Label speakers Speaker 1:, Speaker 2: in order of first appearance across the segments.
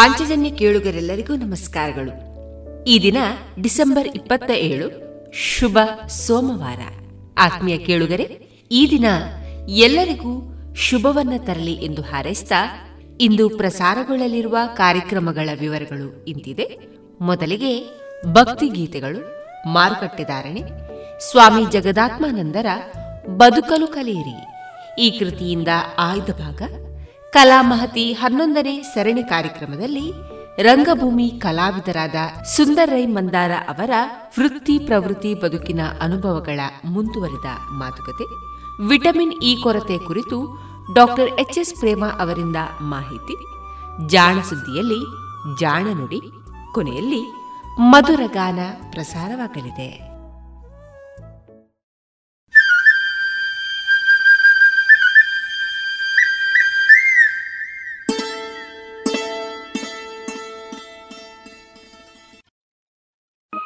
Speaker 1: ಪಾಂಚಜನ್ಯ ಕೇಳುಗರೆಲ್ಲರಿಗೂ ನಮಸ್ಕಾರಗಳು. ಈ ದಿನ ಡಿಸೆಂಬರ್ ಇಪ್ಪತ್ತ ಏಳು, ಶುಭ ಸೋಮವಾರ. ಆತ್ಮೀಯ ಕೇಳುಗರೆ, ಈ ದಿನ ಎಲ್ಲರಿಗೂ ಶುಭವನ್ನ ತರಲಿ ಎಂದು ಹಾರೈಸಿದ ಇಂದು ಪ್ರಸಾರಗೊಳ್ಳಲಿರುವ ಕಾರ್ಯಕ್ರಮಗಳ ವಿವರಗಳು ಇಂತಿದೆ. ಮೊದಲಿಗೆ ಭಕ್ತಿ ಗೀತೆಗಳು ಮಾರುಕಟ್ಟೆದಾರಣೆ ಸ್ವಾಮಿ ಜಗದಾತ್ಮಾನಂದರ ಬದುಕಲು ಕಲಿಯಿರಿ. ಈ ಕೃತಿಯಿಂದ ಆಯ್ದ ಭಾಗ ಕಲಾಮಹತಿ ಹನ್ನೊಂದನೇ ಸರಣಿ ಕಾರ್ಯಕ್ರಮದಲ್ಲಿ ರಂಗಭೂಮಿ ಕಲಾವಿದರಾದ ಸುಂದರ್ ರೈ ಮಂದಾರ ಅವರ ವೃತ್ತಿ ಪ್ರವೃತ್ತಿ ಬದುಕಿನ ಅನುಭವಗಳ ಮುಂದುವರಿದ ಮಾತುಕತೆ, ವಿಟಮಿನ್ ಇ ಕೊರತೆ ಕುರಿತು ಡಾಕ್ಟರ್ ಎಚ್ ಎಸ್ ಪ್ರೇಮ ಅವರಿಂದ ಮಾಹಿತಿ, ಜಾಣ ಸುದ್ದಿಯಲ್ಲಿ ಜಾಣ ನುಡಿ, ಕೊನೆಯಲ್ಲಿ ಮಧುರ ಗಾನ ಪ್ರಸಾರವಾಗಲಿದೆ.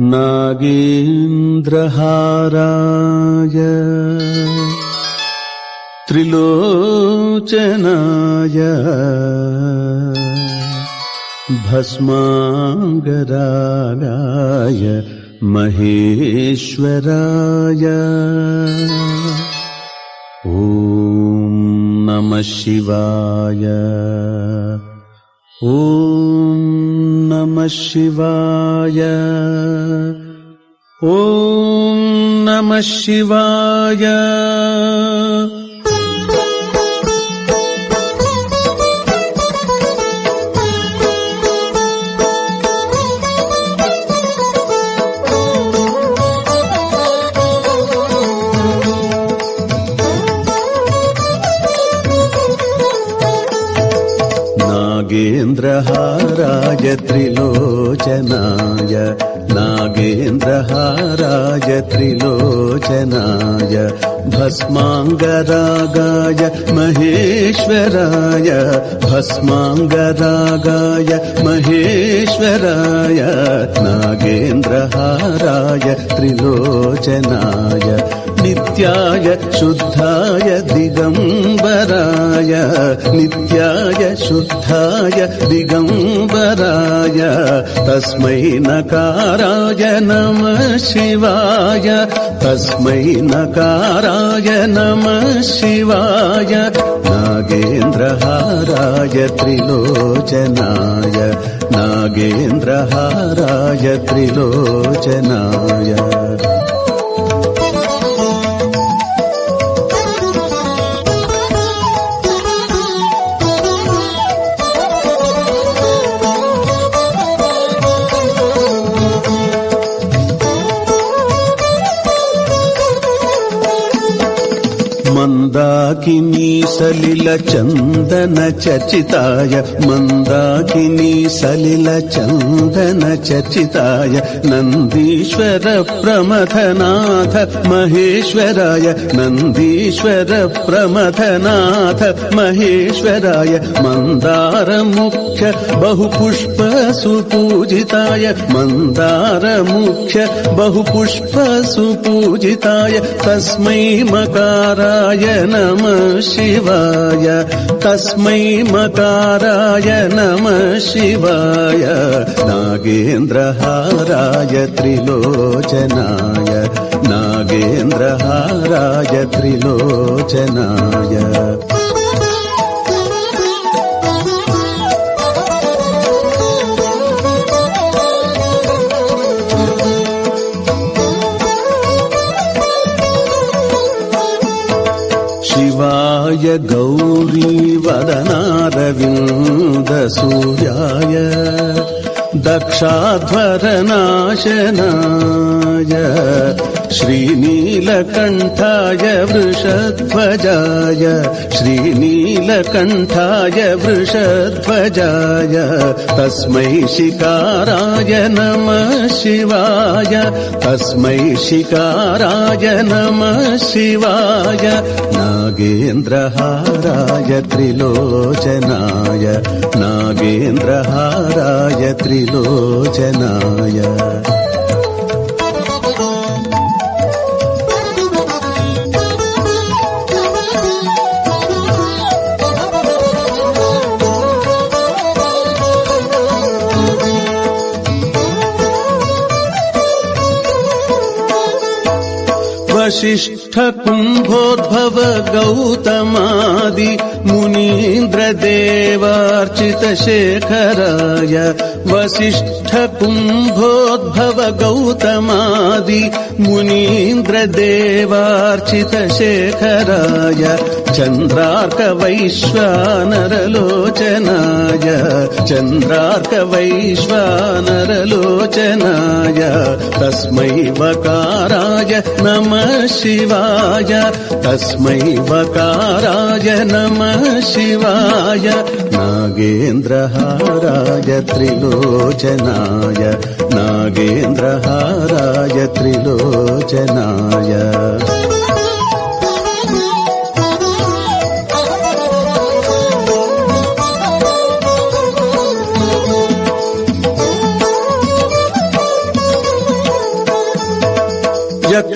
Speaker 2: नागेन्द्रहाराय त्रिलोचनाय भस्माङ्गरागाय महेश्वराय ॐ नमः शिवाय ॐ नमः शिवाय। ॐ नमः शिवाय। नागेन्द्रहाराय त्रिलोचनाय नागेन्द्रहाराय त्रिलोचनाय भस्माङ्गरागाय महेश्वराय भस्माङ्गरागाय महेश्वराय नागेन्द्रहाराय त्रिलोचनाय नित्याय शुद्धाय दिगम्बराय नित्याय शुद्धाय दिगम्बराय तस्मै नकाराय नमः शिवाय तस्मै नकाराय नमः शिवाय नागेन्द्रहाराय त्रिलोचनाय नागेन्द्रहाराय त्रिलोचनाय मन्दाकिनी सलिलचन्दनचर्चिताय मन्दाकिनी सलिलचन्दनचर्चिताय नन्दीश्वर प्रमथनाथ महेश्वराय नन्दीश्वर प्रमथनाथ महेश्वराय मन्दारमुख्य बहुपुष्पसुपूजिताय मन्दारमुख्य बहुपुष्पसुपूजिताय तस्मै मकाराय नमः शिवाय। तस्मै मकाराय नमः शिवाय। नागेन्द्रहाराय त्रिलोचनाय। नागेन्द्रहाराय त्रिलोचनाय य गौरी वदनादविन्दसूयाय दक्षाध्वरनाशनाय श्रीनीलकण्ठाय वृषध्वजाय श्रीनीलकण्ठाय वृषध्वजाय तस्मै शिकाराय नमः शिवाय तस्मै शिकाराय नमः शिवाय नागेन्द्रहाराय त्रिलोचनाय नागेन्द्रहाराय त्रिलोचनाय वसिष्ठ कुम्भोद्भव गौतमादि मुनीन्द्रदेवार्चित वसिष्ठकुम्भोद्भव गौतमादि मुनीन्द्रदेवार्चितशेखराय చంద్రార్క చంద్రార్కవైశ్వానరలోచనాయ చంద్రార్కవైశ్వానరలోచనాయ తస్మై వకారాయ నమ శివాయ తస్మై వకారాయ నమ శివాయ నాగేంద్రహారాయ త్రిలోచనాయ నాగేంద్రహారాయ త్రిలోచనాయ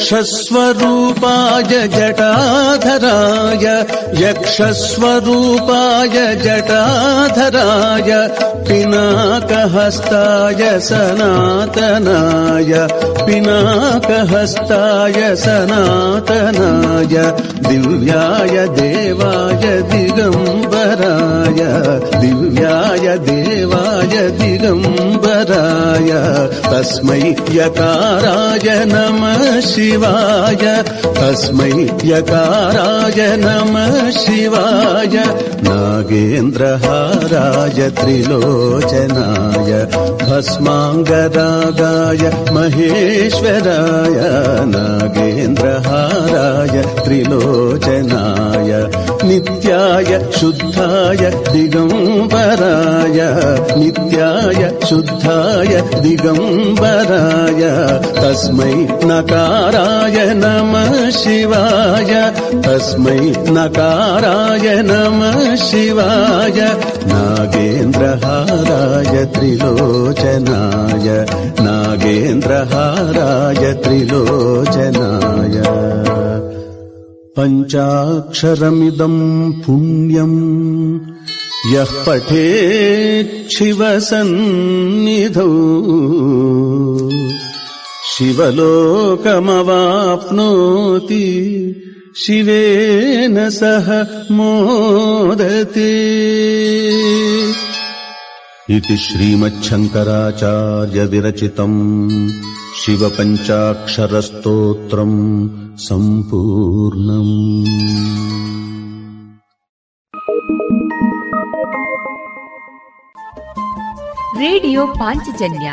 Speaker 2: यक्षस्वरूपाय जटाधराय यक्षस्वरूपाय जटाधराय पिनाकहस्ताय सनातनाय पिनाकहस्ताय सनातनाय दिव्याय देवाय दिगम्बराय दिव्याय देवाय दिगम्बराय तस्मै यकाराय नमः शिवाय तस्मै यकाराय नमः शिवाय नागेन्द्रहाराय त्रिलोचनाय भस्माङ्गरागाय महेश्वराय नागेन्द्रहाराय त्रिलोचनाय नित्याय शुद्धाय दिगम्बराय नित्याय शुद्धाय दिगम्बराय तस्मै नकाराय नमः शिवाय तस्मै नकाराय नमः शिवाय नागेन्द्रहाराय त्रिलोचनाय नागेन्द्रहाराय त्रिलोचनाय। पञ्चाक्षरमिदम् पुण्यम् यः पठेच्छिवसन्निधौ शिवलोकमवाप्नोति शिवेन सह मोदते इति श्रीमच्छङ्कराचार्यविरचितम् शिवपञ्चाक्षरस्तोत्रम् सम्पूर्णम्
Speaker 1: ರೇಡಿಯೋ ಪಾಂಚಜನ್ಯ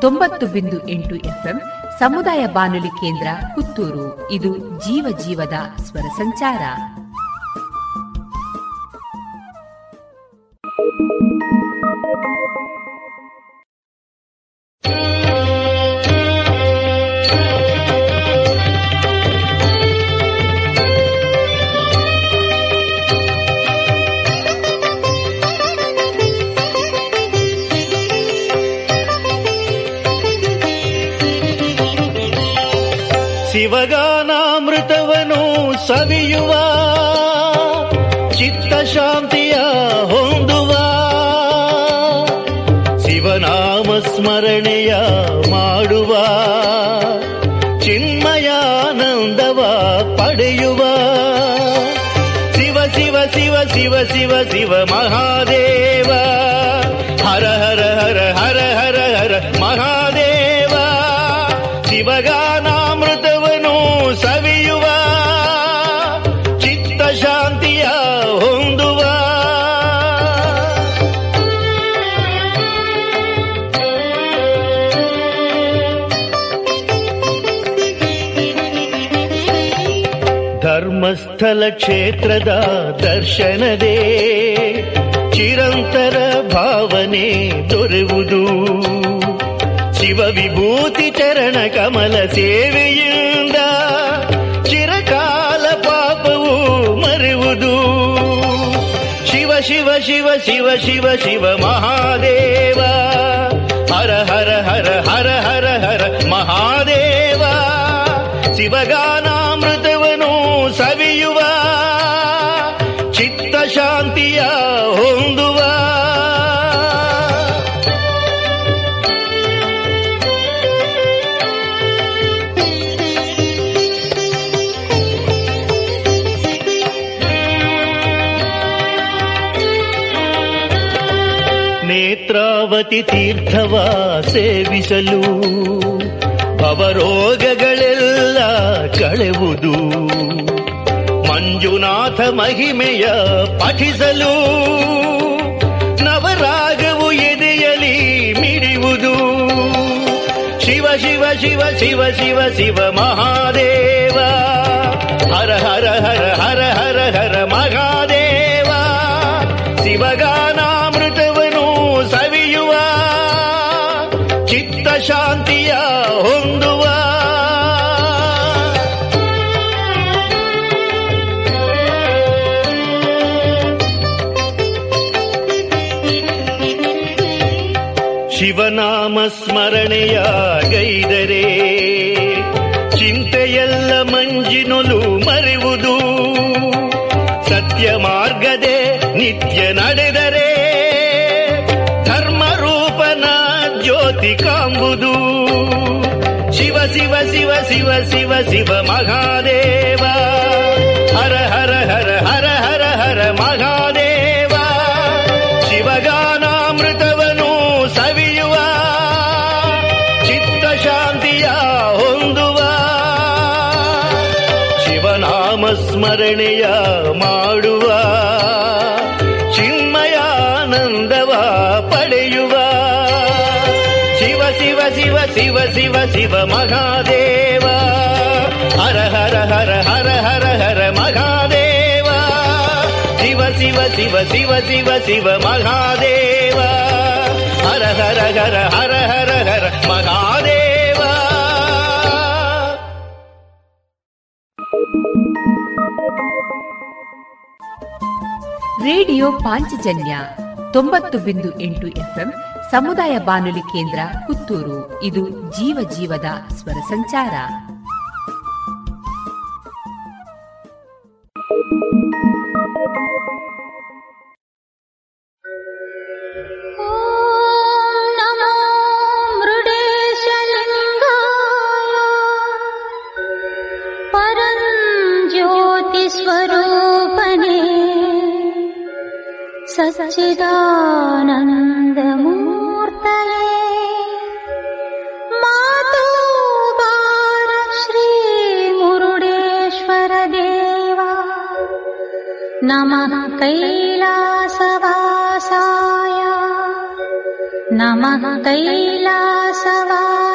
Speaker 1: ತೊಂಬತ್ತು ಬಿಂದು ಎಂಟು ಎಫ್ಎಂ ಸಮುದಾಯ ಬಾನುಲಿ ಕೇಂದ್ರ ಪುತ್ತೂರು ಇದು ಜೀವ ಜೀವದ ಸ್ವರ ಸಂಚಾರ
Speaker 3: ಕ್ಷೇತ್ರದ ದರ್ಶನದೇ ಚಿರಂತರ ಭಾವನೆ ದೊರೆಯುವುದು ಶಿವ ವಿಭೂತಿ ಚರಣ ಕಮಲ ಸೇವೆಯಿಂದ ಚಿರಕಾಲ ಪಾಪವು ಮರೆಯುವುದು ಶಿವ ಶಿವ ಶಿವ ಶಿವ ಶಿವ ಶಿವ ಮಹಾದೇವ ಹರ ಹರ ಹರ ಹರ ಹರ ಹರ ಮಹಾದೇವ ಶಿವಗಾನಾಮೃತವನು ನೇತ್ರಾವತಿ ತೀರ್ಥವ ಸೇವಿಸಲು, ಭವರೋಗಗಳೆಲ್ಲ ಕಳೆವುದು. ಮಂಜುನಾಥ ಮಹಿಮೆಯ ಪಠಿಸಲು, ನವರಾಗವು ಎದೆಯಲಿ ಮಿಡಿಯುವುದು ಶಿವ ಶಿವ ಶಿವ ಶಿವ ಶಿವ ಶಿವ ಮಹಾದೇವ, ಹರ ಹರ ಹರ ಹರ ಹರ ಹರ ಮಹಾದೇವ ಶಿವನಾಮ ಸ್ಮರಣೆಯ ಗೈದರೆ ಚಿಂತೆಯೆಲ್ಲ ಮಂಜಿನೊಲು ಮರೆಯುವುದು ಸತ್ಯ ಮಾರ್ಗದೆ ನಿತ್ಯ ನಡೆದರೆ. ಧರ್ಮರೂಪನ ಜ್ಯೋತಿ ಕಾಂಬುದು. ಶಿವ ಶಿವ ಶಿವ ಶಿವ ಶಿವ ಶಿವ ಮಹಾದೇವ. ಶಿವ ಶಿವ ಶಿವ ಶಿವ ಶಿವ ಮಹಾದೇವ. ಹರ ಹರ ಹರ ಹರ ಹರ ಹರ ಮಹಾದೇವ. ಶಿವ ಶಿವ ಶಿವ ಶಿವ ಶಿವ ಶಿವ ಮಹಾದೇವ. ಹರ ಹರ ಹರ ಹರ ಹರ ಹರ ಮಹಾದೇವ.
Speaker 1: ರೇಡಿಯೋ ಪಾಂಚಜನ್ಯ ತೊಂಬತ್ತು ಬಿಂದು ಎಂಟು ಎಫ್ಎಂ ಸಮುದಾಯ ಬಾನುಲಿ ಕೇಂದ್ರ ಪುತ್ತೂರು ಇದು ಜೀವ ಜೀವದ ಸ್ವರ ಸಂಚಾರ
Speaker 4: नमो मृडेशलिङ्गाय नमः कैलासवासाय। नमः कैलासवासाय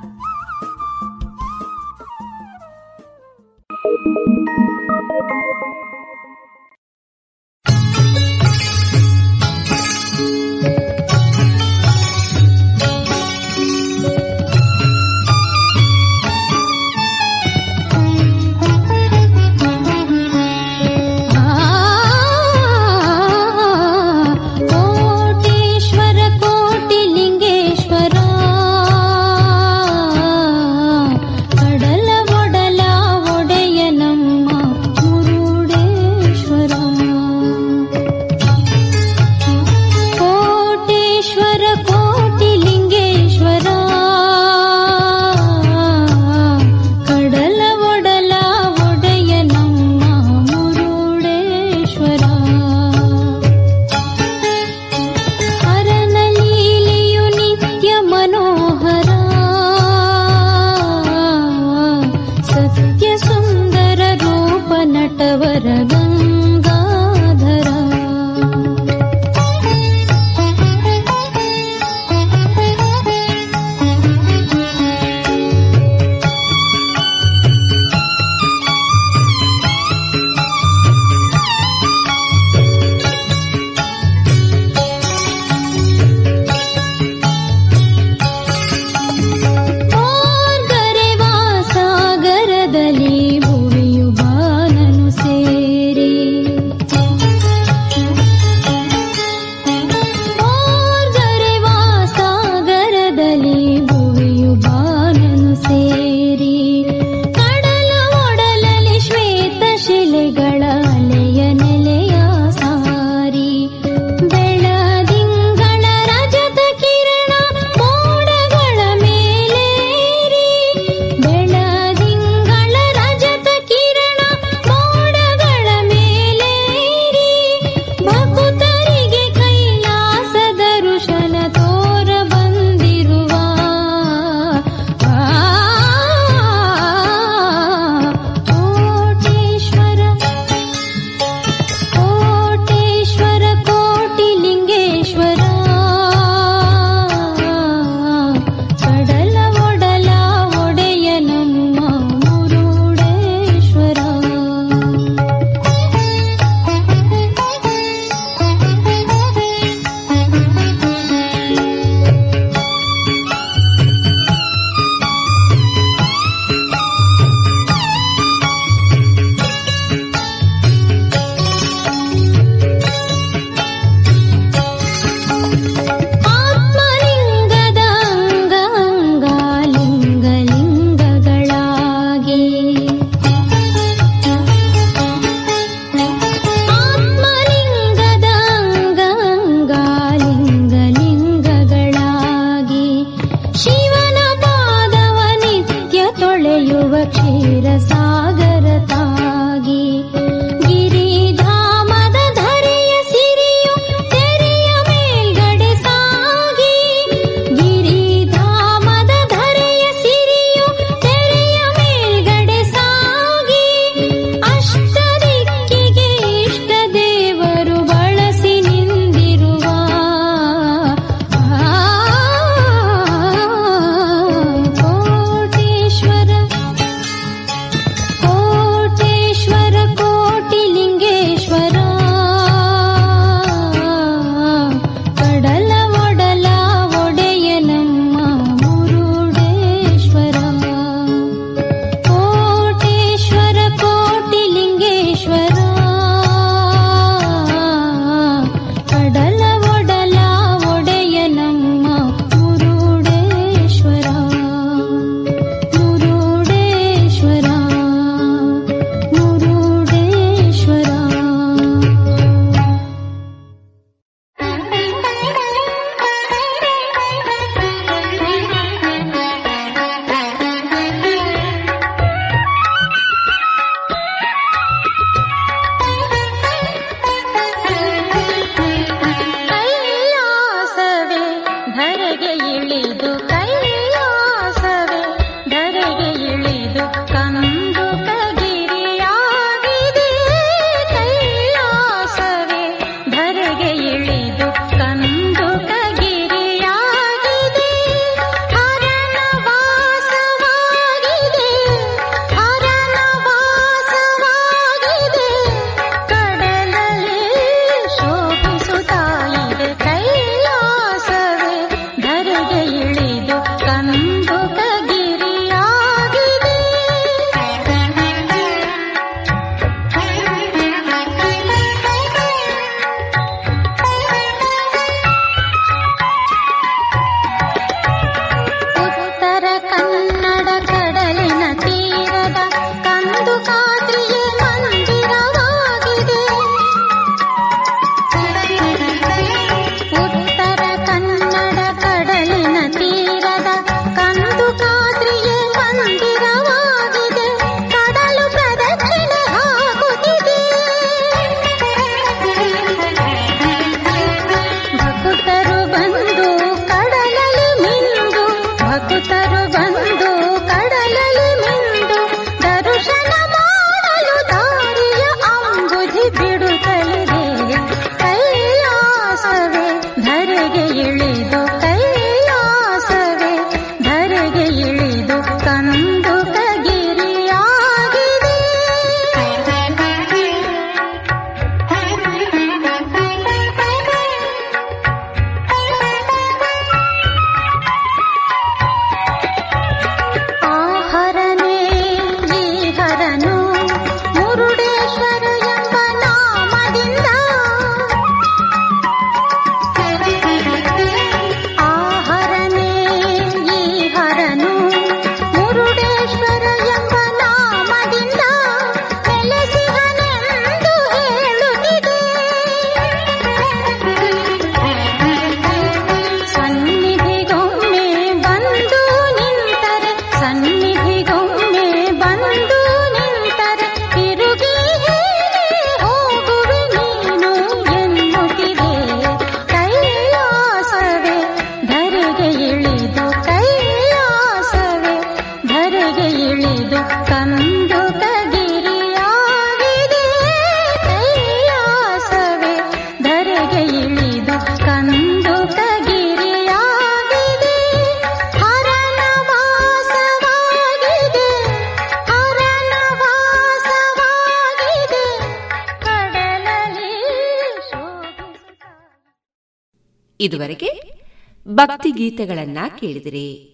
Speaker 5: ಗೀತೆಗಳನ್ನ ಕೇಳಿದಿರಿ.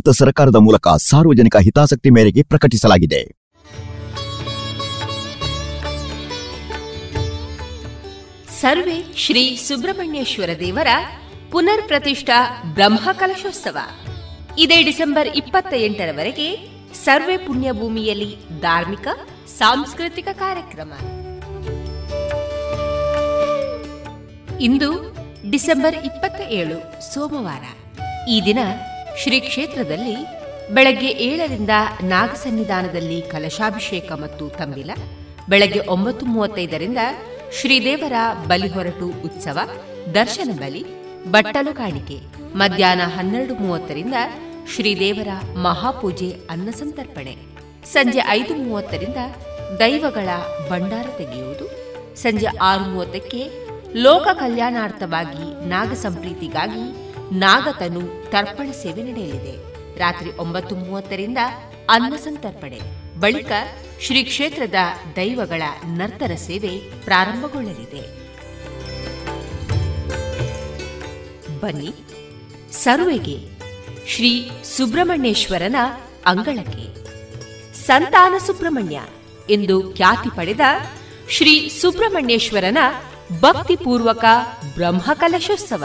Speaker 6: ಭಾರತ ಸರ್ಕಾರದ ಮೂಲಕ ಸಾರ್ವಜನಿಕ ಹಿತಾಸಕ್ತಿ ಮೇರೆಗೆ ಪ್ರಕಟಿಸಲಾಗಿದೆ.
Speaker 1: ಸರ್ವೇ ಶ್ರೀ ಸುಬ್ರಹ್ಮಣ್ಯೇಶ್ವರ ದೇವರ ಪುನರ್ ಪ್ರತಿಷ್ಠಾ ಬ್ರಹ್ಮ ಕಲಶೋತ್ಸವ ಇದೇ ಡಿಸೆಂಬರ್ ಇಪ್ಪತ್ತ ಎಂಟರವರೆಗೆ ಸರ್ವೆ ಪುಣ್ಯಭೂಮಿಯಲ್ಲಿ ಧಾರ್ಮಿಕ, ಸಾಂಸ್ಕೃತಿಕ ಕಾರ್ಯಕ್ರಮ. ಇಂದು ಡಿಸೆಂಬರ್ ಇಪ್ಪತ್ತ ಏಳು ಸೋಮವಾರ. ಈ ದಿನ ಶ್ರೀ ಕ್ಷೇತ್ರದಲ್ಲಿ ಬೆಳಗ್ಗೆ ಏಳರಿಂದ ನಾಗಸನ್ನಿಧಾನದಲ್ಲಿ ಕಲಶಾಭಿಷೇಕ ಮತ್ತು ತಂಬಿಲ ಬೆಳಗ್ಗೆ ಒಂಬತ್ತು ಮೂವತ್ತೈದರಿಂದ ಶ್ರೀದೇವರ ಬಲಿ ಹೊರಟು ಉತ್ಸವ, ದರ್ಶನ ಬಲಿ, ಬಟ್ಟಲು ಕಾಣಿಕೆ, ಮಧ್ಯಾಹ್ನ ಹನ್ನೆರಡು ಮೂವತ್ತರಿಂದ ಶ್ರೀದೇವರ ಮಹಾಪೂಜೆ ಅನ್ನಸಂತರ್ಪಣೆ ಸಂಜೆ ಐದು ಮೂವತ್ತರಿಂದ ದೈವಗಳ ಭಂಡಾರ ತೆಗೆಯುವುದು, ಸಂಜೆ ಆರು ಮೂವತ್ತಕ್ಕೆ ಲೋಕ ಕಲ್ಯಾಣಾರ್ಥವಾಗಿ ನಾಗ ಸಂಪ್ರೀತಿಗಾಗಿ ನಾಗತನು ತರ್ಪಣ ಸೇವೆ ನಡೆಯಲಿದೆ. ರಾತ್ರಿ ಒಂಬತ್ತು ಮೂವತ್ತರಿಂದ ಅನ್ನ ಸಂತರ್ಪಣೆ. ಬಳಿಕ ಶ್ರೀ ಕ್ಷೇತ್ರದ ದೈವಗಳ ನರ್ತರ ಸೇವೆ ಪ್ರಾರಂಭಗೊಳ್ಳಲಿದೆ. ಬನ್ನಿ, ಸರ್ವೆಗೆ ಶ್ರೀ ಸುಬ್ರಹ್ಮಣ್ಯೇಶ್ವರನ ಅಂಗಳಕ್ಕೆ. ಸಂತಾನ ಸುಬ್ರಹ್ಮಣ್ಯ ಎಂದು ಖ್ಯಾತಿ ಪಡೆದ ಶ್ರೀ ಸುಬ್ರಹ್ಮಣ್ಯೇಶ್ವರನ ಭಕ್ತಿಪೂರ್ವಕ ಬ್ರಹ್ಮಕಲಶೋತ್ಸವ.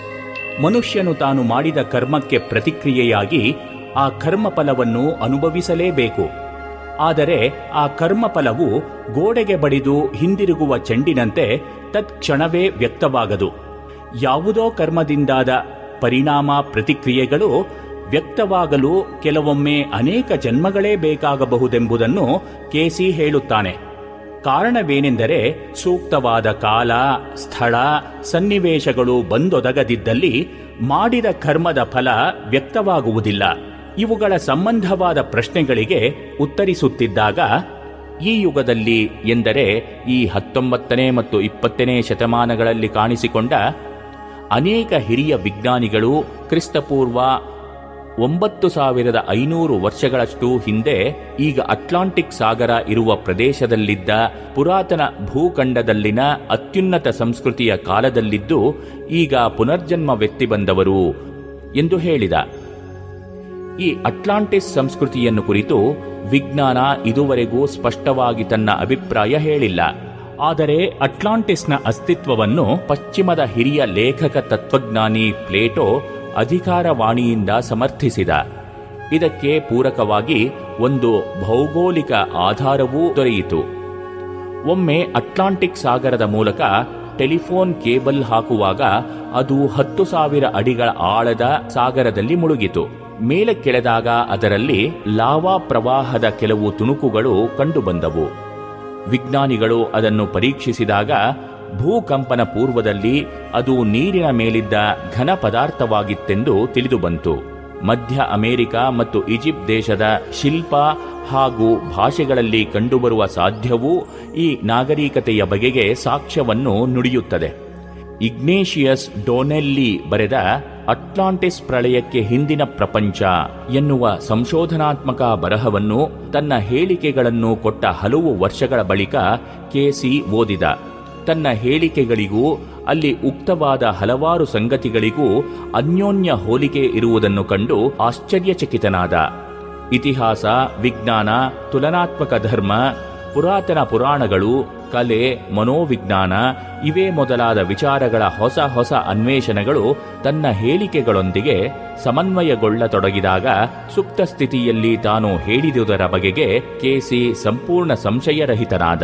Speaker 7: ಮನುಷ್ಯನು ತಾನು ಮಾಡಿದ ಕರ್ಮಕ್ಕೆ ಪ್ರತಿಕ್ರಿಯೆಯಾಗಿ ಆ ಕರ್ಮಫಲವನ್ನು ಅನುಭವಿಸಲೇಬೇಕು. ಆದರೆ ಆ ಕರ್ಮಫಲವು ಗೋಡೆಗೆ ಬಡಿದು ಹಿಂದಿರುಗುವ ಚೆಂಡಿನಂತೆ ತತ್ಕ್ಷಣವೇ ವ್ಯಕ್ತವಾಗದು. ಯಾವುದೋ ಕರ್ಮದಿಂದಾದ ಪರಿಣಾಮ ಪ್ರತಿಕ್ರಿಯೆಗಳು ವ್ಯಕ್ತವಾಗಲು ಕೆಲವೊಮ್ಮೆ ಅನೇಕ ಜನ್ಮಗಳೇ ಬೇಕಾಗಬಹುದೆಂಬುದನ್ನು ಕೆಸಿ ಹೇಳುತ್ತಾನೆ. ಕಾರಣವೇನೆಂದರೆ ಸೂಕ್ತವಾದ ಕಾಲ, ಸ್ಥಳ, ಸನ್ನಿವೇಶಗಳು ಬಂದೊದಗದಿದ್ದಲ್ಲಿ ಮಾಡಿದ ಕರ್ಮದ ಫಲ ವ್ಯಕ್ತವಾಗುವುದಿಲ್ಲ. ಇವುಗಳ ಸಂಬಂಧವಾದ ಪ್ರಶ್ನೆಗಳಿಗೆ ಉತ್ತರಿಸುತ್ತಿದ್ದಾಗ, ಈ ಯುಗದಲ್ಲಿ ಎಂದರೆ ಈ ಹತ್ತೊಂಬತ್ತನೇ ಮತ್ತು ಇಪ್ಪತ್ತನೇ ಶತಮಾನಗಳಲ್ಲಿ ಕಾಣಿಸಿಕೊಂಡ ಅನೇಕ ಹಿರಿಯ ವಿಜ್ಞಾನಿಗಳು, ಕ್ರಿಸ್ತಪೂರ್ವ ಒಂಬತ್ತು ಸಾವಿರದ ಐನೂರು ವರ್ಷಗಳಷ್ಟು ಹಿಂದೆ ಈಗ ಅಟ್ಲಾಂಟಿಕ್ ಸಾಗರ ಇರುವ ಪ್ರದೇಶದಲ್ಲಿದ್ದ ಪುರಾತನ ಭೂಖಂಡದಲ್ಲಿನ ಅತ್ಯುನ್ನತ ಸಂಸ್ಕೃತಿಯ ಕಾಲದಲ್ಲಿದ್ದು ಈಗ ಪುನರ್ಜನ್ಮ ವ್ಯಕ್ತಿ ಬಂದವರು ಎಂದು ಹೇಳಿದ. ಈ ಅಟ್ಲಾಂಟಿಸ್ ಸಂಸ್ಕೃತಿಯನ್ನು ಕುರಿತು ವಿಜ್ಞಾನ ಇದುವರೆಗೂ ಸ್ಪಷ್ಟವಾಗಿ ತನ್ನ ಅಭಿಪ್ರಾಯ ಹೇಳಿಲ್ಲ. ಆದರೆ ಅಟ್ಲಾಂಟಿಸ್ನ ಅಸ್ತಿತ್ವವನ್ನು ಪಶ್ಚಿಮದ ಹಿರಿಯ ಲೇಖಕ ತತ್ವಜ್ಞಾನಿ ಪ್ಲೇಟೋ ಅಧಿಕಾರವಾಣಿಯಿಂದ ಸಮರ್ಥಿಸಿದ. ಇದಕ್ಕೆ ಪೂರಕವಾಗಿ ಒಂದು ಭೌಗೋಳಿಕ ಆಧಾರವೂ ದೊರೆಯಿತು. ಒಮ್ಮೆ ಅಟ್ಲಾಂಟಿಕ್ ಸಾಗರದ ಮೂಲಕ ಟೆಲಿಫೋನ್ ಕೇಬಲ್ ಹಾಕುವಾಗ ಅದು ಹತ್ತು ಸಾವಿರ ಅಡಿಗಳ ಆಳದ ಸಾಗರದಲ್ಲಿ ಮುಳುಗಿತು. ಮೇಲೆ ಕೆಳೆದಾಗ ಅದರಲ್ಲಿ ಲಾವಾ ಪ್ರವಾಹದ ಕೆಲವು ತುಣುಕುಗಳು ಕಂಡುಬಂದವು. ವಿಜ್ಞಾನಿಗಳು ಅದನ್ನು ಪರೀಕ್ಷಿಸಿದಾಗ ಭೂಕಂಪನ ಪೂರ್ವದಲ್ಲಿ ಅದು ನೀರಿನ ಮೇಲಿದ್ದ ಘನ ಪದಾರ್ಥವಾಗಿತ್ತೆಂದು ತಿಳಿದುಬಂತು. ಮಧ್ಯ ಅಮೆರಿಕ ಮತ್ತು ಈಜಿಪ್ಟ್ ದೇಶದ ಶಿಲ್ಪ ಹಾಗೂ ಭಾಷೆಗಳಲ್ಲಿ ಕಂಡುಬರುವ ಸಾಧ್ಯವೂ ಈ ನಾಗರಿಕತೆಯ ಬಗೆಗೆ ಸಾಕ್ಷ್ಯವನ್ನು ನುಡಿಯುತ್ತದೆ. ಇಗ್ನೇಷಿಯಸ್ ಡೊನೆಲ್ಲಿ ಬರೆದ ಅಟ್ಲಾಂಟಿಸ್ ಪ್ರಳಯಕ್ಕೆ ಹಿಂದಿನ ಪ್ರಪಂಚ ಎನ್ನುವ ಸಂಶೋಧನಾತ್ಮಕ ಬರಹವನ್ನು ತನ್ನ ಹೇಳಿಕೆಗಳನ್ನು ಕೊಟ್ಟ ಹಲವು ವರ್ಷಗಳ ಬಳಿಕ ಕೆಸಿ ಓದಿದ. ತನ್ನ ಹೇಳಿಕೆಗಳಿಗೂ, ಅಲ್ಲಿ ಉಕ್ತವಾದ ಹಲವಾರು ಸಂಗತಿಗಳಿಗೂ ಅನ್ಯೋನ್ಯ ಹೋಲಿಕೆ ಇರುವುದನ್ನು ಕಂಡು ಆಶ್ಚರ್ಯಚಕಿತನಾದ. ಇತಿಹಾಸ, ವಿಜ್ಞಾನ, ತುಲನಾತ್ಮಕ ಧರ್ಮ, ಪುರಾತನ ಪುರಾಣಗಳು, ಕಲೆ, ಮನೋವಿಜ್ಞಾನ ಇವೇ ಮೊದಲಾದ ವಿಚಾರಗಳ ಹೊಸ ಹೊಸ ಅನ್ವೇಷಣೆಗಳು ತನ್ನ ಹೇಳಿಕೆಗಳೊಂದಿಗೆ ಸಮನ್ವಯಗೊಳ್ಳತೊಡಗಿದಾಗ ಸುಪ್ತ ಸ್ಥಿತಿಯಲ್ಲಿ ತಾನು ಹೇಳಿದುದರ ಬಗೆಗೆ ಕೆಸಿ ಸಂಪೂರ್ಣ ಸಂಶಯರಹಿತನಾದ.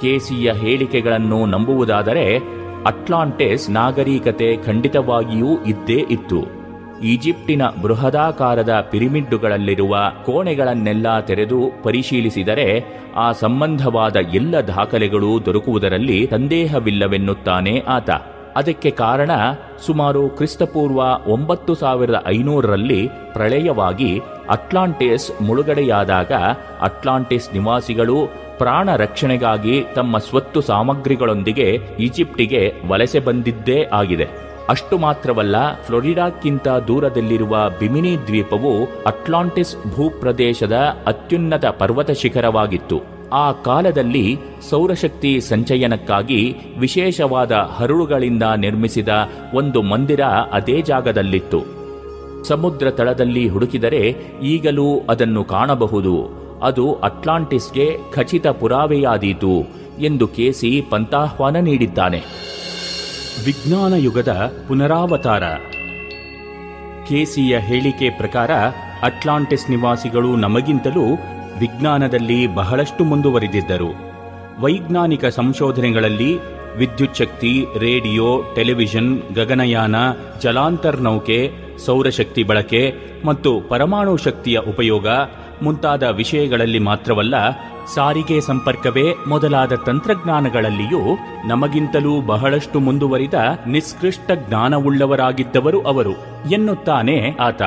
Speaker 7: ಕೇಸಿಯ ಹೇಳಿಕೆಗಳನ್ನು ನಂಬುವುದಾದರೆ ಅಟ್ಲಾಂಟಿಸ್ ನಾಗರಿಕತೆ ಖಂಡಿತವಾಗಿಯೂ ಇದ್ದೇ ಇತ್ತು. ಈಜಿಪ್ಟಿನ ಬೃಹದಾಕಾರದ ಪಿರಿಮಿಡ್ಡುಗಳಲ್ಲಿರುವ ಕೋಣೆಗಳನ್ನೆಲ್ಲ ತೆರೆದು ಪರಿಶೀಲಿಸಿದರೆ ಆ ಸಂಬಂಧವಾದ ಎಲ್ಲ ದಾಖಲೆಗಳು ದೊರಕುವುದರಲ್ಲಿ ಸಂದೇಹವಿಲ್ಲವೆನ್ನುತ್ತಾನೆ ಆತ. ಅದಕ್ಕೆ ಕಾರಣ ಸುಮಾರು ಕ್ರಿಸ್ತಪೂರ್ವ ಒಂಬತ್ತು ಸಾವಿರದ ಐನೂರರಲ್ಲಿ ಪ್ರಳಯವಾಗಿ ಅಟ್ಲಾಂಟಿಸ್ ಮುಳುಗಡೆಯಾದಾಗ ಅಟ್ಲಾಂಟಿಸ್ ನಿವಾಸಿಗಳು ಪ್ರಾಣ ರಕ್ಷಣೆಗಾಗಿ ತಮ್ಮ ಸ್ವತ್ತು ಸಾಮಗ್ರಿಗಳೊಂದಿಗೆ ಈಜಿಪ್ಟಿಗೆ ವಲಸೆ ಬಂದಿದ್ದೇ ಆಗಿದೆ. ಅಷ್ಟು ಮಾತ್ರವಲ್ಲ, ಫ್ಲೋರಿಡಾಕ್ಕಿಂತ ದೂರದಲ್ಲಿರುವ ಬಿಮಿನಿ ದ್ವೀಪವು ಅಟ್ಲಾಂಟಿಸ್ ಭೂಪ್ರದೇಶದ ಅತ್ಯುನ್ನತ ಪರ್ವತ ಶಿಖರವಾಗಿತ್ತು. ಆ ಕಾಲದಲ್ಲಿ ಸೌರಶಕ್ತಿ ಸಂಚಯನಕ್ಕಾಗಿ ವಿಶೇಷವಾದ ಹರಳುಗಳಿಂದ ನಿರ್ಮಿಸಿದ ಒಂದು ಮಂದಿರ ಅದೇ ಜಾಗದಲ್ಲಿತ್ತು. ಸಮುದ್ರ ತಳದಲ್ಲಿ ಹುಡುಕಿದರೆ ಈಗಲೂ ಅದನ್ನು ಕಾಣಬಹುದು. ಅದು ಅಟ್ಲಾಂಟಿಸ್ಗೆ ಖಚಿತ ಪುರಾವೆಯಾದೀತು ಎಂದು ಕೆಸಿ ಪಂತಾಹ್ವಾನ ನೀಡಿದ್ದಾನೆ. ವಿಜ್ಞಾನ ಯುಗದ ಪುನರಾವತಾರ. ಕೆಸಿಯ ಹೇಳಿಕೆ ಪ್ರಕಾರ ಅಟ್ಲಾಂಟಿಸ್ ನಿವಾಸಿಗಳು ನಮಗಿಂತಲೂ ವಿಜ್ಞಾನದಲ್ಲಿ ಬಹಳಷ್ಟು ಮುಂದುವರಿದಿದ್ದರು. ವೈಜ್ಞಾನಿಕ ಸಂಶೋಧನೆಗಳಲ್ಲಿ ವಿದ್ಯುಚ್ಛಕ್ತಿ ರೇಡಿಯೋ, ಟೆಲಿವಿಷನ್, ಗಗನಯಾನ ಜಲಾಂತರ್ನೌಕೆ ಸೌರಶಕ್ತಿ ಬಳಕೆ ಮತ್ತು ಪರಮಾಣು ಶಕ್ತಿಯ ಉಪಯೋಗ ಮುಂತಾದ ವಿಷಯಗಳಲ್ಲಿ ಮಾತ್ರವಲ್ಲ, ಸಾರಿಗೆ ಸಂಪರ್ಕವೇ ಮೊದಲಾದ ತಂತ್ರಜ್ಞಾನಗಳಲ್ಲಿಯೂ ನಮಗಿಂತಲೂ ಬಹಳಷ್ಟು ಮುಂದುವರಿದ ನಿಷ್ಕೃಷ್ಟ ಜ್ಞಾನವುಳ್ಳವರಾಗಿದ್ದವರು ಅವರು ಎನ್ನುತ್ತಾನೆ ಆತ.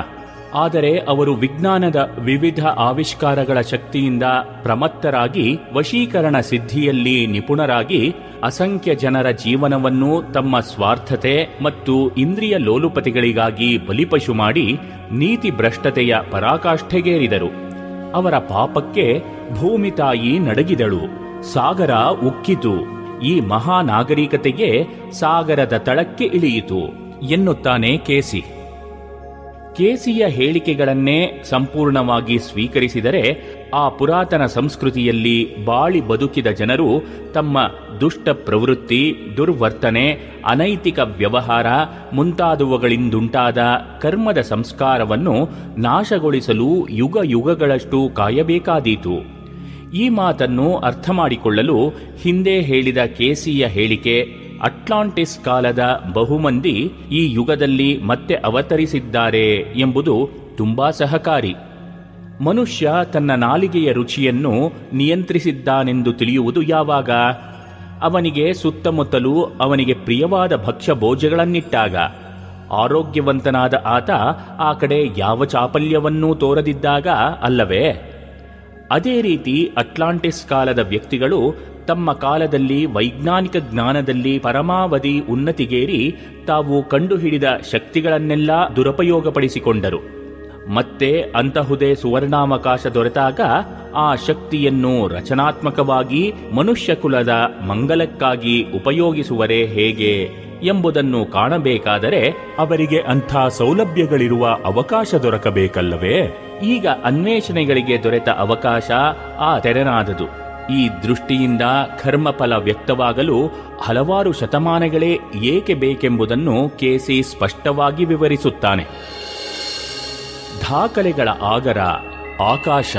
Speaker 7: ಆದರೆ ಅವರು ವಿಜ್ಞಾನದ ವಿವಿಧ ಆವಿಷ್ಕಾರಗಳ ಶಕ್ತಿಯಿಂದ ಪ್ರಮತ್ತರಾಗಿ, ವಶೀಕರಣ ಸಿದ್ಧಿಯಲ್ಲಿ ನಿಪುಣರಾಗಿ, ಅಸಂಖ್ಯ ಜನರ ಜೀವನವನ್ನು ತಮ್ಮ ಸ್ವಾರ್ಥತೆ ಮತ್ತು ಇಂದ್ರಿಯ ಲೋಲುಪತಿಗಳಿಗಾಗಿ ಬಲಿಪಶು ಮಾಡಿ ನೀತಿ ಭ್ರಷ್ಟತೆಯ ಪರಾಕಾಷ್ಠೆಗೇರಿದರು. ಅವರ ಪಾಪಕ್ಕೆ ಭೂಮಿ ತಾಯಿ ನಡಗಿದಳು. ಸಾಗರ ಉಕ್ಕಿತು. ಈ ಮಹಾನಾಗರಿಕತೆಗೆ ಸಾಗರದ ತಳಕ್ಕೆ ಇಳಿಯಿತು. ಎನ್ನುತ್ತಾನೆ ಕೇಸಿ. ಕೇಸಿಯ ಹೇಳಿಕೆಗಳನ್ನೇ ಸಂಪೂರ್ಣವಾಗಿ ಸ್ವೀಕರಿಸಿದರೆ ಆ ಪುರಾತನ ಸಂಸ್ಕೃತಿಯಲ್ಲಿ ಬಾಳಿ ಬದುಕಿದ ಜನರು ತಮ್ಮ ದುಷ್ಟ ಪ್ರವೃತ್ತಿ, ದುರ್ವರ್ತನೆ, ಅನೈತಿಕ ವ್ಯವಹಾರ ಮುಂತಾದವುಗಳಿಂದುಂಟಾದ ಕರ್ಮದ ಸಂಸ್ಕಾರವನ್ನು ನಾಶಗೊಳಿಸಲು ಯುಗ ಯುಗಗಳಷ್ಟು ಕಾಯಬೇಕಾದೀತು. ಈ ಮಾತನ್ನು ಅರ್ಥ ಮಾಡಿಕೊಳ್ಳಲು ಹಿಂದೆ ಹೇಳಿದ ಕೆಸಿಯ ಹೇಳಿಕೆ ಅಟ್ಲಾಂಟಿಸ್ ಕಾಲದ ಬಹುಮಂದಿ ಈ ಯುಗದಲ್ಲಿ ಮತ್ತೆ ಅವತರಿಸಿದ್ದಾರೆ ಎಂಬುದು ತುಂಬಾ ಸಹಕಾರಿ. ಮನುಷ್ಯ ತನ್ನ ನಾಲಿಗೆಯ ರುಚಿಯನ್ನು ನಿಯಂತ್ರಿಸಿದ್ದಾನೆಂದು ತಿಳಿಯುವುದು ಯಾವಾಗ? ಅವನಿಗೆ ಸುತ್ತಮುತ್ತಲು ಅವನಿಗೆ ಪ್ರಿಯವಾದ ಭಕ್ಷ್ಯ ಭೋಜಗಳನ್ನಿಟ್ಟಾಗ ಆರೋಗ್ಯವಂತನಾದ ಆತ ಆ ಕಡೆ ಯಾವ ಚಾಪಲ್ಯವನ್ನೂ ತೋರದಿದ್ದಾಗ ಅಲ್ಲವೇ? ಅದೇ ರೀತಿ ಅಟ್ಲಾಂಟಿಸ್ ಕಾಲದ ವ್ಯಕ್ತಿಗಳು ತಮ್ಮ ಕಾಲದಲ್ಲಿ ವೈಜ್ಞಾನಿಕ ಜ್ಞಾನದಲ್ಲಿ ಪರಮಾವಧಿ ಉನ್ನತಿಗೇರಿ ತಾವು ಕಂಡುಹಿಡಿದ ಶಕ್ತಿಗಳನ್ನೆಲ್ಲ ದುರುಪಯೋಗಪಡಿಸಿಕೊಂಡರು. ಮತ್ತೆ ಅಂತಹುದೇ ಸುವರ್ಣಾವಕಾಶ ದೊರೆತಾಗ ಆ ಶಕ್ತಿಯನ್ನು ರಚನಾತ್ಮಕವಾಗಿ ಮನುಷ್ಯ ಕುಲದ ಮಂಗಲಕ್ಕಾಗಿ ಉಪಯೋಗಿಸುವರೇ ಹೇಗೆ ಎಂಬುದನ್ನು ಕಾಣಬೇಕಾದರೆ ಅವರಿಗೆ ಅಂಥ ಸೌಲಭ್ಯಗಳಿರುವ ಅವಕಾಶ ದೊರಕಬೇಕಲ್ಲವೇ? ಈಗ ಅನ್ವೇಷಣೆಗಳಿಗೆ ದೊರೆತ ಅವಕಾಶ ಆ ತೆರೆನಾದದು. ಈ ದೃಷ್ಟಿಯಿಂದ ಕರ್ಮಫಲ ವ್ಯಕ್ತವಾಗಲು ಹಲವಾರು ಶತಮಾನಗಳೇ ಏಕೆ ಬೇಕೆಂಬುದನ್ನು ಕೆಸಿ ಸ್ಪಷ್ಟವಾಗಿ ವಿವರಿಸುತ್ತಾನೆ. ದಾಖಲೆಗಳ ಆಗರ ಆಕಾಶ.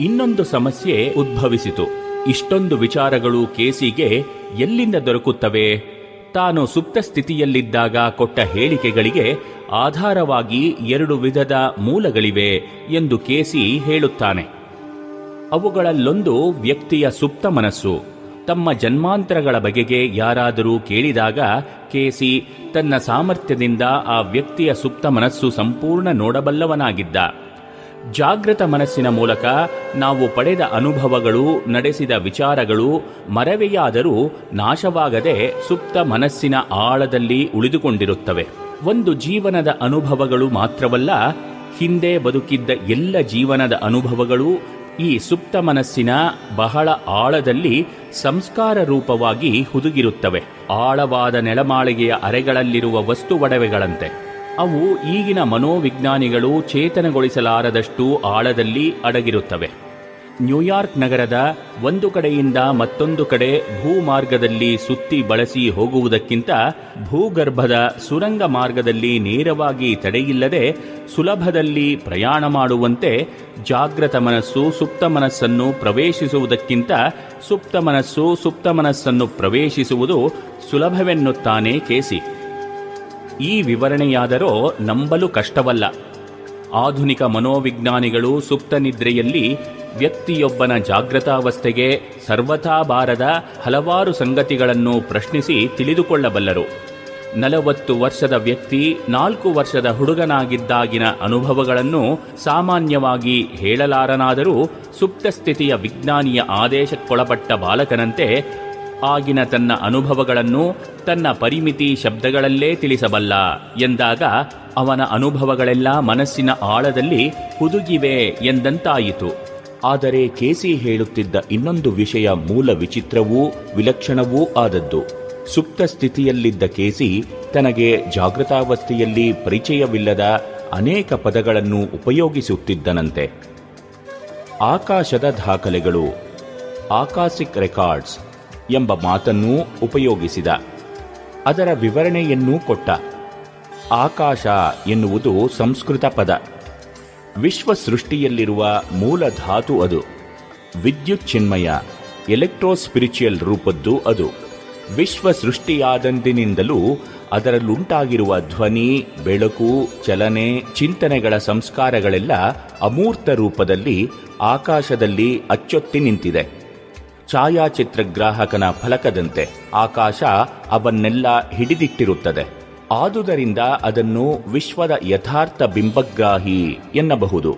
Speaker 7: ಇನ್ನೊಂದು ಸಮಸ್ಯೆ ಉದ್ಭವಿಸಿತು. ಇಷ್ಟೊಂದು ವಿಚಾರಗಳು ಕೆಸಿಗೆ ಎಲ್ಲಿಂದ ದೊರಕುತ್ತವೆ? ತಾನು ಸುಪ್ತ ಸ್ಥಿತಿಯಲ್ಲಿದ್ದಾಗ ಕೊಟ್ಟ ಹೇಳಿಕೆಗಳಿಗೆ ಆಧಾರವಾಗಿ ಎರಡು ವಿಧದ ಮೂಲಗಳಿವೆ ಎಂದು ಕೆಸಿ ಹೇಳುತ್ತಾನೆ. ಅವುಗಳಲ್ಲೊಂದು ವ್ಯಕ್ತಿಯ ಸುಪ್ತ ಮನಸ್ಸು. ತಮ್ಮ ಜನ್ಮಾಂತರಗಳ ಬಗೆಗೆ ಯಾರಾದರೂ ಕೇಳಿದಾಗ, ಕೇಸಿ, ತನ್ನ ಸಾಮರ್ಥ್ಯದಿಂದ ಆ ವ್ಯಕ್ತಿಯ ಸುಪ್ತ ಮನಸ್ಸು ಸಂಪೂರ್ಣ ನೋಡಬಲ್ಲವನಾಗಿದ್ದ. ಜಾಗೃತ ಮನಸ್ಸಿನ ಮೂಲಕ ನಾವು ಪಡೆದ ಅನುಭವಗಳು, ನಡೆಸಿದ ವಿಚಾರಗಳು ಮರವೆಯಾದರೂ ನಾಶವಾಗದೆ ಸುಪ್ತ ಮನಸ್ಸಿನ ಆಳದಲ್ಲಿ ಉಳಿದುಕೊಂಡಿರುತ್ತವೆ. ಒಂದು ಜೀವನದ ಅನುಭವಗಳು ಮಾತ್ರವಲ್ಲ, ಹಿಂದೆ ಬದುಕಿದ್ದ ಎಲ್ಲ ಜೀವನದ ಅನುಭವಗಳು ಈ ಸುಪ್ತ ಮನಸ್ಸಿನ ಬಹಳ ಆಳದಲ್ಲಿ ಸಂಸ್ಕಾರ ರೂಪವಾಗಿ ಹುದುಗಿರುತ್ತವೆ. ಆಳವಾದ ನೆಲಮಾಳಿಗೆಯ ಅರೆಗಳಲ್ಲಿರುವ ವಸ್ತು ಒಡವೆಗಳಂತೆ. ಅವು ಈಗಿನ ಮನೋವಿಜ್ಞಾನಿಗಳು ಚೇತನಗೊಳಿಸಲಾರದಷ್ಟು ಆಳದಲ್ಲಿ ಅಡಗಿರುತ್ತವೆ. ನ್ಯೂಯಾರ್ಕ್ ನಗರದ ಒಂದು ಕಡೆಯಿಂದ ಮತ್ತೊಂದು ಕಡೆ ಭೂಮಾರ್ಗದಲ್ಲಿ ಸುತ್ತಿ ಬಳಸಿ ಹೋಗುವುದಕ್ಕಿಂತ ಭೂಗರ್ಭದ ಸುರಂಗ ಮಾರ್ಗದಲ್ಲಿ ನೇರವಾಗಿ ತಡೆಯಿಲ್ಲದೆ ಸುಲಭದಲ್ಲಿ ಪ್ರಯಾಣ ಮಾಡುವಂತೆ ಜಾಗೃತ ಮನಸ್ಸು, ಸುಪ್ತ ಮನಸ್ಸನ್ನು ಪ್ರವೇಶಿಸುವುದಕ್ಕಿಂತ ಸುಪ್ತ ಮನಸ್ಸು, ಸುಪ್ತ ಮನಸ್ಸನ್ನು ಪ್ರವೇಶಿಸುವುದು ಸುಲಭವೆನ್ನುತ್ತಾನೆ ಕೇಸಿ. ಈ ವಿವರಣೆಯಾದರೂ ನಂಬಲು ಕಷ್ಟವಲ್ಲ. ಆಧುನಿಕ ಮನೋವಿಜ್ಞಾನಿಗಳು ಸುಪ್ತ ನಿದ್ರೆಯಲ್ಲಿ ವ್ಯಕ್ತಿಯೊಬ್ಬನ ಜಾಗೃತಾವಸ್ಥೆಗೆ ಸರ್ವಥಾ ಬಾರದ ಹಲವಾರು ಸಂಗತಿಗಳನ್ನು ಪ್ರಶ್ನಿಸಿ ತಿಳಿದುಕೊಳ್ಳಬಲ್ಲರು. ನಲವತ್ತು ವರ್ಷದ ವ್ಯಕ್ತಿ, ನಾಲ್ಕು ವರ್ಷದ ಹುಡುಗನಾಗಿದ್ದಾಗಿನ ಅನುಭವಗಳನ್ನು ಸಾಮಾನ್ಯವಾಗಿ ಹೇಳಲಾರನಾದರೂ ಸುಪ್ತ ಸ್ಥಿತಿಯ ವಿಜ್ಞಾನಿಯ ಆದೇಶಕ್ಕೊಳಪಟ್ಟ ಬಾಲಕನಂತೆ ಆಗಿನ ತನ್ನ ಅನುಭವಗಳನ್ನು ತನ್ನ ಪರಿಮಿತಿ ಶಬ್ದಗಳಲ್ಲೇ ತಿಳಿಸಬಲ್ಲ ಎಂದಾಗ ಅವನ ಅನುಭವಗಳೆಲ್ಲ ಮನಸ್ಸಿನ ಆಳದಲ್ಲಿ ಹುದುಗಿವೆ ಎಂದಂತಾಯಿತು. ಆದರೆ ಕೆಸಿ ಹೇಳುತ್ತಿದ್ದ ಇನ್ನೊಂದು ವಿಷಯ ಮೂಲ ವಿಚಿತ್ರವೂ ವಿಲಕ್ಷಣವೂ ಆದದ್ದು. ಸುಪ್ತ ಸ್ಥಿತಿಯಲ್ಲಿದ್ದ ಕೆಸಿ ತನಗೆ ಜಾಗೃತಾವಸ್ಥೆಯಲ್ಲಿ ಪರಿಚಯವಿಲ್ಲದ ಅನೇಕ ಪದಗಳನ್ನು ಉಪಯೋಗಿಸುತ್ತಿದ್ದನಂತೆ. ಆಕಾಶದ ದಾಖಲೆಗಳು, ಆಕಾಶಿಕ್ ರೆಕಾರ್ಡ್ಸ್ ಎಂಬ ಮಾತನ್ನೂ ಉಪಯೋಗಿಸಿದ. ಅದರ ವಿವರಣೆಯನ್ನೂ ಕೊಟ್ಟ. ಆಕಾಶ ಎನ್ನುವುದು ಸಂಸ್ಕೃತ ಪದ. ವಿಶ್ವ ಸೃಷ್ಟಿಯಲ್ಲಿರುವ ಮೂಲ ಧಾತು ಅದು. ವಿದ್ಯುತ್ ಚಿನ್ಮಯ ಎಲೆಕ್ಟ್ರೋ ಎಲೆಕ್ಟ್ರೋಸ್ಪಿರಿಚುಯಲ್ ರೂಪದ್ದು ಅದು. ವಿಶ್ವ ಸೃಷ್ಟಿಯಾದಂದಿನಿಂದಲೂ ಅದರಲ್ಲುಂಟಾಗಿರುವ ಧ್ವನಿ, ಬೆಳಕು, ಚಲನೆ, ಚಿಂತನೆಗಳ ಸಂಸ್ಕಾರಗಳೆಲ್ಲ ಅಮೂರ್ತ ರೂಪದಲ್ಲಿ ಆಕಾಶದಲ್ಲಿ ಅಚ್ಚೊತ್ತಿ ನಿಂತಿದೆ. ಛಾಯಾಚಿತ್ರಗ್ರಾಹಕನ ಫಲಕದಂತೆ ಆಕಾಶ ಅವನ್ನೆಲ್ಲ ಹಿಡಿದಿಟ್ಟಿರುತ್ತದೆ. ಆದುದರಿಂದ ಅದನ್ನು ವಿಶ್ವದ ಯಥಾರ್ಥ ಬಿಂಬಗ್ರಾಹಿ ಎನ್ನಬಹುದು.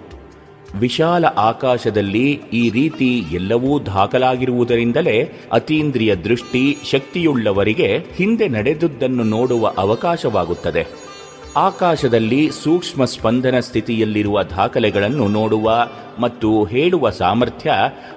Speaker 7: ವಿಶಾಲ ಆಕಾಶದಲ್ಲಿ ಈ ರೀತಿ ಎಲ್ಲವೂ ದಾಖಲಾಗಿರುವುದರಿಂದಲೇ ಅತೀಂದ್ರಿಯ ದೃಷ್ಟಿ ಶಕ್ತಿಯುಳ್ಳವರಿಗೆ ಹಿಂದೆ ನಡೆದುದನ್ನು ನೋಡುವ ಅವಕಾಶವಾಗುತ್ತದೆ. ಆಕಾಶದಲ್ಲಿ ಸೂಕ್ಷ್ಮ ಸ್ಪಂದನ ಸ್ಥಿತಿಯಲ್ಲಿರುವ ದಾಖಲೆಗಳನ್ನು ನೋಡುವ ಮತ್ತು ಹೇಳುವ ಸಾಮರ್ಥ್ಯ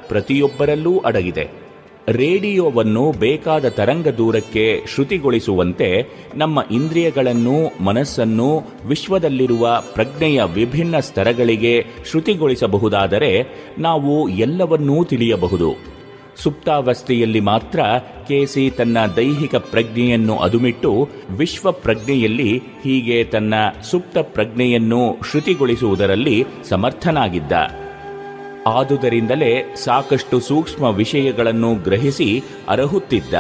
Speaker 7: ಪ್ರತಿಯೊಬ್ಬರಲ್ಲೂ ಅಡಗಿದೆ. ರೇಡಿಯೋವನ್ನು ಬೇಕಾದ ತರಂಗ ದೂರಕ್ಕೆ ಶ್ರುತಿಗೊಳಿಸುವಂತೆ ನಮ್ಮ ಇಂದ್ರಿಯಗಳನ್ನು ಮನಸ್ಸನ್ನು ವಿಶ್ವದಲ್ಲಿರುವ ಪ್ರಜ್ಞೆಯ ವಿಭಿನ್ನ ಸ್ತರಗಳಿಗೆ ಶ್ರುತಿಗೊಳಿಸಬಹುದಾದರೆ ನಾವು ಎಲ್ಲವನ್ನೂ ತಿಳಿಯಬಹುದು. ಸುಪ್ತಾವಸ್ಥೆಯಲ್ಲಿ ಮಾತ್ರ ಕೇಸಿ ತನ್ನ ದೈಹಿಕ ಪ್ರಜ್ಞೆಯನ್ನು ಅದುಮಿಟ್ಟು ವಿಶ್ವ ಪ್ರಜ್ಞೆಯಲ್ಲಿ ಹೀಗೆ ತನ್ನ ಸುಪ್ತ ಪ್ರಜ್ಞೆಯನ್ನು ಶ್ರುತಿಗೊಳಿಸುವುದರಲ್ಲಿ ಸಮರ್ಥನಾಗಿದ್ದ. ಆದುದರಿಂದಲೇ ಸಾಕಷ್ಟು ಸೂಕ್ಷ್ಮ ವಿಷಯಗಳನ್ನು ಗ್ರಹಿಸಿ ಅರಹುತ್ತಿದ್ದ.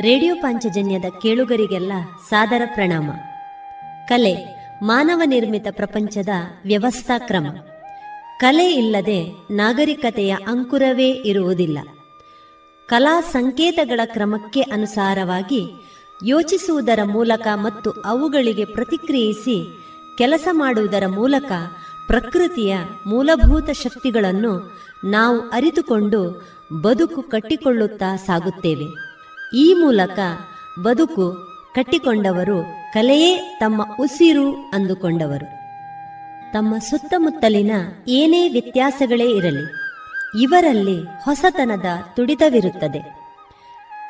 Speaker 8: ರೇಡಿಯೋ ಪಾಂಚಜನ್ಯದ ಕೇಳುಗರಿಗೆಲ್ಲ ಸಾದರ ಪ್ರಣಾಮ. ಕಲೆ, ಮಾನವ ನಿರ್ಮಿತ ಪ್ರಪಂಚದ ವ್ಯವಸ್ಥಾ ಕ್ರಮ. ಕಲೆ ಇಲ್ಲದೆ ನಾಗರಿಕತೆಯ ಅಂಕುರವೇ ಇರುವುದಿಲ್ಲ. ಕಲಾ ಸಂಕೇತಗಳ ಕ್ರಮಕ್ಕೆ ಅನುಸಾರವಾಗಿ ಯೋಚಿಸುವುದರ ಮೂಲಕ ಮತ್ತು ಅವುಗಳಿಗೆ ಪ್ರತಿಕ್ರಿಯಿಸಿ ಕೆಲಸ ಮಾಡುವುದರ ಮೂಲಕ ಪ್ರಕೃತಿಯ ಮೂಲಭೂತ ಶಕ್ತಿಗಳನ್ನು ನಾವು ಅರಿತುಕೊಂಡು ಬದುಕು ಕಟ್ಟಿಕೊಳ್ಳುತ್ತಾ ಸಾಗುತ್ತೇವೆ. ಈ ಮೂಲಕ ಬದುಕು ಕಟ್ಟಿಕೊಂಡವರು ಕಲೆಯೇ ತಮ್ಮ ಉಸಿರು ಅಂದುಕೊಂಡವರು. ತಮ್ಮ ಸುತ್ತಮುತ್ತಲಿನ ಏನೇ ವ್ಯತ್ಯಾಸಗಳೇ ಇರಲಿ, ಇವರಲ್ಲಿ ಹೊಸತನದ ತುಡಿತವಿರುತ್ತದೆ.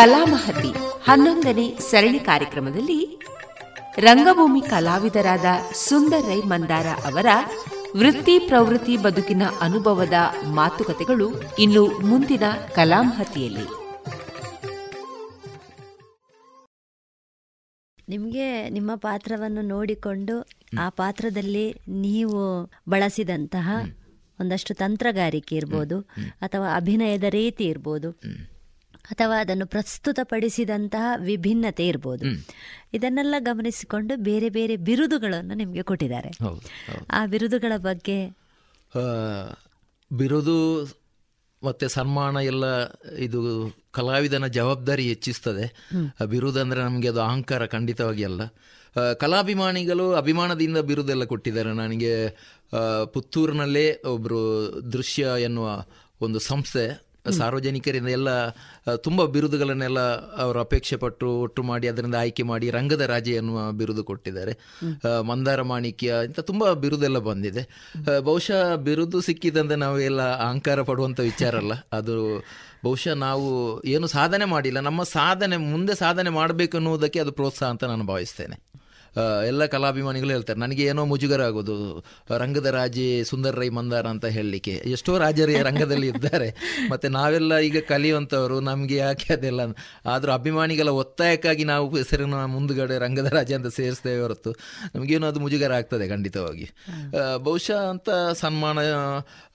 Speaker 1: ಕಲಾಮಹತಿ ಹನ್ನೊಂದನೇ ಸರಣಿ ಕಾರ್ಯಕ್ರಮದಲ್ಲಿ ರಂಗಭೂಮಿ ಕಲಾವಿದರಾದ ಸುಂದರ್ ರೈ ಮಂದಾರ ಅವರ ವೃತ್ತಿ ಪ್ರವೃತ್ತಿ ಬದುಕಿನ ಅನುಭವದ ಮಾತುಕತೆಗಳು ಇನ್ನು ಮುಂದಿನ ಕಲಾಮಹತಿಯಲ್ಲಿ.
Speaker 8: ನಿಮಗೆ ನಿಮ್ಮ ಪಾತ್ರವನ್ನು ನೋಡಿಕೊಂಡು ಆ ಪಾತ್ರದಲ್ಲಿ ನೀವು ಬಳಸಿದಂತಹ ಒಂದಷ್ಟು ತಂತ್ರಗಾರಿಕೆ ಇರ್ಬೋದು ಅಥವಾ ಅಭಿನಯದ ರೀತಿ ಇರ್ಬೋದು. ಅಥವಾ ಅದನ್ನು ಪ್ರಸ್ತುತಪಡಿಸಿದಂತಹ ವಿಭಿನ್ನತೆ ಇರ್ಬೋದು. ಇದನ್ನೆಲ್ಲ ಗಮನಿಸಿಕೊಂಡು ಬೇರೆ ಬೇರೆ ಬಿರುದುಗಳನ್ನು ನಿಮಗೆ ಕೊಟ್ಟಿದ್ದಾರೆ. ಆ ಬಿರುದುಗಳ ಬಗ್ಗೆ
Speaker 9: ಆ, ಬಿರುದು ಮತ್ತೆ ಸನ್ಮಾನ ಎಲ್ಲ ಇದು ಕಲಾವಿದನ ಜವಾಬ್ದಾರಿ ಹೆಚ್ಚಿಸ್ತದೆ. ಆ ಅಂದರೆ ನಮಗೆ ಅದು ಅಹಂಕಾರ ಖಂಡಿತವಾಗಿ ಅಲ್ಲ. ಕಲಾಭಿಮಾನಿಗಳು ಅಭಿಮಾನದಿಂದ ಬಿರುದೆಲ್ಲ ಕೊಟ್ಟಿದ್ದಾರೆ. ನನಗೆ ಆ, ಪುತ್ತೂರಿನಲ್ಲೇ ಒಬ್ಬರು ದೃಶ್ಯ ಎನ್ನುವ ಒಂದು ಸಂಸ್ಥೆ ಸಾರ್ವಜನಿಕರಿಂದ ಎಲ್ಲ ತುಂಬಾ ಬಿರುದುಗಳನ್ನೆಲ್ಲ ಅವರು ಅಪೇಕ್ಷೆ ಪಟ್ಟು ಒಟ್ಟು ಮಾಡಿ ಅದರಿಂದ ಆಯ್ಕೆ ಮಾಡಿ ರಂಗದ ರಾಜೆ ಎನ್ನುವ ಬಿರುದು ಕೊಟ್ಟಿದ್ದಾರೆ. ಮಂದಾರ ಮಾಣಿಕ್ಯ ಇಂಥ ತುಂಬ ಬಿರುದೆಲ್ಲ ಬಂದಿದೆ. ಬಹುಶಃ ಬಿರುದು ಸಿಕ್ಕಿದಂತೆ ನಾವೆಲ್ಲ ಅಹಂಕಾರ ಪಡುವಂಥ ವಿಚಾರ ಅಲ್ಲ. ಅದು ಬಹುಶಃ ನಾವು ಏನು ಸಾಧನೆ ಮಾಡಿಲ್ಲ. ನಮ್ಮ ಸಾಧನೆ ಮುಂದೆ ಸಾಧನೆ ಮಾಡಬೇಕು ಅನ್ನುವುದಕ್ಕೆ ಅದು ಪ್ರೋತ್ಸಾಹ ಅಂತ ನಾನು ಭಾವಿಸ್ತೇನೆ. ಎಲ್ಲ ಕಲಾಭಿಮಾನಿಗಳು ಹೇಳ್ತಾರೆ ನನಗೆ ಏನೋ ಮುಜುಗರ ಆಗೋದು ರಂಗದ ರಾಜೆ ಸುಂದರ ರೈ ಮಂದಾರ ಅಂತ ಹೇಳಲಿಕ್ಕೆ. ಎಷ್ಟೋ ರಾಜರು ರಂಗದಲ್ಲಿ ಇದ್ದಾರೆ. ಮತ್ತೆ ನಾವೆಲ್ಲ ಈಗ ಕಲಿಯುವಂಥವ್ರು ನಮಗೆ ಯಾಕೆ ಅದೆಲ್ಲ ಆದರೂ ಅಭಿಮಾನಿಗಳ ಒತ್ತಾಯಕ್ಕಾಗಿ ನಾವು ಹೆಸರನ್ನು ಮುಂದುಗಡೆ ರಂಗದ ರಾಜ ಅಂತ ಸೇರಿಸ್ತೇವೆ ಹೊರತು ನಮಗೇನು ಅದು ಮುಜುಗರ ಆಗ್ತದೆ ಖಂಡಿತವಾಗಿ. ಬಹುಶಃ ಅಂತ ಸನ್ಮಾನ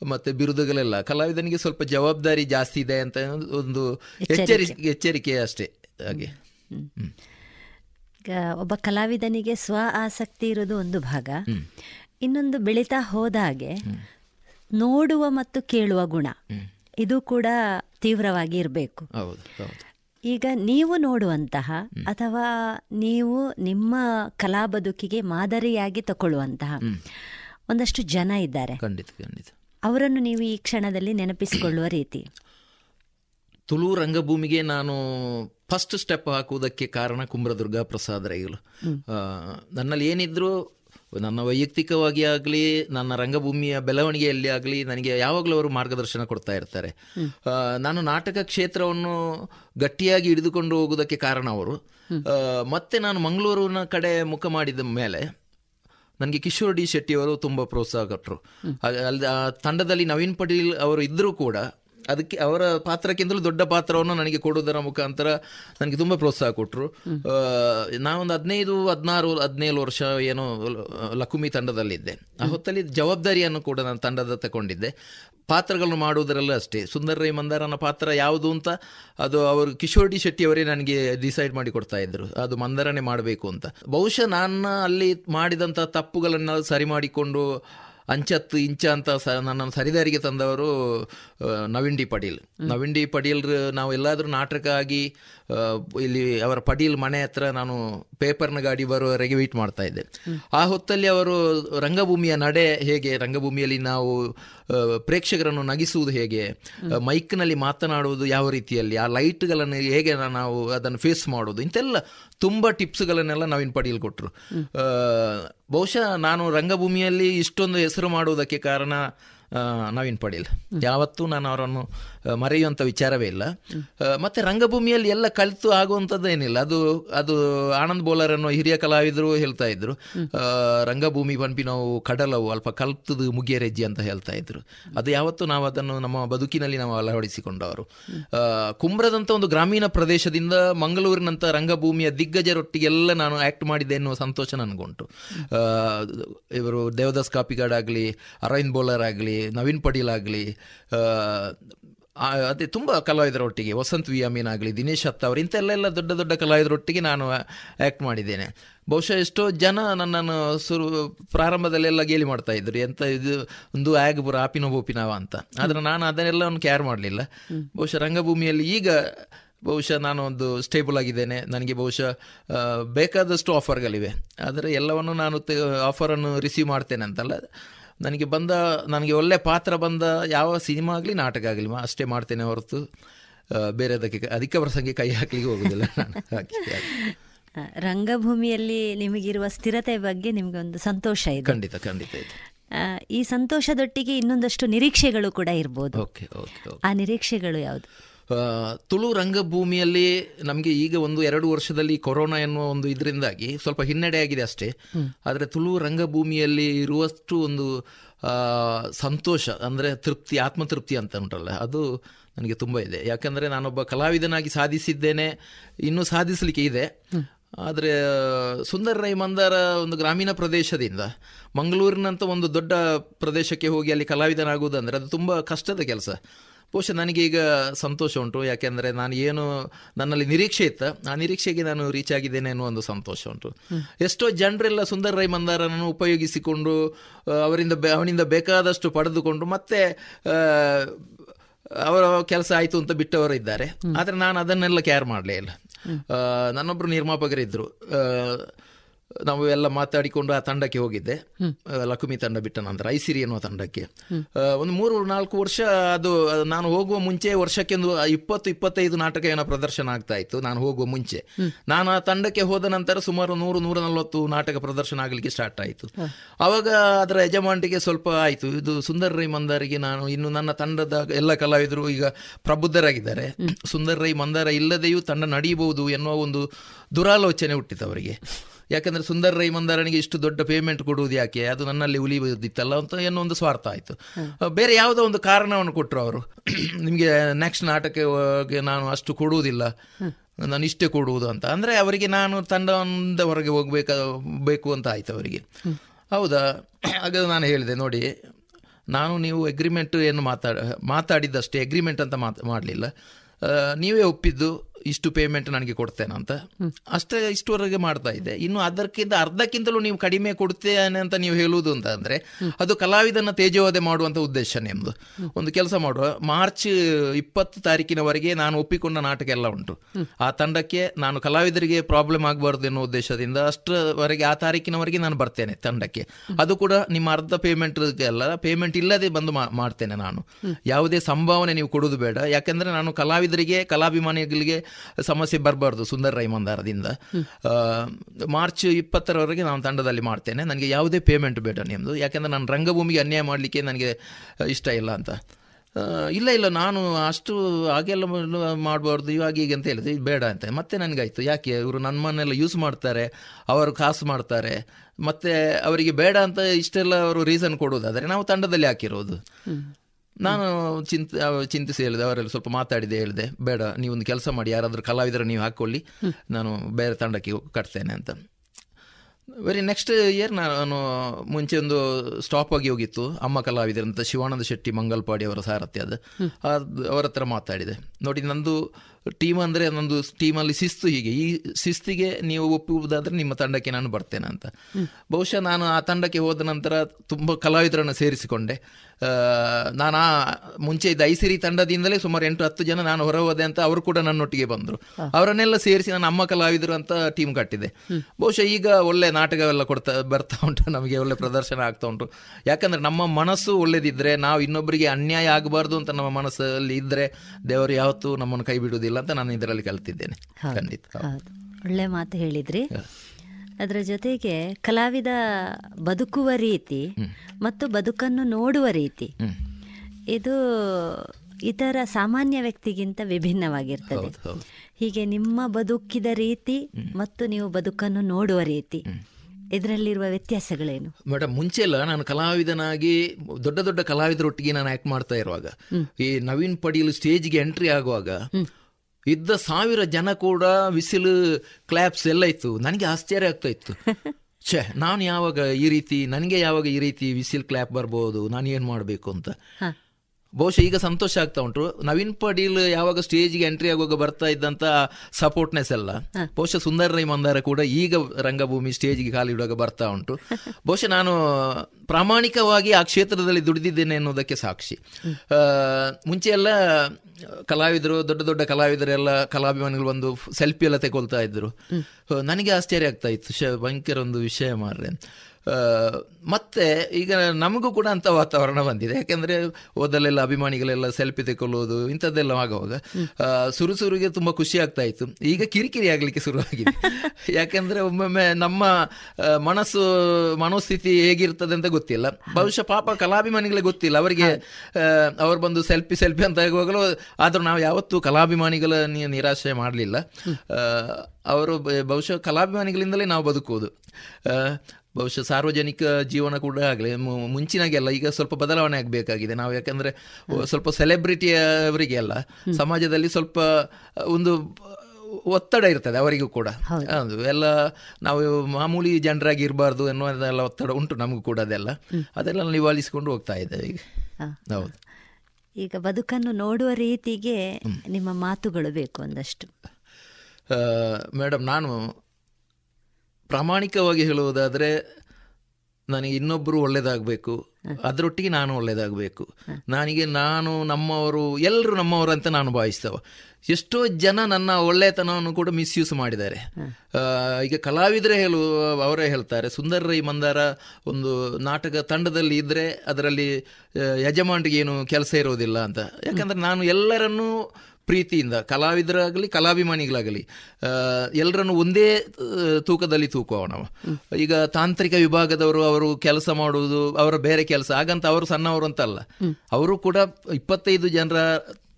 Speaker 9: ಮತ್ತೆ ಬಿರುದುಗಳೆಲ್ಲ ಕಲಾವಿದನಿಗೆ ಸ್ವಲ್ಪ ಜವಾಬ್ದಾರಿ ಜಾಸ್ತಿ ಇದೆ ಅಂತ ಒಂದು ಎಚ್ಚರಿಕೆ. ಎಚ್ಚರಿಕೆ ಅಷ್ಟೇ ಹಾಗೆ.
Speaker 8: ಒಬ್ಬ ಕಲಾವಿದನಿಗೆ ಸ್ವ ಆಸಕ್ತಿ ಇರೋದು ಒಂದು ಭಾಗ. ಇನ್ನೊಂದು ಬೆಳೀತಾ ಹೋದಾಗೆ ನೋಡುವ ಮತ್ತು ಕೇಳುವ ಗುಣ. ಇದು ಕೂಡ ತೀವ್ರವಾಗಿ ಇರಬೇಕು. ಈಗ ನೀವು ನೋಡುವಂತಹ ಅಥವಾ ನೀವು ನಿಮ್ಮ ಕಲಾ ಬದುಕಿಗೆ ಮಾದರಿಯಾಗಿ ತಗೊಳ್ಳುವಂತಹ ಒಂದಷ್ಟು ಜನ ಇದ್ದಾರೆ. ಅವರನ್ನು ನೀವು ಈ ಕ್ಷಣದಲ್ಲಿ ನೆನಪಿಸಿಕೊಳ್ಳುವ ರೀತಿ.
Speaker 9: ತುಳು ರಂಗಭೂಮಿಗೆ ನಾನು ಫಸ್ಟ್ ಸ್ಟೆಪ್ ಹಾಕುವುದಕ್ಕೆ ಕಾರಣ ಕುಂಬ್ರದುರ್ಗ ಪ್ರಸಾದ್ ರೈಗಳು ನನ್ನಲ್ಲಿ ಏನಿದ್ರು ನನ್ನ ವೈಯಕ್ತಿಕವಾಗಿ ಆಗಲಿ ನನ್ನ ರಂಗಭೂಮಿಯ ಬೆಳವಣಿಗೆಯಲ್ಲಿ ಆಗಲಿ ನನಗೆ ಯಾವಾಗಲೂ ಅವರು ಮಾರ್ಗದರ್ಶನ ಕೊಡ್ತಾ ಇರ್ತಾರೆ. ನಾನು ನಾಟಕ ಕ್ಷೇತ್ರವನ್ನು ಗಟ್ಟಿಯಾಗಿ ಹಿಡಿದುಕೊಂಡು ಹೋಗುವುದಕ್ಕೆ ಕಾರಣ ಅವರು. ಮತ್ತೆ ನಾನು ಮಂಗಳೂರಿನ ಕಡೆ ಮುಖ ಮಾಡಿದ ಮೇಲೆ ನನಗೆ ಕಿಶೋರ್ ಡಿ ಶೆಟ್ಟಿ ಅವರು ತುಂಬ ಪ್ರೋತ್ಸಾಹ ಕೊಟ್ಟರು ಅಲ್ಲಿ ಆ ತಂಡದಲ್ಲಿ ನವೀನ್ ಪಟೀಲ್ ಅವರು ಇದ್ದರೂ ಕೂಡ ಅದಕ್ಕೆ ಅವರ ಪಾತ್ರಕ್ಕಿಂತಲೂ ದೊಡ್ಡ ಪಾತ್ರವನ್ನು ನನಗೆ ಕೊಡುವುದರ ಮುಖಾಂತರ ನನಗೆ ತುಂಬ ಪ್ರೋತ್ಸಾಹ ಕೊಟ್ಟರು ನಾವೊಂದು ಹದಿನೈದು, ಹದಿನಾರು, ಹದಿನೇಳು ವರ್ಷ ಏನೋ ಲಕುಮಿ ತಂಡದಲ್ಲಿದ್ದೆ. ಆ ಹೊತ್ತಲ್ಲಿ ಜವಾಬ್ದಾರಿಯನ್ನು ಕೂಡ ನಾನು ತಂಡದ ತಗೊಂಡಿದ್ದೆ ಪಾತ್ರಗಳನ್ನು ಮಾಡುವುದರಲ್ಲೂ ಅಷ್ಟೇ. ಸುಂದರ ರೈ ಮಂದಾರನ ಪಾತ್ರ ಯಾವುದು ಅಂತ ಅದು ಅವರು ಕಿಶೋರ್ ಡಿ ಶೆಟ್ಟಿ ಅವರೇ ನನಗೆ ಡಿಸೈಡ್ ಮಾಡಿ ಕೊಡ್ತಾ ಇದ್ದರು ಅದು ಮಂದಾರನೇ ಮಾಡಬೇಕು ಅಂತ. ಬಹುಶಃ ನಾನು ಅಲ್ಲಿ ಮಾಡಿದಂಥ ತಪ್ಪುಗಳನ್ನು ಸರಿ ಮಾಡಿಕೊಂಡು ಅಂಚತ್ತು ಇಂಚ ಅಂತ ಸ ನನ್ನನ್ನು ಸರಿದಾರಿಗೆ ತಂದವರು ನವಿಂಡಿ ಪಟೀಲ್. ನವೀನ್ ಡಿ ಪಟೀಲ್ ನಾವು ಎಲ್ಲಾದರೂ ನಾಟಕ ಆಗಿ ಇಲ್ಲಿ ಅವರ ಪಡೀಲ್ ಮನೆ ಹತ್ರ ನಾನು ಪೇಪರ್ನ ಗಾಡಿ ಬರುವವರೆಗೆ ವೇಟ್ ಮಾಡ್ತಾ ಇದ್ದೆ. ಆ ಹೊತ್ತಲ್ಲಿ ಅವರು ರಂಗಭೂಮಿಯ ನಡೆ ಹೇಗೆ, ರಂಗಭೂಮಿಯಲ್ಲಿ ನಾವು ಪ್ರೇಕ್ಷಕರನ್ನು ನಗಿಸುವುದು ಹೇಗೆ ಮೈಕ್ನಲ್ಲಿ ಮಾತನಾಡುವುದು ಯಾವ ರೀತಿಯಲ್ಲಿ, ಆ ಲೈಟ್ಗಳನ್ನು ಹೇಗೆ ನಾವು ಅದನ್ನು ಫೇಸ್ ಮಾಡೋದು ಇಂತೆಲ್ಲ ತುಂಬ ಟಿಪ್ಸ್ಗಳನ್ನೆಲ್ಲ ನವೀನ್ ಪಟೀಲ್ ಕೊಟ್ಟರು ಬಹುಶಃ ನಾನು ರಂಗಭೂಮಿಯಲ್ಲಿ ಇಷ್ಟೊಂದು ಹೆಸರು ಮಾಡುವುದಕ್ಕೆ ಕಾರಣ ನವೀನ್ ಪಡೀಲ್. ಯಾವತ್ತೂ ನಾನು ಅವರನ್ನು ಮರೆಯುವಂಥ ವಿಚಾರವೇ ಇಲ್ಲ. ಮತ್ತು ರಂಗಭೂಮಿಯಲ್ಲಿ ಎಲ್ಲ ಕಲಿತು ಆಗುವಂಥದ್ದೇನಿಲ್ಲ ಅದು ಅದು ಆನಂದ್ ಬೋಲರ್ ಅನ್ನೋ ಹಿರಿಯ ಕಲಾವಿದರು ಹೇಳ್ತಾ ಇದ್ರು. ರಂಗಭೂಮಿ ಪಂಪಿನವು ಕಡಲವು ಅಲ್ಪ ಕಲ್ತದು ಮುಗಿಯರೆಜ್ಜಿ ಅಂತ ಹೇಳ್ತಾ ಇದ್ರು. ಅದು ಯಾವತ್ತೂ ನಾವು ಅದನ್ನು ನಮ್ಮ ಬದುಕಿನಲ್ಲಿ ನಾವು ಅಳವಡಿಸಿಕೊಂಡವರು. ಕುಂಬ್ರದಂಥ ಒಂದು ಗ್ರಾಮೀಣ ಪ್ರದೇಶದಿಂದ ಮಂಗಳೂರಿನಂಥ ರಂಗಭೂಮಿಯ ದಿಗ್ಗಜರೊಟ್ಟಿಗೆಲ್ಲ ನಾನು ಆ್ಯಕ್ಟ್ ಮಾಡಿದೆ ಎನ್ನುವ ಸಂತೋಷ ನನಗುಂಟು. ಇವರು ದೇವದಾಸ್ ಕಾಪಿಗಾಡ್ ಆಗಲಿ ಅರವಿಂದ್ ಬೋಲರ್ ಆಗಲಿ ನವೀನ್ ಪಟೀಲ್ ಆಗಲಿ ಅದೇ ತುಂಬ ಕಲಾವಿದರೊಟ್ಟಿಗೆ ವಸಂತ್ ವಿ ಅಮೀನ್ ಆಗಲಿ ದಿನೇಶ್ ಹತ್ತ ಅವರು ಇಂಥಲ್ಲೆಲ್ಲ ದೊಡ್ಡ ದೊಡ್ಡ ಕಲಾವಿದರೊಟ್ಟಿಗೆ ನಾನು ಆ್ಯಕ್ಟ್ ಮಾಡಿದ್ದೇನೆ. ಬಹುಶಃ ಎಷ್ಟೋ ಜನ ನನ್ನನ್ನು ಸುರು ಪ್ರಾರಂಭದಲ್ಲೆಲ್ಲ ಗೇಲಿ ಮಾಡ್ತಾ ಇದ್ರು. ಎಂತ ಇದು ಒಂದು ಆಗ ಬುರ ಆಪಿನ ಬೋಪಿನವ ಅಂತ. ಆದರೆ ನಾನು ಅದನ್ನೆಲ್ಲವನ್ನು ಕೇರ್ ಮಾಡಲಿಲ್ಲ. ಬಹುಶಃ ರಂಗಭೂಮಿಯಲ್ಲಿ ಈಗ ಬಹುಶಃ ನಾನು ಒಂದು ಸ್ಟೇಬಲ್ ಆಗಿದ್ದೇನೆ. ನನಗೆ ಬಹುಶಃ ಬೇಕಾದಷ್ಟು ಆಫರ್ಗಳಿವೆ ಆದರೆ ಎಲ್ಲವನ್ನು ನಾನು ಆಫರನ್ನು ರಿಸೀವ್ ಮಾಡ್ತೇನೆ ಅಂತಲ್ಲ. ನನಗೆ ಬಂದ ನನಗೆ ಒಳ್ಳೆ ಪಾತ್ರ ಬಂದ ಯಾವ ಸಿನಿಮಾ ಆಗಲಿ ನಾಟಕ ಆಗಲಿ ಅಷ್ಟೇ ಮಾಡ್ತೇನೆ ಹೊರತು ಬೇರೆ ಅದಕ್ಕೆ ಅಧಿಕ ಪ್ರಸಂಗಿ ಕೈ ಹಾಕ್ಲಿಕ್ಕೆ ಹೋಗುದಿಲ್ಲ. ನಾನು
Speaker 8: ರಂಗಭೂಮಿಯಲ್ಲಿ ನಿಮಗಿರುವ ಸ್ಥಿರತೆ ಬಗ್ಗೆ ನಿಮಗೆ ಒಂದು ಸಂತೋಷ ಇದೆ.
Speaker 9: ಖಂಡಿತ ಖಂಡಿತ ಇದೆ.
Speaker 8: ಈ ಸಂತೋಷದೊಟ್ಟಿಗೆ ಇನ್ನೊಂದಷ್ಟು ನಿರೀಕ್ಷೆಗಳು ಕೂಡ ಇರ್ಬೋದು.
Speaker 9: ಓಕೆ ಓಕೆ ಓಕೆ
Speaker 8: ಆ ನಿರೀಕ್ಷೆಗಳು ಯಾವುದು?
Speaker 9: ತುಳು ರಂಗಭೂಮಿಯಲ್ಲಿ ನಮಗೆ ಈಗ ಒಂದು ಎರಡು ವರ್ಷದಲ್ಲಿ ಕೊರೋನಾ ಎನ್ನುವ ಒಂದು ಇದರಿಂದಾಗಿ ಸ್ವಲ್ಪ ಹಿನ್ನಡೆ ಆಗಿದೆ ಅಷ್ಟೇ. ಆದರೆ ತುಳು ರಂಗಭೂಮಿಯಲ್ಲಿ ಇರುವಷ್ಟು ಒಂದು ಸಂತೋಷ ಅಂದರೆ ತೃಪ್ತಿ ಆತ್ಮತೃಪ್ತಿ ಅಂತ ಉಂಟಲ್ಲ ಅದು ನನಗೆ ತುಂಬ ಇದೆ. ಯಾಕಂದರೆ ನಾನೊಬ್ಬ ಕಲಾವಿದನಾಗಿ ಸಾಧಿಸಿದ್ದೇನೆ ಇನ್ನೂ ಸಾಧಿಸಲಿಕ್ಕೆ ಇದೆ. ಆದರೆ ಸುಂದರ ರೈ ಮಂದಾರ ಒಂದು ಗ್ರಾಮೀಣ ಪ್ರದೇಶದಿಂದ ಮಂಗಳೂರಿನಂಥ ಒಂದು ದೊಡ್ಡ ಪ್ರದೇಶಕ್ಕೆ ಹೋಗಿ ಅಲ್ಲಿ ಕಲಾವಿದನಾಗುವುದಂದರೆ ಅದು ತುಂಬ ಕಷ್ಟದ ಕೆಲಸ. ಬಹುಶಃ ನನಗೆ ಈಗ ಸಂತೋಷ ಉಂಟು. ಯಾಕೆಂದರೆ ನಾನು ಏನು ನನ್ನಲ್ಲಿ ನಿರೀಕ್ಷೆ ಇತ್ತು. ಆ ನಿರೀಕ್ಷೆಗೆ ನಾನು ರೀಚ್ ಆಗಿದ್ದೇನೆ ಅನ್ನೋ ಒಂದು ಸಂತೋಷ ಉಂಟು. ಎಷ್ಟೋ ಜನರೆಲ್ಲ ಸುಂದರ ರೈ ಮಂದಾರನನ್ನು ಉಪಯೋಗಿಸಿಕೊಂಡು ಅವರಿಂದ ಅವನಿಂದ ಬೇಕಾದಷ್ಟು ಪಡೆದುಕೊಂಡು ಮತ್ತೆ ಅವರ ಕೆಲಸ ಆಯಿತು ಅಂತ ಬಿಟ್ಟವರು ಇದ್ದಾರೆ. ಆದರೆ ನಾನು ಅದನ್ನೆಲ್ಲ ಕೇರ್ ಮಾಡಲೇ ಇಲ್ಲ. ನನ್ನೊಬ್ಬರು ನಿರ್ಮಾಪಕರಿದ್ದರು ನಾವು ಎಲ್ಲ ಮಾತಾಡಿಕೊಂಡು ಆ ತಂಡಕ್ಕೆ ಹೋಗಿದ್ದೆ. ಲಕ್ಷ್ಮಿ ತಂಡ ಬಿಟ್ಟ ನಂತರ ಐಸಿರಿ ಅನ್ನೋ ತಂಡಕ್ಕೆ. ಒಂದು ಮೂರು ನಾಲ್ಕು ವರ್ಷ ಅದು ಅದು ನಾನು ಹೋಗುವ ಮುಂಚೆ ವರ್ಷಕ್ಕೆ ಒಂದು ಇಪ್ಪತ್ತು ಇಪ್ಪತ್ತೈದು ನಾಟಕ ಏನೋ ಪ್ರದರ್ಶನ ಆಗ್ತಾ ಇತ್ತು. ನಾನು ಹೋಗುವ ಮುಂಚೆ. ನಾನು ಆ ತಂಡಕ್ಕೆ ಹೋದ ನಂತರ ಸುಮಾರು ನೂರು ನೂರ ನಲವತ್ತು ನಾಟಕ ಪ್ರದರ್ಶನ ಆಗಲಿಕ್ಕೆ ಸ್ಟಾರ್ಟ್ ಆಯಿತು. ಅವಾಗ ಅದರ ಯಜಮಾನಿಗೆ ಸ್ವಲ್ಪ ಆಯಿತು. ಇದು ಸುಂದರ ರೈ ಮಂದಾರಿಗೆ ನಾನು ಇನ್ನು ನನ್ನ ತಂಡದ ಎಲ್ಲ ಕಲಾವಿದರು ಈಗ ಪ್ರಬುದ್ಧರಾಗಿದ್ದಾರೆ. ಸುಂದರ ರೈ ಮಂದಾರ ಇಲ್ಲದೆಯೂ ತಂಡ ನಡೆಯಬಹುದು ಎನ್ನುವ ಒಂದು ದುರಾಲೋಚನೆ ಹುಟ್ಟಿತು ಅವರಿಗೆ. ಯಾಕಂದ್ರೆ ಸುಂದರ್ ರೈ ಮಂದಾರನಿಗೆ ಇಷ್ಟು ದೊಡ್ಡ ಪೇಮೆಂಟ್ ಕೊಡುವುದು ಯಾಕೆ? ಅದು ನನ್ನಲ್ಲಿ ಉಳಿಯುವುದಿತ್ತಲ್ಲ ಅಂತ ಏನೋ ಒಂದು ಸ್ವಾರ್ಥ ಆಯಿತು. ಬೇರೆ ಯಾವುದೋ ಒಂದು ಕಾರಣವನ್ನು ಕೊಟ್ಟರು ಅವರು. ನಿಮಗೆ ನೆಕ್ಸ್ಟ್ ನಾಟಕಕ್ಕೆ ನಾನು ಅಷ್ಟು ಕೊಡುವುದಿಲ್ಲ. ನಾನು ಇಷ್ಟೇ ಕೊಡುವುದು ಅಂತ. ಅಂದರೆ ಅವರಿಗೆ ನಾನು ತಂಡದಿಂದ ಹೊರಗೆ ಹೋಗ್ಬೇಕ ಬೇಕು ಅಂತ ಆಯ್ತು ಅವರಿಗೆ. ಹೌದಾ? ಆಗ ನಾನು ಹೇಳಿದೆ ನೋಡಿ ನಾನು ನೀವು ಅಗ್ರಿಮೆಂಟ್ ಏನು ಮಾತಾಡ ಮಾತಾಡಿದ್ದಷ್ಟೇ ಅಗ್ರಿಮೆಂಟ್ ಅಂತ ಮಾತು ಮಾಡಲಿಲ್ಲ. ನೀವೇ ಒಪ್ಪಿದ್ದು ಇಷ್ಟು ಪೇಮೆಂಟ್ ನನಗೆ ಕೊಡ್ತೇನೆ ಅಂತ. ಅಷ್ಟೇ ಇಷ್ಟುವರೆಗೆ ಮಾಡ್ತಾ ಇದ್ದೆ. ಇನ್ನು ಅದಕ್ಕಿಂತ ಅರ್ಧಕ್ಕಿಂತಲೂ ನೀವು ಕಡಿಮೆ ಕೊಡ್ತೇನೆ ಅಂತ ನೀವು ಹೇಳುವುದು ಅಂತ ಅಂದರೆ ಅದು ಕಲಾವಿದನ ತೇಜೋವದೆ ಮಾಡುವಂಥ ಉದ್ದೇಶ ನಿಮ್ಮದು ಒಂದು ಕೆಲಸ ಮಾಡುವ. ಮಾರ್ಚ್ ಇಪ್ಪತ್ತು ತಾರೀಕಿನವರೆಗೆ ನಾನು ಒಪ್ಪಿಕೊಂಡ ನಾಟಕ ಎಲ್ಲ ಉಂಟು. ಆ ತಂಡಕ್ಕೆ ನಾನು ಕಲಾವಿದರಿಗೆ ಪ್ರಾಬ್ಲಮ್ ಆಗಬಾರ್ದು ಎನ್ನುವ ಉದ್ದೇಶದಿಂದ ಅಷ್ಟರವರೆಗೆ ಆ ತಾರೀಕಿನವರೆಗೆ ನಾನು ಬರ್ತೇನೆ ತಂಡಕ್ಕೆ. ಅದು ಕೂಡ ನಿಮ್ಮ ಅರ್ಧ ಪೇಮೆಂಟ್ ಎಲ್ಲ ಪೇಮೆಂಟ್ ಇಲ್ಲದೆ ಬಂದು ಮಾಡ್ತೇನೆ ನಾನು. ಯಾವುದೇ ಸಂಭಾವನೆ ನೀವು ಕೊಡೋದು ಬೇಡ. ಯಾಕಂದ್ರೆ ನಾನು ಕಲಾವಿದರಿಗೆ ಕಲಾಭಿಮಾನಿಗಳಿಗೆ ಸಮಸ್ಯೆ ಬರಬಾರ್ದು ಸುಂದರ್ ರೈ ಮಂದಾರದಿಂದ ಮಾರ್ಚ್ ಇಪ್ಪತ್ತರವರೆಗೆ ನಾನು ತಂಡದಲ್ಲಿ ಮಾಡ್ತೇನೆ. ನನಗೆ ಯಾವುದೇ ಪೇಮೆಂಟ್ ಬೇಡ ನಿಮ್ಮದು ಯಾಕೆಂದರೆ ನಾನು ರಂಗಭೂಮಿಗೆ ಅನ್ಯಾಯ ಮಾಡಲಿಕ್ಕೆ ನನಗೆ ಇಷ್ಟ ಇಲ್ಲ ಅಂತ. ಇಲ್ಲ ಇಲ್ಲ ನಾನು ಅಷ್ಟು ಹಾಗೆಲ್ಲ ಮಾಡಬಾರ್ದು ಇವಾಗ ಈಗ ಅಂತ ಹೇಳಿದ್ರು ಇದು ಬೇಡ ಅಂತ. ಮತ್ತೆ ನನಗಾಯ್ತು. ಯಾಕೆ? ಇವರು ನನ್ನ ಮನೆಲ್ಲ ಯೂಸ್ ಮಾಡ್ತಾರೆ ಅವರು ಕಾಸು ಮಾಡ್ತಾರೆ. ಮತ್ತೆ ಅವರಿಗೆ ಬೇಡ ಅಂತ ಇಷ್ಟೆಲ್ಲ ಅವರು ರೀಸನ್ ಕೊಡೋದಾದರೆ ನಾವು ತಂಡದಲ್ಲಿ ಹಾಕಿರೋದು. ನಾನು ಚಿಂತ ಚಿಂತಿಸಿ ಹೇಳಿದೆ ಅವರೆಲ್ಲ ಸ್ವಲ್ಪ ಮಾತಾಡಿದೆ ಹೇಳಿದೆ ಬೇಡ ನೀವೊಂದು ಕೆಲಸ ಮಾಡಿ ಯಾರಾದರೂ ಕಲಾವಿದರ ನೀವು ಹಾಕ್ಕೊಳ್ಳಿ ನಾನು ಬೇರೆ ತಂಡಕ್ಕೆ ಕಟ್ತೇನೆ ಅಂತ. ವೆರಿ ನೆಕ್ಸ್ಟ್ ಇಯರ್ ನಾನು ಮುಂಚೆ ಒಂದು ಸ್ಟಾಪ್ ಆಗಿ ಹೋಗಿತ್ತು ಅಮ್ಮ ಕಲಾವಿದರಂತ ಶಿವಾನಂದ ಶೆಟ್ಟಿ ಮಂಗಲ್ಪಾಡಿ ಅವರ ಸಾರಥ್ಯ ಅದು. ಅದ್- ಅವರ ಹತ್ರ ಮಾತಾಡಿದೆ. ನೋಡಿ ನಂದು ಟೀಮ್ ಅಂದರೆ ಒಂದು ಟೀಮಲ್ಲಿ ಶಿಸ್ತು ಹೀಗೆ. ಈ ಶಿಸ್ತಿಗೆ ನೀವು ಒಪ್ಪುವುದಾದರೆ ನಿಮ್ಮ ತಂಡಕ್ಕೆ ನಾನು ಬರ್ತೇನೆ ಅಂತ. ಬಹುಶಃ ನಾನು ಆ ತಂಡಕ್ಕೆ ಹೋದ ನಂತರ ತುಂಬ ಕಲಾವಿದರನ್ನು ಸೇರಿಸಿಕೊಂಡೆ. ನಾನು ಆ ಮುಂಚೆ ಇದ್ದ ಐಸಿರಿ ತಂಡದಿಂದಲೇ ಸುಮಾರು ಎಂಟು ಹತ್ತು ಜನ ನಾನು ಹೊರ ಹೋದೆ ಅಂತ ಅವರು ಕೂಡ ನನ್ನೊಟ್ಟಿಗೆ ಬಂದರು. ಅವರನ್ನೆಲ್ಲ ಸೇರಿಸಿ ನಾನು ಅಮ್ಮ ಕಲಾವಿದರು ಅಂತ ಟೀಮ್ ಕಟ್ಟಿದೆ. ಬಹುಶಃ ಈಗ ಒಳ್ಳೆ ನಾಟಕವೆಲ್ಲ ಕೊಡ್ತಾ ಬರ್ತಾ ಉಂಟು. ನಮಗೆ ಒಳ್ಳೆ ಪ್ರದರ್ಶನ ಆಗ್ತಾ ಉಂಟು. ಯಾಕಂದ್ರೆ ನಮ್ಮ ಮನಸ್ಸು ಒಳ್ಳೇದಿದ್ರೆ ನಾವು ಇನ್ನೊಬ್ಬರಿಗೆ ಅನ್ಯಾಯ ಆಗಬಾರ್ದು ಅಂತ ನಮ್ಮ ಮನಸ್ಸಲ್ಲಿ ಇದ್ರೆ ದೇವರು ಯಾವತ್ತೂ ನಮ್ಮನ್ನು ಕೈ ಬಿಡುವುದಿಲ್ಲ. ಅಂತ ನಾನು ಇದರಲ್ಲಿ ಕಲ್ತಿದ್ದೇನೆ. ಖಂಡಿತ.
Speaker 8: ಒಳ್ಳೆ ಮಾತು ಹೇಳಿದ್ರಿ. ಅದರ ಜೊತೆಗೆ ಕಲಾವಿದ ಬದುಕುವ ರೀತಿ ಮತ್ತು ಬದುಕನ್ನು ನೋಡುವ ರೀತಿ. ಇದು ಇತರ ಸಾಮಾನ್ಯ ವ್ಯಕ್ತಿಗಿಂತ ವಿಭಿನ್ನವಾಗಿರ್ತದೆ. ಹೀಗೆ ನಿಮ್ಮ ಬದುಕಿದ ರೀತಿ ಮತ್ತು ನೀವು ಬದುಕನ್ನು ನೋಡುವ ರೀತಿ. ಇದರಲ್ಲಿರುವ ವ್ಯತ್ಯಾಸಗಳೇನು?
Speaker 9: ಮೇಡಮ್ ಮುಂಚೆ ಎಲ್ಲ ನಾನು ಕಲಾವಿದನಾಗಿ ದೊಡ್ಡ ದೊಡ್ಡ ಕಲಾವಿದರೊಟ್ಟಿಗೆ ನಾನು ಆಕ್ಟ್ ಮಾಡ್ತಾ ಇರುವಾಗ ಈ ನವೀನ್ ಪಡೆಯಲು ಸ್ಟೇಜ್ಗೆ ಎಂಟ್ರಿ ಆಗುವಾಗ ಇದ್ದ ಸಾವಿರ ಜನ ಕೂಡ ವಿಸಿಲು ಕ್ಲ್ಯಾಪ್ಸ್ ಎಲ್ಲ ಇತ್ತು. ನನಗೆ ಆಶ್ಚರ್ಯ ಆಗ್ತಾ ಇತ್ತು. ಛೇ ನಾನು ಯಾವಾಗ ಈ ರೀತಿ ನನಗೆ ಯಾವಾಗ ಈ ರೀತಿ ವಿಸಿಲ್ ಕ್ಲ್ಯಾಪ್ ಬರ್ಬೋದು ನಾನು ಏನು ಮಾಡಬೇಕು ಅಂತ. ಬಹುಶಃ ಈಗ ಸಂತೋಷ ಆಗ್ತಾ ಉಂಟು. ನವೀನ್ ಪಡೀಲ್ ಯಾವಾಗ ಸ್ಟೇಜ್ಗೆ ಎಂಟ್ರಿ ಆಗುವಾಗ ಬರ್ತಾ ಇದ್ದಂತ ಸಪೋರ್ಟ್ನೆಸ್ ಎಲ್ಲ. ಬಹುಶಃ ಸುಂದರ ರೈ ಮಂದಾರ ಕೂಡ ಈಗ ರಂಗಭೂಮಿ ಸ್ಟೇಜ್ಗೆ ಕಾಲಿಡುವಾಗ ಬರ್ತಾ ಉಂಟು. ಬಹುಶಃ ನಾನು ಪ್ರಾಮಾಣಿಕವಾಗಿ ಆ ಕ್ಷೇತ್ರದಲ್ಲಿ ದುಡಿದಿದ್ದೇನೆ ಅನ್ನೋದಕ್ಕೆ ಸಾಕ್ಷಿ. ಮುಂಚೆ ಎಲ್ಲ ಕಲಾವಿದರು ದೊಡ್ಡ ದೊಡ್ಡ ಕಲಾವಿದರೆಲ್ಲ ಕಲಾಭಿಮಾನಿಗಳು ಒಂದು ಸೆಲ್ಫಿ ಎಲ್ಲ ತೆಗೊಳ್ತಾ ಇದ್ರು. ನನಗೆ ಆಶ್ಚರ್ಯ ಆಗ್ತಾ ಇತ್ತು. ಭಯಂಕರ ಒಂದು ವಿಷಯ ಮಾರ್ರೆ. ಮತ್ತೆ ಈಗ ನಮಗೂ ಕೂಡ ಅಂತ ವಾತಾವರಣ ಬಂದಿದೆ. ಯಾಕೆಂದ್ರೆ ಓದಲೆಲ್ಲ ಅಭಿಮಾನಿಗಳೆಲ್ಲ ಸೆಲ್ಫಿ ತೆಕೊಳ್ಳೋದು ಇಂಥದ್ದೆಲ್ಲ ಆಗುವಾಗ ಸುರು ಸುರುಗೆ ತುಂಬಾ ಖುಷಿ ಆಗ್ತಾ ಇತ್ತು. ಈಗ ಕಿರಿಕಿರಿ ಆಗ್ಲಿಕ್ಕೆ ಶುರುವಾಗಿದೆ. ಯಾಕೆಂದ್ರೆ ಒಮ್ಮೊಮ್ಮೆ ನಮ್ಮ ಮನಸ್ಸು ಮನೋಸ್ಥಿತಿ ಹೇಗಿರ್ತದೆ ಅಂತ ಗೊತ್ತಿಲ್ಲ. ಬಹುಶಃ ಪಾಪ ಕಲಾಭಿಮಾನಿಗಳಿಗೆ ಗೊತ್ತಿಲ್ಲ. ಅವರಿಗೆ ಅವ್ರು ಬಂದು ಸೆಲ್ಫಿ ಸೆಲ್ಫಿ ಅಂತ ಆಗುವಾಗಲೂ ಆದರೂ ನಾವು ಯಾವತ್ತೂ ಕಲಾಭಿಮಾನಿಗಳ ನಿರಾಶೆ ಮಾಡಲಿಲ್ಲ. ಅವರು ಬಹುಶಃ ಕಲಾಭಿಮಾನಿಗಳಿಂದಲೇ ನಾವು ಬದುಕುವುದು. ಬಹುಶಃ ಸಾರ್ವಜನಿಕ ಜೀವನ ಕೂಡ ಆಗಲಿ ಮುಂಚಿನಾಗೆಲ್ಲ ಈಗ ಸ್ವಲ್ಪ ಬದಲಾವಣೆ ಆಗಬೇಕಾಗಿದೆ. ನಾವು ಯಾಕಂದರೆ ಸ್ವಲ್ಪ ಸೆಲೆಬ್ರಿಟಿ ಅವರಿಗೆ ಎಲ್ಲ ಸಮಾಜದಲ್ಲಿ ಸ್ವಲ್ಪ ಒಂದು ಒತ್ತಡ ಇರ್ತದೆ ಅವರಿಗೂ ಕೂಡ. ಹೌದು. ಎಲ್ಲ ನಾವು ಮಾಮೂಲಿ ಜನರಾಗಿ ಇರಬಾರ್ದು ಅನ್ನೋದೆಲ್ಲ ಒತ್ತಡ ಉಂಟು ನಮಗೂ ಕೂಡ ಅದೆಲ್ಲ. ಅದೆಲ್ಲ ನಿವಾರಿಸ್ಕೊಂಡು ಹೋಗ್ತಾ ಇದ್ದೇವೆ ಈಗ. ಹೌದು.
Speaker 8: ಈಗ ಬದುಕನ್ನು ನೋಡುವ ರೀತಿಗೆ ನಿಮ್ಮ ಮಾತುಗಳು ಬೇಕು ಒಂದಷ್ಟು.
Speaker 9: ಮೇಡಮ್ ನಾನು ಪ್ರಾಮಾಣಿಕವಾಗಿ ಹೇಳುವುದಾದರೆ ನನಗೆ ಇನ್ನೊಬ್ಬರು ಒಳ್ಳೆಯದಾಗಬೇಕು ಅದರೊಟ್ಟಿಗೆ ನಾನು ಒಳ್ಳೆಯದಾಗಬೇಕು ನನಗೆ ನಾನು ನಮ್ಮವರು ಎಲ್ಲರೂ ನಮ್ಮವರು ಅಂತ ನಾನು ಭಾವಿಸ್ತೇವೆ. ಎಷ್ಟೋ ಜನ ನನ್ನ ಒಳ್ಳೆತನವನ್ನು ಕೂಡ ಮಿಸ್ಯೂಸ್ ಮಾಡಿದ್ದಾರೆ. ಈಗ ಕಲಾವಿದರೇ ಹೇಳು, ಅವರೇ ಹೇಳ್ತಾರೆ ಸುಂದರ ರೈ ಮಂದಾರ ಒಂದು ನಾಟಕ ತಂಡದಲ್ಲಿ ಇದ್ದರೆ ಅದರಲ್ಲಿ ಯಜಮಾನ್ರಿಗೆ ಏನು ಕೆಲಸ ಇರೋದಿಲ್ಲ ಅಂತ. ಯಾಕಂದ್ರೆ ನಾನು ಎಲ್ಲರನ್ನೂ ಪ್ರೀತಿಯಿಂದ, ಕಲಾವಿದರಾಗಲಿ, ಕಲಾಭಿಮಾನಿಗಳಾಗಲಿ ಎಲ್ಲರನ್ನು ಒಂದೇ ತೂಕದಲ್ಲಿ ತೂಕುವ ಈಗ ತಾಂತ್ರಿಕ ವಿಭಾಗದವರು ಅವರು ಕೆಲಸ ಮಾಡುವುದು, ಅವರ ಬೇರೆ ಕೆಲಸ, ಹಾಗಂತ ಅವರು ಸಣ್ಣವರು ಅಂತಲ್ಲ. ಅವರು ಕೂಡ ಇಪ್ಪತ್ತೈದು ಜನರ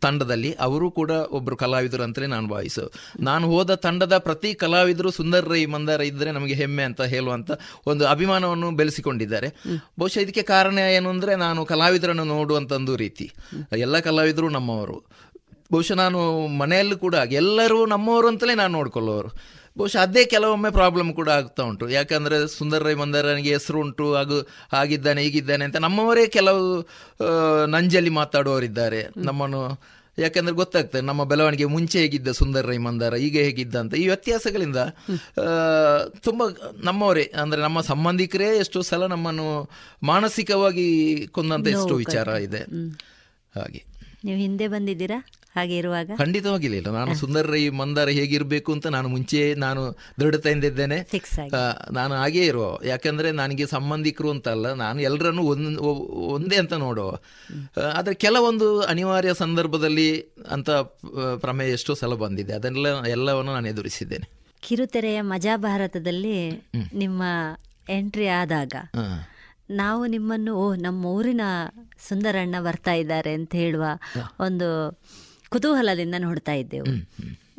Speaker 9: ತಂಡದಲ್ಲಿ ಅವರು ಕೂಡ ಒಬ್ಬರು ಕಲಾವಿದರು ಅಂತಲೇ ನಾನು ಭಾವಿಸು. ನಾನು ಹೋದ ತಂಡದ ಪ್ರತಿ ಕಲಾವಿದರು ಸುಂದರ್ ರೈ ಮಂದಾರ ಇದ್ದರೆ ನಮಗೆ ಹೆಮ್ಮೆ ಅಂತ ಹೇಳುವಂಥ ಒಂದು ಅಭಿಮಾನವನ್ನು ಬೆಳೆಸಿಕೊಂಡಿದ್ದಾರೆ. ಬಹುಶಃ ಇದಕ್ಕೆ ಕಾರಣ ಏನು ಅಂದರೆ ನಾನು ಕಲಾವಿದರನ್ನು ನೋಡುವಂಥ ಒಂದು ರೀತಿ. ಎಲ್ಲ ಕಲಾವಿದರು ನಮ್ಮವರು. ಬಹುಶಃ ನಾನು ಮನೆಯಲ್ಲೂ ಕೂಡ ಎಲ್ಲರೂ ನಮ್ಮವರು ಅಂತಲೇ ನಾನು ನೋಡ್ಕೊಳ್ಳೋರು. ಬಹುಶಃ ಅದೇ ಕೆಲವೊಮ್ಮೆ ಪ್ರಾಬ್ಲಮ್ ಕೂಡ ಆಗ್ತಾ ಉಂಟು. ಯಾಕಂದರೆ ಸುಂದರ ರೈ ಮಂದರನಿಗೆ ಹೆಸರು ಉಂಟು ಹಾಗು ಆಗಿದ್ದಾನೆ ಹೀಗಿದ್ದಾನೆ ಅಂತ ನಮ್ಮವರೇ ಕೆಲವು ನಂಜಲ್ಲಿ ಮಾತಾಡುವವರಿದ್ದಾರೆ. ನಮ್ಮನ್ನು ಯಾಕಂದ್ರೆ ಗೊತ್ತಾಗ್ತದೆ ನಮ್ಮ ಬೆಳವಣಿಗೆ ಮುಂಚೆ ಹೇಗಿದ್ದ ಸುಂದರ ರೈ ಮಂದಾರ ಈಗ ಹೇಗಿದ್ದ ಅಂತ. ಈ ವ್ಯತ್ಯಾಸಗಳಿಂದ ತುಂಬ ನಮ್ಮವರೇ ಅಂದರೆ ನಮ್ಮ ಸಂಬಂಧಿಕರೇ ಎಷ್ಟೋ ಸಲ ನಮ್ಮನ್ನು ಮಾನಸಿಕವಾಗಿ ಕೊಂದಂತ ಎಷ್ಟೋ ವಿಚಾರ ಇದೆ. ಹಾಗೆ.
Speaker 8: ನೀವು ಹಿಂದೆ ಬಂದಿದ್ದೀರಾ? ಹಾಗೆ ಇರುವಾಗ?
Speaker 9: ಖಂಡಿತವಾಗಿಲ್ಲ ನಾನು ಸುಂದರ ರೈ ಮಂದಾರ ಹೇಗಿರಬೇಕು ಅಂತ ನಾನು ಮುಂಚೆ ನಾನು ದೃಢತೆಯಿಂದ ಇದ್ದೇನೆ ಆ, ನಾನು ಹಾಗೇ ಇರುವ. ಯಾಕಂದ್ರೆ ನನಗೆ ಸಂಬಂಧಿಕರು ಅಂತಲ್ಲ ನಾನು ಎಲ್ಲರನ್ನು ಒಂದ್ ಒಂದೇ ಅಂತ ನೋಡುವ ಆದರೆ ಕೆಲವೊಂದು ಅನಿವಾರ್ಯ ಸಂದರ್ಭದಲ್ಲಿ ಅಂತ ಪ್ರಮೇಯ ಎಷ್ಟೋ ಸಲ ಬಂದಿದೆ. ಅದನ್ನೆಲ್ಲ ಎಲ್ಲವನ್ನು ನಾನು ಎದುರಿಸಿದ್ದೇನೆ.
Speaker 8: ಕಿರುತೆರೆಯ ಮಜಾ ಭಾರತದಲ್ಲಿ ನಿಮ್ಮ ಎಂಟ್ರಿ ಆದಾಗ ನಾವು ನಿಮ್ಮನ್ನು ಓ ನಮ್ಮ ಊರಿನ ಸುಂದರಣ್ಣ ಬರ್ತಾ ಇದ್ದಾರೆ ಅಂತ ಹೇಳುವ ಒಂದು ಕುತೂಹಲದಿಂದ ನೋಡ್ತಾ ಇದ್ದೆವು.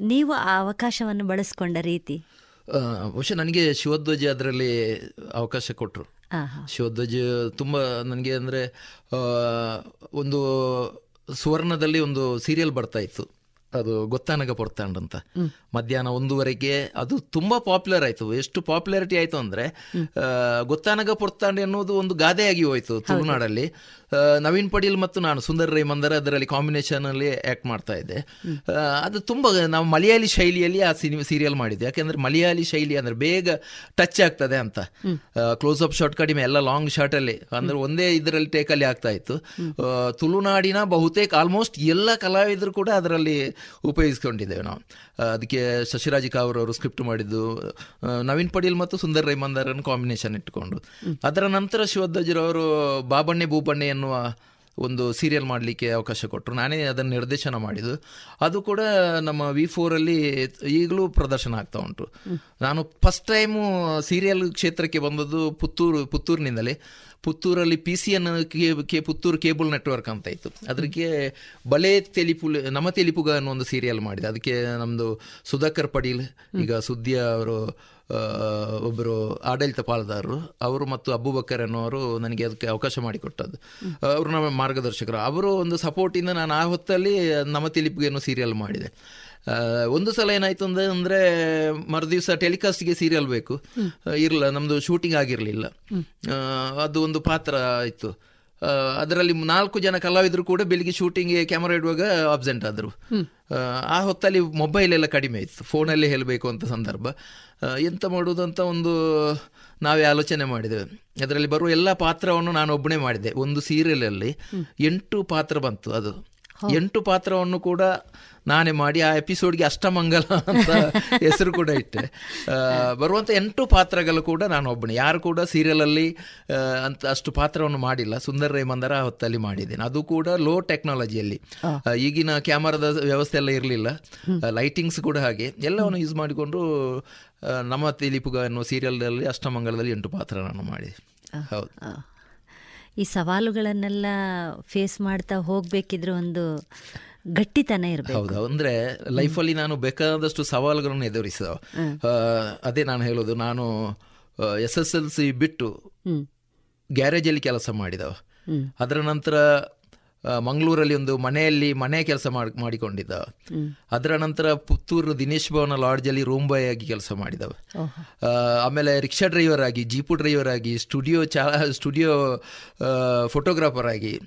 Speaker 8: ನೀವು ಆ ಅವಕಾಶವನ್ನು ಬಳಸಿಕೊಂಡ ರೀತಿ?
Speaker 9: ಬಹುಶಃ ನನಗೆ ಶಿವಧ್ವಜ ಅದರಲ್ಲಿ ಅವಕಾಶ ಕೊಟ್ಟರು. ಶಿವಧ್ವಜ ತುಂಬ ನನಗೆ ಅಂದರೆ ಒಂದು ಸುವರ್ಣದಲ್ಲಿ ಒಂದು ಸೀರಿಯಲ್ ಬರ್ತಾ ಇತ್ತು. ಅದು ಗೊತ್ತಾನಗ ಪೊರ್ತಾಂಡ್ ಅಂತ ಮಧ್ಯಾಹ್ನ ಒಂದೂವರೆಗೆ ಅದು ತುಂಬಾ ಪಾಪ್ಯುಲರ್ ಆಯ್ತು. ಎಷ್ಟು ಪಾಪ್ಯುಲಾರಿಟಿ ಆಯ್ತು ಅಂದ್ರೆ ಗೊತ್ತಾನಗ ಪೊರ್ತಾಂಡ್ ಎನ್ನುವುದು ಒಂದು ಗಾದೆಯಾಗಿ ಹೋಯ್ತು ತುಳುನಾಡಲ್ಲಿ. ನವೀನ್ ಪಡೀಲ್ ಮತ್ತು ನಾನು ಸುಂದರ್ ರೈ ಮಂದರ ಅದರಲ್ಲಿ ಕಾಂಬಿನೇಷನ್ ಅಲ್ಲಿ ಆಕ್ಟ್ ಮಾಡ್ತಾ ಇದ್ದೆ. ಅದು ತುಂಬಾ ನಾವು ಮಲಯಾಳಿ ಶೈಲಿಯಲ್ಲಿ ಆ ಸಿನಿಮಾ ಸೀರಿಯಲ್ ಮಾಡಿದ್ದೆ. ಯಾಕೆಂದ್ರೆ ಮಲಯಾಳಿ ಶೈಲಿ ಅಂದ್ರೆ ಬೇಗ ಟಚ್ ಆಗ್ತದೆ ಅಂತ. ಕ್ಲೋಸ್ ಅಪ್ ಶಾರ್ಟ್ ಕಡಿಮೆ ಎಲ್ಲ ಲಾಂಗ್ ಶಾರ್ಟ್ ಅಲ್ಲಿ. ಅಂದ್ರೆ ಒಂದೇ ಇದರಲ್ಲಿ ಟೇಕಲ್ಲಿ ಆಗ್ತಾ ಇತ್ತು. ತುಳುನಾಡಿನ ಬಹುತೇಕ ಆಲ್ಮೋಸ್ಟ್ ಎಲ್ಲ ಕಲಾವಿದರು ಕೂಡ ಅದರಲ್ಲಿ ಉಪಯೋಗಿಸ್ಕೊಂಡಿದ್ದೇವೆ ನಾವು. ಅದಕ್ಕೆ ಶಶಿರಾಜ್ ಅವರು ಸ್ಕ್ರಿಪ್ಟ್ ಮಾಡಿದ್ದು ನವೀನ್ ಪಡೀಲ್ ಮತ್ತು ಸುಂದರ್ ರೈ ಮಂದಾರನ್ ಕಾಂಬಿನೇಷನ್ ಇಟ್ಟುಕೊಂಡು ಅದರ ನಂತರ ಶಿವಧ್ವಜರವರು ಬಾಬಣ್ಣೆ ಭೂಬಣ್ಣೆ ಎನ್ನುವ ಒಂದು ಸೀರಿಯಲ್ ಮಾಡಲಿಕ್ಕೆ ಅವಕಾಶ ಕೊಟ್ಟರು. ನಾನೇ ಅದನ್ನು ನಿರ್ದೇಶನ ಮಾಡಿದ್ದು. ಅದು ಕೂಡ ನಮ್ಮ ವಿ ಫೋರಲ್ಲಿ ಈಗಲೂ ಪ್ರದರ್ಶನ ಆಗ್ತಾ ಉಂಟು. ನಾನು ಫಸ್ಟ್ ಟೈಮು ಸೀರಿಯಲ್ ಕ್ಷೇತ್ರಕ್ಕೆ ಬಂದದ್ದು ಪುತ್ತೂರು ಪುತ್ತೂರಿನಿಂದಲೇ. ಪುತ್ತೂರಲ್ಲಿ P C N K Puttur cable network ಅಂತ ಇತ್ತು. ಅದಕ್ಕೆ ಬಲೆ ತೆಲಿಪು, ನಮ್ಮ ತೆಲಿಪುಗ ಅನ್ನೋ ಒಂದು ಸೀರಿಯಲ್ ಮಾಡಿದೆ. ಅದಕ್ಕೆ ನಮ್ಮದು ಸುಧಾಕರ್ ಪಡೀಲ್ ಈಗ ಸುದ್ದಿಯ ಅವರು ಒಬ್ಬರು ಆಡಳಿತ ಪಾಲುದಾರರು, ಅವರು ಮತ್ತು ಅಬೂಬಕ್ಕರ್ ಅನ್ನೋರು ನನಗೆ ಅದಕ್ಕೆ ಅವಕಾಶ ಮಾಡಿಕೊಟ್ಟದ್ದು. ಅವರು ನಮ್ಮ ಮಾರ್ಗದರ್ಶಕರು. ಅವರು ಒಂದು ಸಪೋರ್ಟಿಂದ ನಾನು ಆ ಹೊತ್ತಲ್ಲಿ ನಮ್ಮ ತಿಲಿಪಿಗೆ ಸೀರಿಯಲ್ ಮಾಡಿದೆ. ಒಂದು ಸಲ ಏನಾಯ್ತು ಅಂದ್ರೆ ಅಂದ್ರೆ ಮರುದಿವಸ ಟೆಲಿಕಾಸ್ಟ್ಗೆ ಸೀರಿಯಲ್ ಬೇಕು. ಇರಲ್ಲ ನಮ್ದು ಶೂಟಿಂಗ್ ಆಗಿರಲಿಲ್ಲ. ಅದು ಒಂದು ಪಾತ್ರ ಆಯ್ತು. ಅದರಲ್ಲಿ ನಾಲ್ಕು ಜನ ಕಲಾವಿದರು ಕೂಡ ಬೆಳಿಗ್ಗೆ ಶೂಟಿಂಗ್ಗೆ ಕ್ಯಾಮರಾ ಇಡುವಾಗ ಅಬ್ಸೆಂಟ್ ಆದರು. ಆ, ಹೊತ್ತಲ್ಲಿ ಮೊಬೈಲ್ ಎಲ್ಲ ಕಡಿಮೆ ಇತ್ತು. ಫೋನಲ್ಲೇ ಹೇಳಬೇಕು ಅಂತ ಸಂದರ್ಭ. ಎಂತ ಮಾಡುವುದು ಅಂತ ಒಂದು ನಾವೇ ಆಲೋಚನೆ ಮಾಡಿದೆ ಅದರಲ್ಲಿ ಬರುವ ಎಲ್ಲ ಪಾತ್ರವನ್ನು ನಾನು ಒಬ್ಬನೇ ಮಾಡಿದೆ ಒಂದು ಸೀರಿಯಲಲ್ಲಿ ಎಂಟು ಪಾತ್ರ ಬಂತು ಅದು. ಎಂಟು ಪಾತ್ರವನ್ನು ಕೂಡ ನಾನೇ ಮಾಡಿ ಆ ಎಪಿಸೋಡ್ಗೆ ಅಷ್ಟಮಂಗಲ ಅಂತ ಹೆಸರು ಕೂಡ ಇಟ್ಟೆ. ಬರುವಂಥ ಎಂಟು ಪಾತ್ರಗಳು ಕೂಡ ನಾನು ಒಬ್ಬನೇ. ಯಾರು ಕೂಡ ಸೀರಿಯಲಲ್ಲಿ ಅಂತ ಅಷ್ಟು ಪಾತ್ರವನ್ನು ಮಾಡಿಲ್ಲ. ಸುಂದರ್ ರೈ ಮಂದರ ಹೊತ್ತಲ್ಲಿ ಮಾಡಿದ್ದೇನೆ. ಅದು ಕೂಡ ಲೋ ಟೆಕ್ನಾಲಜಿಯಲ್ಲಿ. ಈಗಿನ ಕ್ಯಾಮರಾದ ವ್ಯವಸ್ಥೆ ಎಲ್ಲ ಇರಲಿಲ್ಲ. ಲೈಟಿಂಗ್ಸ್ ಕೂಡ ಹಾಗೆ. ಎಲ್ಲವನ್ನು ಯೂಸ್ ಮಾಡಿಕೊಂಡು ನಮ್ಮ ತಿಲಿಪುಗ ಅನ್ನೋ ಸೀರಿಯಲ್ನಲ್ಲಿ ಅಷ್ಟಮಂಗಲದಲ್ಲಿ ಎಂಟು ಪಾತ್ರ ನಾನು ಮಾಡಿದೆ. ಹೌದು.
Speaker 8: ಈ ಸವಾಲುಗಳನ್ನೆಲ್ಲ ಫೇಸ್ ಮಾಡ್ತಾ ಹೋಗ್ಬೇಕಿದ್ರೆ ಒಂದು ಗಟ್ಟಿತನ ಇರಬೇಕು.
Speaker 9: ಹೌದು ಅಂದ್ರೆ ಲೈಫಲ್ಲಿ ನಾನು ಬೇಕಾದಷ್ಟು ಸವಾಲುಗಳನ್ನು ಎದುರಿಸಿದ ಅದೇ ನಾನು ಹೇಳೋದು ನಾನು ಎಸ್ ಎಸ್ ಎಲ್ ಸಿ ಬಿಟ್ಟು ಗ್ಯಾರೇಜಲ್ಲಿ ಕೆಲಸ ಮಾಡಿದವ. ಅದರ ನಂತರ ಮಂಗಳೂರಲ್ಲಿ ಒಂದು ಮನೆಯಲ್ಲಿ ಮನೆ ಕೆಲಸ ಮಾಡಿ ಮಾಡಿಕೊಂಡಿದ್ದ. ಅದರ ನಂತರ ಪುತ್ತೂರು ದಿನೇಶ್ ಭವನ ಲಾಡ್ಜಲ್ಲಿ ರೂಮ್ ಬಾಯ್ ಆಗಿ ಕೆಲಸ ಮಾಡಿದವ. ಆಮೇಲೆ ರಿಕ್ಷಾ ಡ್ರೈವರ್ ಆಗಿ ಜೀಪು ಡ್ರೈವರ್ ಆಗಿ ಸ್ಟುಡಿಯೋ ಚಾ ಸ್ಟುಡಿಯೋ ಫೋಟೋಗ್ರಾಫರ್ ಆಗಿ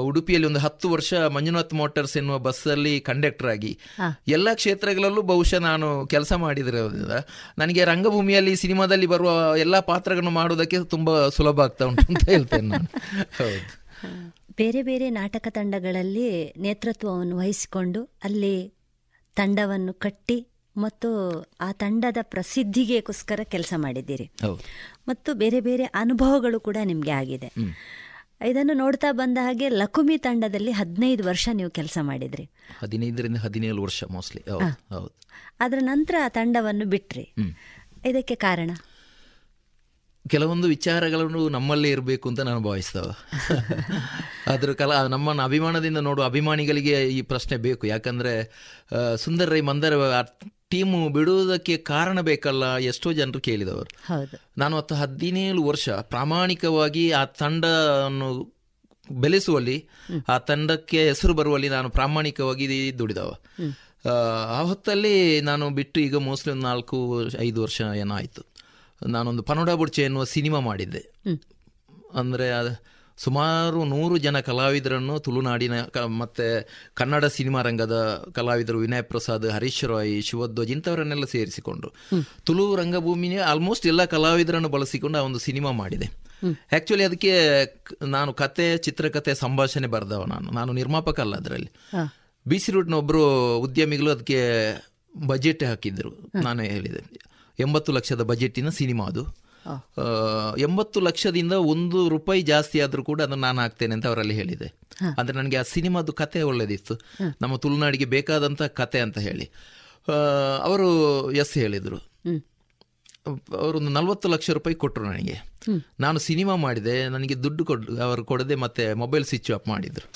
Speaker 9: ಉಡುಪಿಯಲ್ಲಿ ಒಂದು ಹತ್ತು ವರ್ಷ ಮಂಜುನಾಥ್ ಮೋಟರ್ಸ್ ಎನ್ನುವ ಬಸ್ಸಲ್ಲಿ ಕಂಡಕ್ಟರ್ ಆಗಿ. ಎಲ್ಲ ಕ್ಷೇತ್ರಗಳಲ್ಲೂ ಬಹುಶಃ ನಾನು ಕೆಲಸ ಮಾಡಿದಿರೋದ್ರಿಂದ ನನಗೆ ರಂಗಭೂಮಿಯಲ್ಲಿ ಸಿನಿಮಾದಲ್ಲಿ ಬರುವ ಎಲ್ಲ ಪಾತ್ರಗಳನ್ನು ಮಾಡೋದಕ್ಕೆ ತುಂಬ ಸುಲಭ ಆಗ್ತಾ ಉಂಟು ಅಂತ ಹೇಳ್ತೇನೆ ನಾನು. ಹೌದು.
Speaker 8: ಬೇರೆ ಬೇರೆ ನಾಟಕ ತಂಡಗಳಲ್ಲಿ ನೇತೃತ್ವವನ್ನು ವಹಿಸಿಕೊಂಡು ಅಲ್ಲಿ ತಂಡವನ್ನು ಕಟ್ಟಿ ಮತ್ತು ಆ ತಂಡದ ಪ್ರಸಿದ್ಧಿಗೆಗೋಸ್ಕರ ಕೆಲಸ ಮಾಡಿದ್ದೀರಿ. ಮತ್ತು ಬೇರೆ ಬೇರೆ ಅನುಭವಗಳು ಕೂಡ ನಿಮಗೆ ಆಗಿದೆ. ಇದನ್ನು ನೋಡ್ತಾ ಬಂದ ಹಾಗೆ ಲಕುಮಿ ತಂಡದಲ್ಲಿ ಹದಿನೈದು ವರ್ಷ ನೀವು ಕೆಲಸ ಮಾಡಿದ್ರಿ.
Speaker 9: ಹದಿನೈದರಿಂದ ಹದಿನೇಳು ವರ್ಷ ಮೋಸ್ಟ್ಲಿ.
Speaker 8: ಅದರ ನಂತರ ಆ ತಂಡವನ್ನು ಬಿಟ್ರಿ. ಇದಕ್ಕೆ ಕಾರಣ?
Speaker 9: ಕೆಲವೊಂದು ವಿಚಾರಗಳನ್ನು ನಮ್ಮಲ್ಲೇ ಇರಬೇಕು ಅಂತ ನಾನು ಭಾವಿಸ್ತವ. ಅದ್ರ ಕಲಾ ನಮ್ಮನ್ನು ಅಭಿಮಾನದಿಂದ ನೋಡುವ ಅಭಿಮಾನಿಗಳಿಗೆ ಈ ಪ್ರಶ್ನೆ ಬೇಕು. ಯಾಕಂದ್ರೆ ಸುಂದರ ರೈ ಮಂದರ ಟೀಮು ಬಿಡುವುದಕ್ಕೆ ಕಾರಣ ಬೇಕಲ್ಲ ಎಷ್ಟೋ ಜನರು ಕೇಳಿದವರು. ನಾನು ಹತ್ತು ಹದಿನೇಳು ವರ್ಷ ಪ್ರಾಮಾಣಿಕವಾಗಿ ಆ ತಂಡವನ್ನು ಬೆಳೆಸುವಲ್ಲಿ ಆ ತಂಡಕ್ಕೆ ಹೆಸರು ಬರುವಲ್ಲಿ ನಾನು ಪ್ರಾಮಾಣಿಕವಾಗಿ ದುಡಿದವ. ಆ, ಆ ಹೊತ್ತಲ್ಲಿ ನಾನು ಬಿಟ್ಟು ಈಗ ಮೋಸ್ಟ್ಲಿ ಒಂದು ನಾಲ್ಕು ಐದು ವರ್ಷ ಏನೋ ಆಯಿತು. ನಾನೊಂದು ಪನೋಡಾ ಬುಡ್ಚೆ ಎನ್ನುವ ಸಿನಿಮಾ ಮಾಡಿದ್ದೆ. ಅಂದರೆ ಸುಮಾರು ನೂರು ಜನ ಕಲಾವಿದರನ್ನು ತುಳುನಾಡಿನ ಕ ಮತ್ತು ಕನ್ನಡ ಸಿನಿಮಾ ರಂಗದ ಕಲಾವಿದರು ವಿನಯ್ ಪ್ರಸಾದ್ ಹರೀಶ್ ರಾಯ್ ಶಿವಧ್ವಜ್ ಇಂಥವರನ್ನೆಲ್ಲ ಸೇರಿಸಿಕೊಂಡು ತುಳು ರಂಗಭೂಮಿನೇ ಆಲ್ಮೋಸ್ಟ್ ಎಲ್ಲ ಕಲಾವಿದರನ್ನು ಬಳಸಿಕೊಂಡು ಆ ಒಂದು ಸಿನಿಮಾ ಮಾಡಿದೆ. ಆ್ಯಕ್ಚುಲಿ ಅದಕ್ಕೆ ನಾನು ಕತೆ ಚಿತ್ರಕಥೆ ಸಂಭಾಷಣೆ ಬರೆದವ ನಾನು. ನಾನು ನಿರ್ಮಾಪಕ ಅಲ್ಲ ಅದರಲ್ಲಿ. ಬಿ ಸಿ ರೂಟ್ನ ಒಬ್ಬರು ಉದ್ಯಮಿಗಳು ಅದಕ್ಕೆ ಬಜೆಟ್ ಹಾಕಿದ್ರು. ನಾನು ಹೇಳಿದೆ. ಎಂಬತ್ತು ಲಕ್ಷದ ಬಜೆಟಿನ ಸಿನಿಮಾ ಅದು. ಎಂಬತ್ತು ಲಕ್ಷದಿಂದ ಒಂದು ರೂಪಾಯಿ ಜಾಸ್ತಿ ಆದರೂ ಕೂಡ ಅದನ್ನು ನಾನು ಹಾಕ್ತೇನೆ ಅಂತ ಅವರಲ್ಲಿ ಹೇಳಿದೆ. ಅಂದರೆ ನನಗೆ ಆ ಸಿನಿಮಾದು ಕತೆ ಒಳ್ಳೆದಿತ್ತು. ನಮ್ಮ ತುಳುನಾಡಿಗೆ ಬೇಕಾದಂಥ ಕತೆ ಅಂತ ಹೇಳಿ. ಅವರು ಎಸ್ ಹೇಳಿದರು. ಅವರೊಂದು ನಲವತ್ತು ಲಕ್ಷ ರೂಪಾಯಿ ಕೊಟ್ಟರು ನನಗೆ. ನಾನು ಸಿನಿಮಾ ಮಾಡಿದೆ ನನಗೆ ದುಡ್ಡು ಕೊಡ್ ಅವರು ಕೊಡದೆ ಮತ್ತೆ ಮೊಬೈಲ್ ಸ್ವಿಚ್ ಆಫ್ ಮಾಡಿದರು.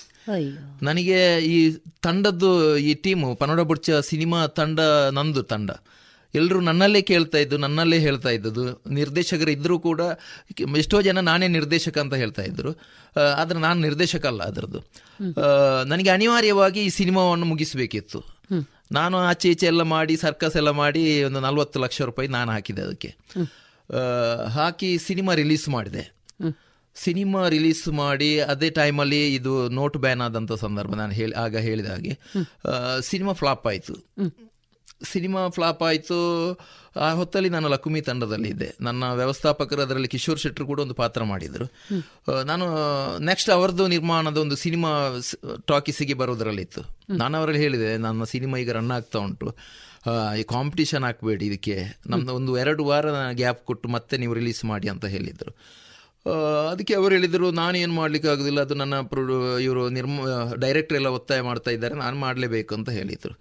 Speaker 9: ನನಗೆ ಈ ತಂಡದ್ದು ಈ ಟೀಮು ಪನೋಡ ಬುಡ್ಚ ಸಿನಿಮಾ ತಂಡ ನಂದು ತಂಡ. ಎಲ್ಲರೂ ನನ್ನಲ್ಲೇ ಕೇಳ್ತಾ ಇದ್ದು, ನನ್ನಲ್ಲೇ ಹೇಳ್ತಾ ಇದ್ದದ್ದು. ನಿರ್ದೇಶಕರು ಇದ್ದರೂ ಕೂಡ ಎಷ್ಟೋ ಜನ ನಾನೇ ನಿರ್ದೇಶಕ ಅಂತ ಹೇಳ್ತಾ ಇದ್ದರು ಆದರೆ ನಾನು ನಿರ್ದೇಶಕ ಅಲ್ಲ ಅದರದ್ದು ನನಗೆ ಅನಿವಾರ್ಯವಾಗಿ ಈ ಸಿನಿಮಾವನ್ನು ಮುಗಿಸಬೇಕಿತ್ತು. ನಾನು ಆಚೆ ಈಚೆ ಎಲ್ಲ ಮಾಡಿ ಸರ್ಕಸ್ ಎಲ್ಲ ಮಾಡಿ ಒಂದು ನಲ್ವತ್ತು ಲಕ್ಷ ರೂಪಾಯಿ ನಾನು ಹಾಕಿದೆ ಅದಕ್ಕೆ. ಹಾಕಿ ಸಿನಿಮಾ ರಿಲೀಸ್ ಮಾಡಿದೆ. ಸಿನಿಮಾ ರಿಲೀಸ್ ಮಾಡಿ ಅದೇ ಟೈಮಲ್ಲಿ ಇದು ನೋಟ್ ಬ್ಯಾನ್ ಆದಂಥ ಸಂದರ್ಭ ನಾನು ಹೇಳಿ, ಆಗ ಹೇಳಿದ ಹಾಗೆ ಸಿನಿಮಾ ಫ್ಲಾಪ್ ಆಯಿತು. ಸಿನಿಮಾ ಫ್ಲಾಪ್ ಆಯಿತು. ಆ ಹೊತ್ತಲ್ಲಿ ನಾನು ಲಕುಮಿ ತಂಡದಲ್ಲಿ ಇದ್ದೆ. ನನ್ನ ವ್ಯವಸ್ಥಾಪಕರು ಅದರಲ್ಲಿ ಕಿಶೋರ್ ಶೆಟ್ಟರು ಕೂಡ ಒಂದು ಪಾತ್ರ ಮಾಡಿದರು. ನಾನು ನೆಕ್ಸ್ಟ್ ಅವರದ್ದು ನಿರ್ಮಾಣದ ಒಂದು ಸಿನಿಮಾ ಟಾಕೀಸಿಗೆ ಬರೋದರಲ್ಲಿತ್ತು ನಾನು ಅವರಲ್ಲಿ ಹೇಳಿದೆ ನನ್ನ ಸಿನಿಮಾ ಈಗ ರನ್ ಆಗ್ತಾ ಉಂಟು. ಈ ಕಾಂಪಿಟಿಷನ್ ಹಾಕಬೇಡಿ ಇದಕ್ಕೆ. ನಮ್ಮದು ಒಂದು ಎರಡು ವಾರ ಗ್ಯಾಪ್ ಕೊಟ್ಟು ಮತ್ತೆ ನೀವು ರಿಲೀಸ್ ಮಾಡಿ ಅಂತ ಹೇಳಿದರು. ಅದಕ್ಕೆ ಅವರು ಹೇಳಿದರು ನಾನು ಏನು ಮಾಡ್ಲಿಕ್ಕೆ ಆಗೋದಿಲ್ಲ ಅದು ನನ್ನ ಇವರು ನಿರ್ಮ ಡೈರೆಕ್ಟರ್ ಎಲ್ಲ ಒತ್ತಾಯ ಮಾಡ್ತಾ ಇದ್ದಾರೆ ನಾನು ಮಾಡಲೇಬೇಕು ಅಂತ ಹೇಳಿದರು.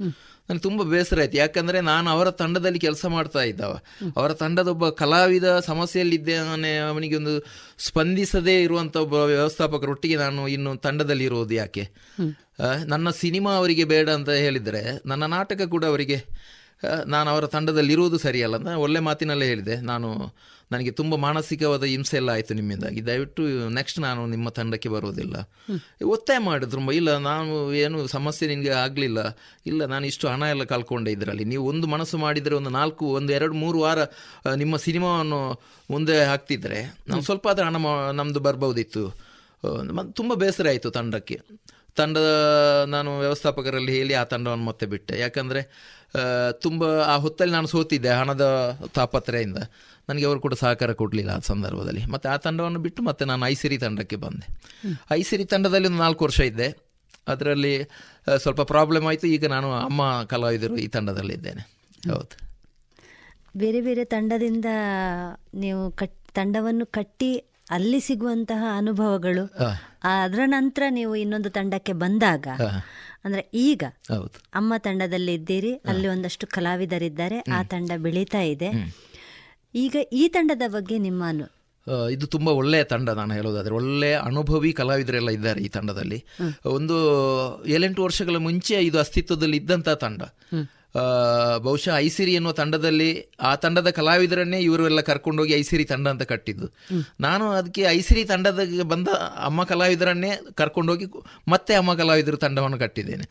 Speaker 9: ನನಗೆ ತುಂಬ ಬೇಸರ ಆಯ್ತು. ಯಾಕಂದರೆ ನಾನು ಅವರ ತಂಡದಲ್ಲಿ ಕೆಲಸ ಮಾಡ್ತಾ ಇದ್ದಾವ. ಅವರ ತಂಡದ ಒಬ್ಬ ಕಲಾವಿದ ಸಮಸ್ಯೆಯಲ್ಲಿದ್ದೇನೆ ಅವನಿಗೆ ಒಂದು ಸ್ಪಂದಿಸದೇ ಇರುವಂಥ ಒಬ್ಬ ವ್ಯವಸ್ಥಾಪಕರೊಟ್ಟಿಗೆ ನಾನು ಇನ್ನು ತಂಡದಲ್ಲಿ ಇರೋದು ಯಾಕೆ? ನನ್ನ ಸಿನಿಮಾ ಅವರಿಗೆ ಬೇಡ ಅಂತ ಹೇಳಿದರೆ ನನ್ನ ನಾಟಕ ಕೂಡ ಅವರಿಗೆ ನಾನು ಅವರ ತಂಡದಲ್ಲಿರುವುದು ಸರಿಯಲ್ಲ ಅಂತ ಒಳ್ಳೆ ಮಾತಿನಲ್ಲೇ ಹೇಳಿದೆ. ನಾನು ನನಗೆ ತುಂಬ ಮಾನಸಿಕವಾದ ಹಿಂಸೆ ಎಲ್ಲ ಆಯಿತು ನಿಮ್ಮಿಂದಾಗಿ. ದಯವಿಟ್ಟು ನೆಕ್ಸ್ಟ್ ನಾನು ನಿಮ್ಮ ತಂಡಕ್ಕೆ ಬರೋದಿಲ್ಲ ಒತ್ತಾಯ ಮಾಡಿದ್ರು ಇಲ್ಲ, ನಾನು ಏನು ಸಮಸ್ಯೆ ನಿನಗೆ ಆಗಲಿಲ್ಲ. ಇಲ್ಲ, ನಾನು ಇಷ್ಟು ಹಣ ಎಲ್ಲ ಕಳ್ಕೊಂಡೆ ಇದರಲ್ಲಿ. ನೀವು ಒಂದು ಮನಸ್ಸು ಮಾಡಿದರೆ ಒಂದು ನಾಲ್ಕು, ಒಂದು ಎರಡು, ಮೂರು ವಾರ ನಿಮ್ಮ ಸಿನಿಮಾವನ್ನು ಮುಂದೆ ಹಾಕ್ತಿದ್ರೆ ನಾವು ಸ್ವಲ್ಪ ಆದರೆ ಹಣ ನಮ್ಮದು ಬರ್ಬೋದಿತ್ತು ತುಂಬ ಬೇಸರ ಆಯಿತು ತಂಡಕ್ಕೆ. ತಂಡದ ನಾನು ವ್ಯವಸ್ಥಾಪಕರಲ್ಲಿ ಹೇಳಿ ಆ ತಂಡವನ್ನು ಮತ್ತೆ ಬಿಟ್ಟೆ. ಯಾಕಂದರೆ ತುಂಬ ಆ ಹೊತ್ತಲ್ಲಿ ನಾನು ಸೋತಿದ್ದೆ ಹಣದ ತಾಪತ್ರೆಯಿಂದ ನನಗೆ ಅವರು ಕೂಡ ಸಹಕಾರ ಕೊಡಲಿಲ್ಲ ಆ ಸಂದರ್ಭದಲ್ಲಿ. ಮತ್ತು ಆ ತಂಡವನ್ನು ಬಿಟ್ಟು ಮತ್ತೆ ನಾನು ಐಸಿರಿ ತಂಡಕ್ಕೆ ಬಂದೆ. ಐಸಿರಿ ತಂಡದಲ್ಲಿ ಒಂದು ನಾಲ್ಕು ವರ್ಷ ಇದ್ದೆ. ಅದರಲ್ಲಿ ಸ್ವಲ್ಪ ಪ್ರಾಬ್ಲಮ್ ಆಯಿತು. ಈಗ ನಾನು ಅಮ್ಮ ಕಲಾವಿದರು ಈ ತಂಡದಲ್ಲಿದ್ದೇನೆ ಹೌದು.
Speaker 8: ಬೇರೆ ಬೇರೆ ತಂಡದಿಂದ ನೀವು ಕಟ್ ತಂಡವನ್ನು ಕಟ್ಟಿ ಅಲ್ಲಿ ಸಿಗುವಂತಹ ಅನುಭವಗಳು. ಅದರ ನಂತರ ನೀವು ಇನ್ನೊಂದು ತಂಡಕ್ಕೆ ಬಂದಾಗ ಅಂದ್ರೆ ಈಗ
Speaker 9: ಹೌದು.
Speaker 8: ಅಮ್ಮ ತಂಡದಲ್ಲಿ ಇದ್ದೀರಿ ಅಲ್ಲಿ ಒಂದಷ್ಟು ಕಲಾವಿದರಿದ್ದಾರೆ ಆ ತಂಡ ಬೆಳೀತಾ ಇದೆ. ಈಗ ಈ ತಂಡದ ಬಗ್ಗೆ ನಿಮ್ಮ
Speaker 9: ಇದು ತುಂಬ ಒಳ್ಳೆಯ ತಂಡ ನಾನು ಹೇಳೋದಾದ್ರೆ ಒಳ್ಳೆಯ ಅನುಭವಿ ಕಲಾವಿದರೆಲ್ಲ ಇದ್ದಾರೆ ಈ ತಂಡದಲ್ಲಿ. ಒಂದು ಏಳೆಂಟು ವರ್ಷಗಳ ಮುಂಚೆ ಇದು ಅಸ್ತಿತ್ವದಲ್ಲಿ ಇದ್ದಂಥ ತಂಡ ಬಹುಶಃ ಐಸಿರಿ ಎನ್ನುವ ತಂಡದಲ್ಲಿ ಆ ತಂಡದ ಕಲಾವಿದರನ್ನೇ ಇವರೆಲ್ಲ ಕರ್ಕೊಂಡೋಗಿ ಐಸಿರಿ ತಂಡ ಅಂತ ಕಟ್ಟಿದ್ದು. ನಾನು ಅದಕ್ಕೆ ಐಸಿರಿ ತಂಡದ ಬಂದ ಅಮ್ಮ ಕಲಾವಿದರನ್ನೇ ಕರ್ಕೊಂಡೋಗಿ ಮತ್ತೆ ಅಮ್ಮ ಕಲಾವಿದರ ತಂಡವನ್ನು ಕಟ್ಟಿದ್ದೇನೆ.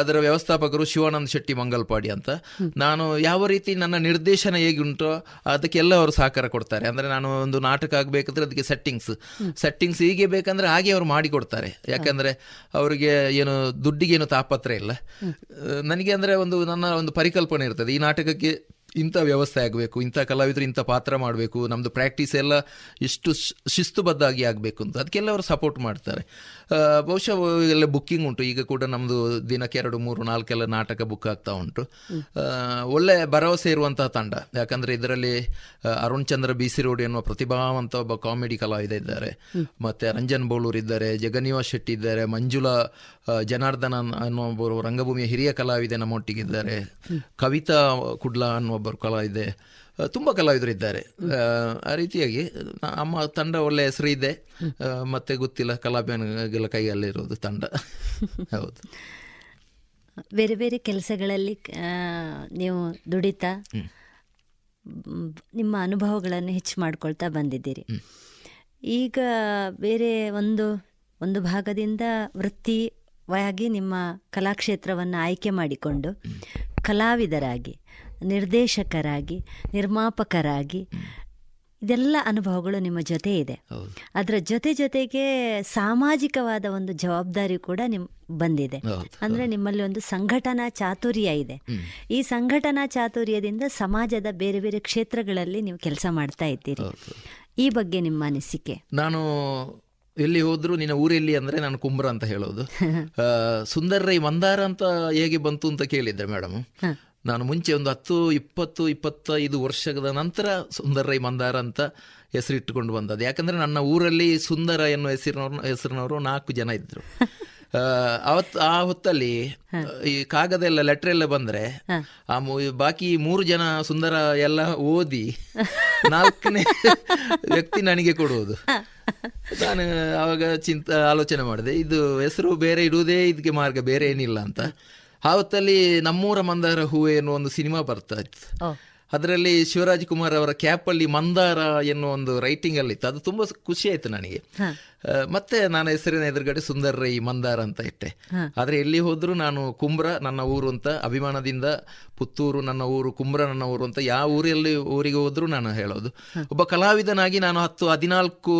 Speaker 9: ಅದರ ವ್ಯವಸ್ಥಾಪಕರು ಶಿವಾನಂದ್ ಶೆಟ್ಟಿ ಮಂಗಲ್ಪಾಡಿ ಅಂತ. ನಾನು ಯಾವ ರೀತಿ ನನ್ನ ನಿರ್ದೇಶನ ಹೇಗುಂಟೋ ಅದಕ್ಕೆಲ್ಲ ಅವರು ಸಹಕಾರ ಕೊಡ್ತಾರೆ. ಅಂದರೆ ನಾನು ಒಂದು ನಾಟಕ ಆಗಬೇಕಂದ್ರೆ ಅದಕ್ಕೆ ಸೆಟ್ಟಿಂಗ್ಸ್ ಸೆಟ್ಟಿಂಗ್ಸ್ ಹೀಗೆ ಬೇಕಂದ್ರೆ ಹಾಗೆ ಅವರು ಮಾಡಿಕೊಡ್ತಾರೆ. ಯಾಕಂದರೆ ಅವರಿಗೆ ಏನು ದುಡ್ಡಿಗೇನು ತಾಪತ್ರ ಇಲ್ಲ. ನನಗೆ ಅಂದರೆ ಒಂದು ನನ್ನ ಒಂದು ಪರಿಕಲ್ಪನೆ ಇರ್ತದೆ ಈ ನಾಟಕಕ್ಕೆ ಇಂಥ ವ್ಯವಸ್ಥೆ ಆಗಬೇಕು, ಇಂಥ ಕಲಾವಿದರು ಇಂಥ ಪಾತ್ರ ಮಾಡಬೇಕು ನಮ್ಮದು ಪ್ರಾಕ್ಟೀಸ್ ಎಲ್ಲ ಇಷ್ಟು ಶ್- ಶಿಸ್ತುಬದ್ಧಾಗಿ ಆಗಬೇಕು ಅಂತ. ಅದಕ್ಕೆಲ್ಲ ಅವರು ಸಪೋರ್ಟ್ ಮಾಡ್ತಾರೆ. ಬಹುಶಃ ಎಲ್ಲ ಬುಕ್ಕಿಂಗ್ ಉಂಟು. ಈಗ ಕೂಡ ನಮ್ಮದು ದಿನಕ್ಕೆ ಎರಡು, ಮೂರು, ನಾಲ್ಕೆಲ್ಲ ನಾಟಕ ಬುಕ್ ಆಗ್ತಾ ಉಂಟು. ಒಳ್ಳೆ ಭರವಸೆ ಇರುವಂತಹ ತಂಡ. ಯಾಕಂದರೆ ಇದರಲ್ಲಿ Arun Chandra B C road ಎನ್ನುವ ಪ್ರತಿಭಾವಂತ ಒಬ್ಬ ಕಾಮಿಡಿ ಕಲಾವಿದ ಇದ್ದಾರೆ ಮತ್ತು ರಂಜನ್ ಬೋಳೂರ್ ಇದ್ದಾರೆ ಜಗನ್ನಿವಾಸ್ ಶೆಟ್ಟಿ ಇದ್ದಾರೆ, ಮಂಜುಳಾ ಜನಾರ್ದನ ಅನ್ನೋ ಒಬ್ಬರು ರಂಗಭೂಮಿಯ ಹಿರಿಯ ಕಲಾವಿದೆ ನಮ್ಮೊಟ್ಟಿಗಿದ್ದಾರೆ. ಕವಿತಾ ಕುಡ್ಲ ಅನ್ನೋ ಒಬ್ಬರು ಕಲಾವಿದೆ ತುಂಬ ಕಲಾವಿದರು ಇದ್ದಾರೆ. ಆ, ರೀತಿಯಾಗಿ ನಮ್ಮ ಅಮ್ಮ ತಂಡ ಒಳ್ಳೆ ಹೆಸರು ಇದೆ. ಮತ್ತೆ ಗೊತ್ತಿಲ್ಲ ಕಲಾಭಿಯಾನಗೆಲ್ಲ ಕೈಯಲ್ಲಿರೋದು ತಂಡ. ಹೌದು.
Speaker 8: ಬೇರೆ ಬೇರೆ ಕೆಲಸಗಳಲ್ಲಿ ನೀವು ದುಡಿತಾ ನಿಮ್ಮ ಅನುಭವಗಳನ್ನು ಹೆಚ್ಚು ಮಾಡ್ಕೊಳ್ತಾ ಬಂದಿದ್ದೀರಿ. ಈಗ ಬೇರೆ ಒಂದು ಒಂದು ಭಾಗದಿಂದ ವೃತ್ತಿಯಾಗಿ ನಿಮ್ಮ ಕಲಾಕ್ಷೇತ್ರವನ್ನು ಆಯ್ಕೆ ಮಾಡಿಕೊಂಡು ಕಲಾವಿದರಾಗಿ ನಿರ್ದೇಶಕರಾಗಿ ನಿರ್ಮಾಪಕರಾಗಿ ಇದೆಲ್ಲ ಅನುಭವಗಳು ನಿಮ್ಮ ಜೊತೆ ಇದೆ. ಅದರ ಜೊತೆ ಜೊತೆಗೆ ಸಾಮಾಜಿಕವಾದ ಒಂದು ಜವಾಬ್ದಾರಿ ಕೂಡ ನಿಮ್ ಬಂದಿದೆ. ಅಂದ್ರೆ ನಿಮ್ಮಲ್ಲಿ ಒಂದು ಸಂಘಟನಾ ಚಾತುರ್ಯ ಇದೆ. ಈ ಸಂಘಟನಾ ಚಾತುರ್ಯದಿಂದ ಸಮಾಜದ ಬೇರೆ ಬೇರೆ ಕ್ಷೇತ್ರಗಳಲ್ಲಿ ನೀವು ಕೆಲಸ ಮಾಡ್ತಾ ಇದ್ದೀರಿ. ಈ ಬಗ್ಗೆ ನಿಮ್ಮ ಅನಿಸಿಕೆ?
Speaker 9: ನಾನು ಎಲ್ಲಿ ಹೋದ್ರು ನಿನ್ನ ಊರೆಲ್ಲಿ ಅಂದ್ರೆ ನಾನು ಕುಂಬ್ರ ಅಂತ ಹೇಳೋದು. ಸುಂದರ ರೈ ಮಂದಾರ ಅಂತ ಹೇಗೆ ಬಂತು ಅಂತ ಕೇಳಿದ್ದೆ ಮೇಡಮ್. ನಾನು ಮುಂಚೆ ಒಂದು ಹತ್ತು ಇಪ್ಪತ್ತು ಇಪ್ಪತ್ತೈದು ವರ್ಷದ ನಂತರ ಸುಂದರೈ ರೈ ಮಂದಾರ ಅಂತ ಹೆಸರಿಟ್ಟುಕೊಂಡು ಬಂದದ್ದು. ಯಾಕಂದ್ರೆ ನನ್ನ ಊರಲ್ಲಿ ಸುಂದರ ಎನ್ನುವ ಹೆಸರಿನವ್ರು ಹೆಸರಿನವರು ನಾಲ್ಕು ಜನ ಇದ್ದರು ಅವತ್ತು ಆ ಹೊತ್ತಲ್ಲಿ ಈ ಕಾಗದ ಎಲ್ಲ ಲೆಟರ್ ಎಲ್ಲ ಬಂದ್ರೆ ಆ ಮೂ- ಬಾಕಿ ಮೂರು ಜನ ಸುಂದರ ಎಲ್ಲ ಓದಿ ನಾಲ್ಕನೇ ವ್ಯಕ್ತಿ ನನಗೆ ಕೊಡುವುದು. ನಾನು ಆವಾಗ ಚಿಂತ ಆಲೋಚನೆ ಮಾಡಿದೆ. ಇದು ಹೆಸರು ಬೇರೆ ಇಡುವುದೇ ಇದಕ್ಕೆ ಮಾರ್ಗ ಬೇರೆ ಏನಿಲ್ಲ ಅಂತ. ಆ ಹೊತ್ತಲ್ಲಿ ನಮ್ಮೂರ ಮಂದಾರ ಹೂವೆ ಎನ್ನುವ ಒಂದು ಸಿನಿಮಾ ಬರ್ತಾ ಇತ್ತು. ಅದರಲ್ಲಿ ಶಿವರಾಜ್ ಕುಮಾರ್ ಅವರ ಕ್ಯಾಪಲ್ಲಿ ಮಂದಾರ ಎನ್ನುವ ಒಂದು ರೈಟಿಂಗ್ ಅಲ್ಲಿ ಇತ್ತು ಅದು ತುಂಬಾ ಖುಷಿ ಆಯ್ತು ನನಗೆ. ಮತ್ತೆ ನಾನು ಹೆಸರಿನ ಎದುರುಗಡೆ ಸುಂದರ್ ರೈ ಮಂದಾರ ಅಂತ ಇಟ್ಟೆ. ಆದ್ರೆ ಎಲ್ಲಿ ಹೋದರೂ ನಾನು ಕುಂಬ್ರ ನನ್ನ ಊರು ಅಂತ ಅಭಿಮಾನದಿಂದ ಪುತ್ತೂರು ನನ್ನ ಊರು ಕುಂಬ್ರ ನನ್ನ ಊರು ಅಂತ ಯಾವ ಊರಲ್ಲಿ ಊರಿಗೆ ಹೋದರೂ ನಾನು ಹೇಳೋದು. ಒಬ್ಬ ಕಲಾವಿದನಾಗಿ ನಾನು ಹತ್ತು ಹದಿನಾಲ್ಕು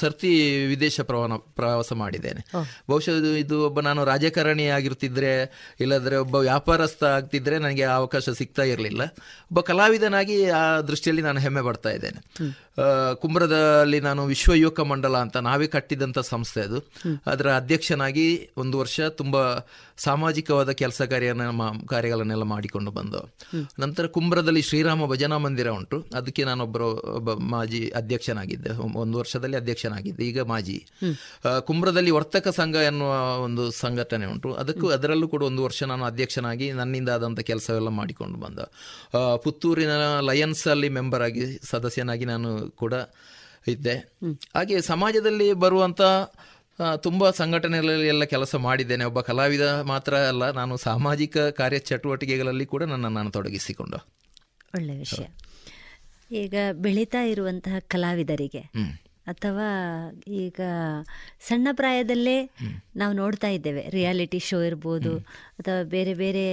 Speaker 9: ಸರ್ತಿ ವಿದೇಶ ಪ್ರವಾನ ಪ್ರವಾಸ ಮಾಡಿದ್ದೇನೆ. ಬಹುಶಃ ಇದು- ಒಬ್ಬ ನಾನು ರಾಜಕಾರಣಿ ಆಗಿರ್ತಿದ್ರೆ ಇಲ್ಲದ್ರೆ ಒಬ್ಬ ವ್ಯಾಪಾರಸ್ಥ ಆಗ್ತಿದ್ರೆ ನನಗೆ ಆ ಅವಕಾಶ ಸಿಗ್ತಾ ಇರಲಿಲ್ಲ. ಒಬ್ಬ ಕಲಾವಿದನಾಗಿ ಆ ದೃಷ್ಟಿಯಲ್ಲಿ ನಾನು ಹೆಮ್ಮೆ ಪಡ್ತಾ ಇದ್ದೇನೆ. ಕುಂಬ್ರದಲ್ಲಿ ನಾನು ವಿಶ್ವ ಯುವಕ ಮಂಡಲ ಅಂತ ನಾವೇ ಕಟ್ಟಿದಂಥ ಸಂಸ್ಥೆ ಅದು. ಅದರ ಅಧ್ಯಕ್ಷನಾಗಿ ಒಂದು ವರ್ಷ ತುಂಬ ಸಾಮಾಜಿಕವಾದ ಕೆಲಸ ಕಾರ್ಯನ ಕಾರ್ಯಗಳನ್ನೆಲ್ಲ ಮಾಡಿಕೊಂಡು ಬಂದು. ನಂತರ ಕುಂಬ್ರದಲ್ಲಿ ಶ್ರೀರಾಮ ಭಜನಾ ಮಂದಿರ ಉಂಟು. ಅದಕ್ಕೆ ನಾನೊಬ್ಬರು ಮಾಜಿ ಅಧ್ಯಕ್ಷನಾಗಿದ್ದೆ. ಒಂದು ವರ್ಷದಲ್ಲಿ ಅಧ್ಯಕ್ಷನಾಗಿದ್ದೆ. ಈಗ ಮಾಜಿ. ಕುಂಬ್ರದಲ್ಲಿ ವರ್ತಕ ಸಂಘ ಎನ್ನುವ ಒಂದು ಸಂಘಟನೆ ಉಂಟು. ಅದಕ್ಕೂ ಅದರಲ್ಲೂ ಕೂಡ ಒಂದು ವರ್ಷ ನಾನು ಅಧ್ಯಕ್ಷನಾಗಿ ನನ್ನಿಂದ ಆದಂಥ ಕೆಲಸವೆಲ್ಲ ಮಾಡಿಕೊಂಡು ಬಂದ. ಪುತ್ತೂರಿನ ಲಯನ್ಸ್ ಅಲ್ಲಿ ಮೆಂಬರ್ ಆಗಿ ಸದಸ್ಯನಾಗಿ ನಾನು ಕೂಡ ಇದ್ದೆ. ಹಾಗೆ ಸಮಾಜದಲ್ಲಿ ಬರುವಂತ ಆ, ತುಂಬಾ ಸಂಘಟನೆಗಳಲ್ಲಿ ಎಲ್ಲ ಕೆಲಸ ಮಾಡಿದ್ದೇನೆ. ಒಬ್ಬ ಕಲಾವಿದ ಮಾತ್ರ ಅಲ್ಲ ನಾನು ಸಾಮಾಜಿಕ ಕಾರ್ಯ ಚಟುವಟಿಕೆಗಳಲ್ಲಿ ಕೂಡ ನನ್ನ ನಾನು ತೊಡಗಿಸಿಕೊಂಡು.
Speaker 8: ಒಳ್ಳೆ ವಿಷಯ. ಈಗ ಬೆಳೀತಾ ಇರುವಂತಹ ಕಲಾವಿದರಿಗೆ ಅಥವಾ ಈಗ ಸಣ್ಣ ಪ್ರಾಯದಲ್ಲೇ ನಾವು ನೋಡ್ತಾ ಇದ್ದೇವೆ. ರಿಯಾಲಿಟಿ ಶೋ ಇರ್ಬೋದು ಅಥವಾ ಬೇರೆ ಬೇರೆ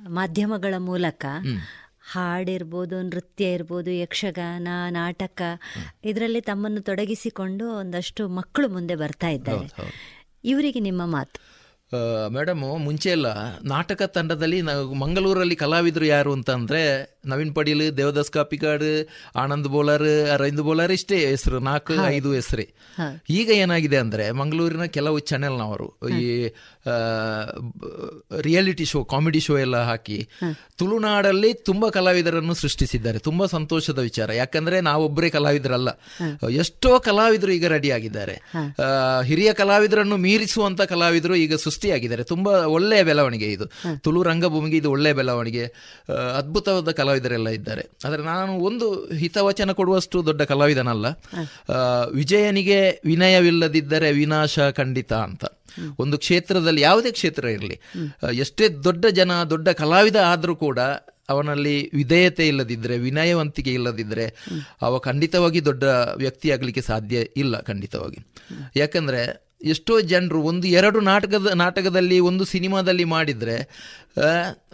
Speaker 8: ಮಾಧ್ಯಮಗಳ ಮೂಲಕ ಹಾಡಿರ್ಬೋದು ನೃತ್ಯ ಇರ್ಬೋದು ಯಕ್ಷಗಾನ ನಾಟಕ ಇದರಲ್ಲಿ ತಮ್ಮನ್ನು ತೊಡಗಿಸಿಕೊಂಡು ಒಂದಷ್ಟು ಮಕ್ಕಳು ಮುಂದೆ ಬರ್ತಾ ಇದ್ದಾರೆ. ಇವರಿಗೆ ನಿಮ್ಮ ಮಾತು.
Speaker 9: ಮೇಡಮ್ ಮುಂಚೆ ಎಲ್ಲ ನಾಟಕ ತಂಡದಲ್ಲಿ ನಾವು ಮಂಗಳೂರಲ್ಲಿ ಕಲಾವಿದರು ಯಾರು ಅಂತಂದ್ರೆ ನವೀನ್ ಪಡೀಲ್ ದೇವದಾಸ್ ಕಾಪಿಕಾಡ್ ಆನಂದ್ ಬೋಲರ್ ಅರವಿಂದ್ ಬೋಲರ್ ಇಷ್ಟೇ ಹೆಸರು ನಾಲ್ಕು ಐದು ಹೆಸರೇ. ಈಗ ಏನಾಗಿದೆ ಅಂದ್ರೆ ಮಂಗಳೂರಿನ ಕೆಲವು ಚಾನೆಲ್ನವರು ಈ ರಿಯಾಲಿಟಿ ಶೋ ಕಾಮಿಡಿ ಶೋ ಎಲ್ಲ ಹಾಕಿ ತುಳುನಾಡಲ್ಲಿ ತುಂಬಾ ಕಲಾವಿದರನ್ನು ಸೃಷ್ಟಿಸಿದ್ದಾರೆ. ತುಂಬಾ ಸಂತೋಷದ ವಿಚಾರ. ಯಾಕಂದ್ರೆ ನಾವೊಬ್ಬರೇ ಕಲಾವಿದರಲ್ಲ. ಎಷ್ಟೋ ಕಲಾವಿದರು ಈಗ ರೆಡಿ ಆಗಿದ್ದಾರೆ. ಹಿರಿಯ ಕಲಾವಿದರನ್ನು ಮೀರಿಸುವಂತ ಕಲಾವಿದರು ಈಗ ಸೃಷ್ಟಿಯಾಗಿದ್ದಾರೆ. ತುಂಬಾ ಒಳ್ಳೆಯ ಬೆಳವಣಿಗೆ ಇದು. ತುಳು ರಂಗಭೂಮಿಗೆ ಇದು ಒಳ್ಳೆಯ ಬೆಳವಣಿಗೆ. ಅದ್ಭುತವಾದ ಕಲಾವಿದರೆಲ್ಲ ಇದ್ದಾರೆ. ಆದರೆ ನಾನು ಒಂದು ಹಿತವಚನ ಕೊಡುವಷ್ಟು ದೊಡ್ಡ ಕಲಾವಿದನಲ್ಲ ವಿಜಯನಿಗೆ ವಿನಯವಿಲ್ಲದಿದ್ದರೆ ವಿನಾಶ ಖಂಡಿತ ಅಂತ. ಒಂದು ಕ್ಷೇತ್ರದಲ್ಲಿ ಯಾವುದೇ ಕ್ಷೇತ್ರ ಇರಲಿ. ಎಷ್ಟೇ ದೊಡ್ಡ ಜನ ದೊಡ್ಡ ಕಲಾವಿದ ಆದರೂ ಕೂಡ ಅವನಲ್ಲಿ ವಿಧೇಯತೆ ಇಲ್ಲದಿದ್ದರೆ ವಿನಯವಂತಿಕೆ ಇಲ್ಲದಿದ್ದರೆ ಅವ ಖಂಡಿತವಾಗಿ ದೊಡ್ಡ ವ್ಯಕ್ತಿಯಾಗಲಿಕ್ಕೆ ಸಾಧ್ಯ ಇಲ್ಲ ಖಂಡಿತವಾಗಿ. ಯಾಕಂದರೆ ಎಷ್ಟೋ ಜನರು ಒಂದು ಎರಡು ನಾಟಕದ ನಾಟಕದಲ್ಲಿ ಒಂದು ಸಿನಿಮಾದಲ್ಲಿ ಮಾಡಿದರೆ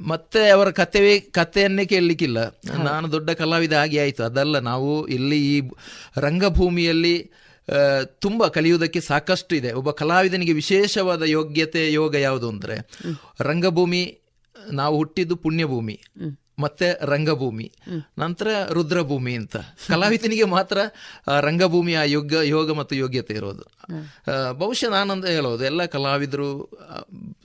Speaker 9: ಮತ್ತೆ ಅವರ ಕಥೆವೇ ಕಥೆಯನ್ನೇ ಕೇಳಲಿಕ್ಕಿಲ್ಲ. ನಾನು ದೊಡ್ಡ ಕಲಾವಿದ ಆಗಿ ಆಯಿತು. ಅದಲ್ಲ ನಾವು ಇಲ್ಲಿ ಈ ರಂಗಭೂಮಿಯಲ್ಲಿ ತುಂಬ ಕಲಿಯುವುದಕ್ಕೆ ಸಾಕಷ್ಟು ಇದೆ. ಒಬ್ಬ ಕಲಾವಿದನಿಗೆ ವಿಶೇಷವಾದ ಯೋಗ್ಯತೆ ಯೋಗ ಯಾವುದು ಅಂದರೆ ರಂಗಭೂಮಿ ನಾವು ಹುಟ್ಟಿದ್ದು ಪುಣ್ಯಭೂಮಿ. ಮತ್ತೆ ರಂಗಭೂಮಿ ನಂತರ ರುದ್ರಭೂಮಿ ಅಂತ. ಕಲಾವಿದನಿಗೆ ಮಾತ್ರ ಆ, ರಂಗಭೂಮಿಯ ಯೋಗ ಯೋಗ ಮತ್ತು ಯೋಗ್ಯತೆ ಇರೋದು. ಬಹುಶಃ ನಾನಂದ ಹೇಳೋದು ಎಲ್ಲ ಕಲಾವಿದರು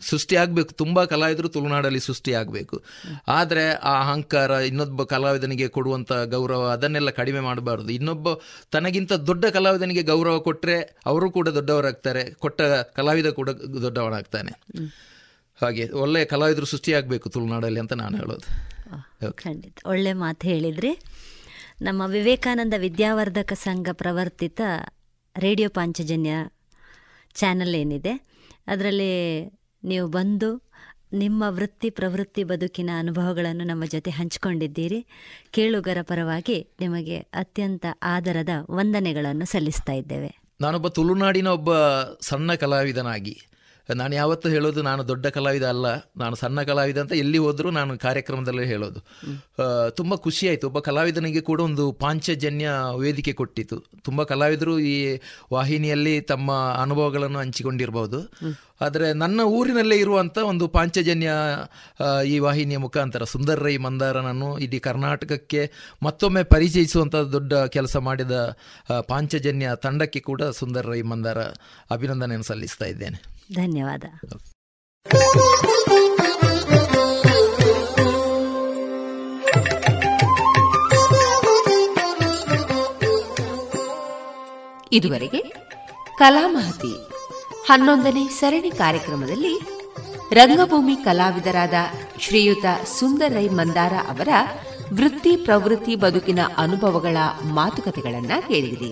Speaker 9: ಸೃಷ್ಟಿಯಾಗಬೇಕು ತುಂಬ ಕಲಾವಿದರು ತುಳುನಾಡಲ್ಲಿ ಸೃಷ್ಟಿಯಾಗಬೇಕು ಆದರೆ ಆ ಅಹಂಕಾರ ಇನ್ನೊಬ್ಬ ಕಲಾವಿದನಿಗೆ ಕೊಡುವಂಥ ಗೌರವ ಅದನ್ನೆಲ್ಲ ಕಡಿಮೆ ಮಾಡಬಾರ್ದು. ಇನ್ನೊಬ್ಬ ತನಗಿಂತ ದೊಡ್ಡ ಕಲಾವಿದನಿಗೆ ಗೌರವ ಕೊಟ್ಟರೆ ಅವರು ಕೂಡ ದೊಡ್ಡವರಾಗ್ತಾರೆ ಕೊಟ್ಟ ಕಲಾವಿದ ಕೂಡ ದೊಡ್ಡವನಾಗ್ತಾನೆ. ಹಾಗೆ ಒಳ್ಳೆಯ ಕಲಾವಿದರು ಸೃಷ್ಟಿಯಾಗಬೇಕು ತುಳುನಾಡಲ್ಲಿ ಅಂತ ನಾನು ಹೇಳೋದು.
Speaker 8: ಖಂಡಿತ. ಒಳ್ಳೆ ಮಾತು ಹೇಳಿದ್ರಿ. ನಮ್ಮ ವಿವೇಕಾನಂದ ವಿದ್ಯಾವರ್ಧಕ ಸಂಘ ಪ್ರವರ್ತಿತ ರೇಡಿಯೋ ಪಾಂಚಜನ್ಯ ಚಾನಲ್ ಏನಿದೆ ಅದರಲ್ಲಿ ನೀವು ಬಂದು ನಿಮ್ಮ ವೃತ್ತಿ ಪ್ರವೃತ್ತಿ ಬದುಕಿನ ಅನುಭವಗಳನ್ನು ನಮ್ಮ ಜೊತೆ ಹಂಚಿಕೊಂಡಿದ್ದೀರಿ. ಕೇಳುಗರ ಪರವಾಗಿ ನಿಮಗೆ ಅತ್ಯಂತ ಆದರದ ವಂದನೆಗಳನ್ನು ಸಲ್ಲಿಸ್ತಾ ಇದ್ದೇವೆ.
Speaker 9: ನಾನೊಬ್ಬ ತುಳುನಾಡಿನ ಒಬ್ಬ ಸಣ್ಣ ಕಲಾವಿದನಾಗಿ ನಾನು ಯಾವತ್ತೂ ಹೇಳೋದು ನಾನು ದೊಡ್ಡ ಕಲಾವಿದ ಅಲ್ಲ, ನಾನು ಸಣ್ಣ ಕಲಾವಿದ ಅಂತ ಎಲ್ಲಿ ಹೋದರೂ ನಾನು ಕಾರ್ಯಕ್ರಮದಲ್ಲೇ ಹೇಳೋದು. ತುಂಬ ಖುಷಿಯಾಯಿತು ಒಬ್ಬ ಕಲಾವಿದನಿಗೆ ಕೂಡ ಒಂದು ಪಾಂಚಜನ್ಯ ವೇದಿಕೆ ಕೊಟ್ಟಿತು ತುಂಬ ಕಲಾವಿದರು ಈ ವಾಹಿನಿಯಲ್ಲಿ ತಮ್ಮ ಅನುಭವಗಳನ್ನು ಹಂಚಿಕೊಂಡಿರ್ಬೋದು. ಆದರೆ ನನ್ನ ಊರಿನಲ್ಲೇ ಇರುವಂಥ ಒಂದು ಪಾಂಚಜನ್ಯ ಈ ವಾಹಿನಿಯ ಮುಖಾಂತರ ಸುಂದರ್ ರೈ ಮಂದಾರನನ್ನು ಇಡೀ ಕರ್ನಾಟಕಕ್ಕೆ ಮತ್ತೊಮ್ಮೆ ಪರಿಚಯಿಸುವಂಥ ದೊಡ್ಡ ಕೆಲಸ ಮಾಡಿದ ಪಾಂಚಜನ್ಯ ತಂಡಕ್ಕೆ ಕೂಡ ಸುಂದರ್ ರೈ ಮಂದಾರ ಅಭಿನಂದನೆಯನ್ನು ಸಲ್ಲಿಸ್ತಾ ಇದ್ದೇನೆ.
Speaker 8: ಧನ್ಯವಾದ.
Speaker 1: ಇದುವರೆಗೆ ಕಲಾಮಹತಿ ಹನ್ನೊಂದನೇ ಸರಣಿ ಕಾರ್ಯಕ್ರಮದಲ್ಲಿ ರಂಗಭೂಮಿ ಕಲಾವಿದರಾದ ಶ್ರೀಯುತ ಸುಂದರ್ ರೈ ಮಂದಾರ ಅವರ ವೃತ್ತಿ ಪ್ರವೃತ್ತಿ ಬದುಕಿನ ಅನುಭವಗಳ ಮಾತುಕತೆಗಳನ್ನು ಕೇಳಿದಿರಿ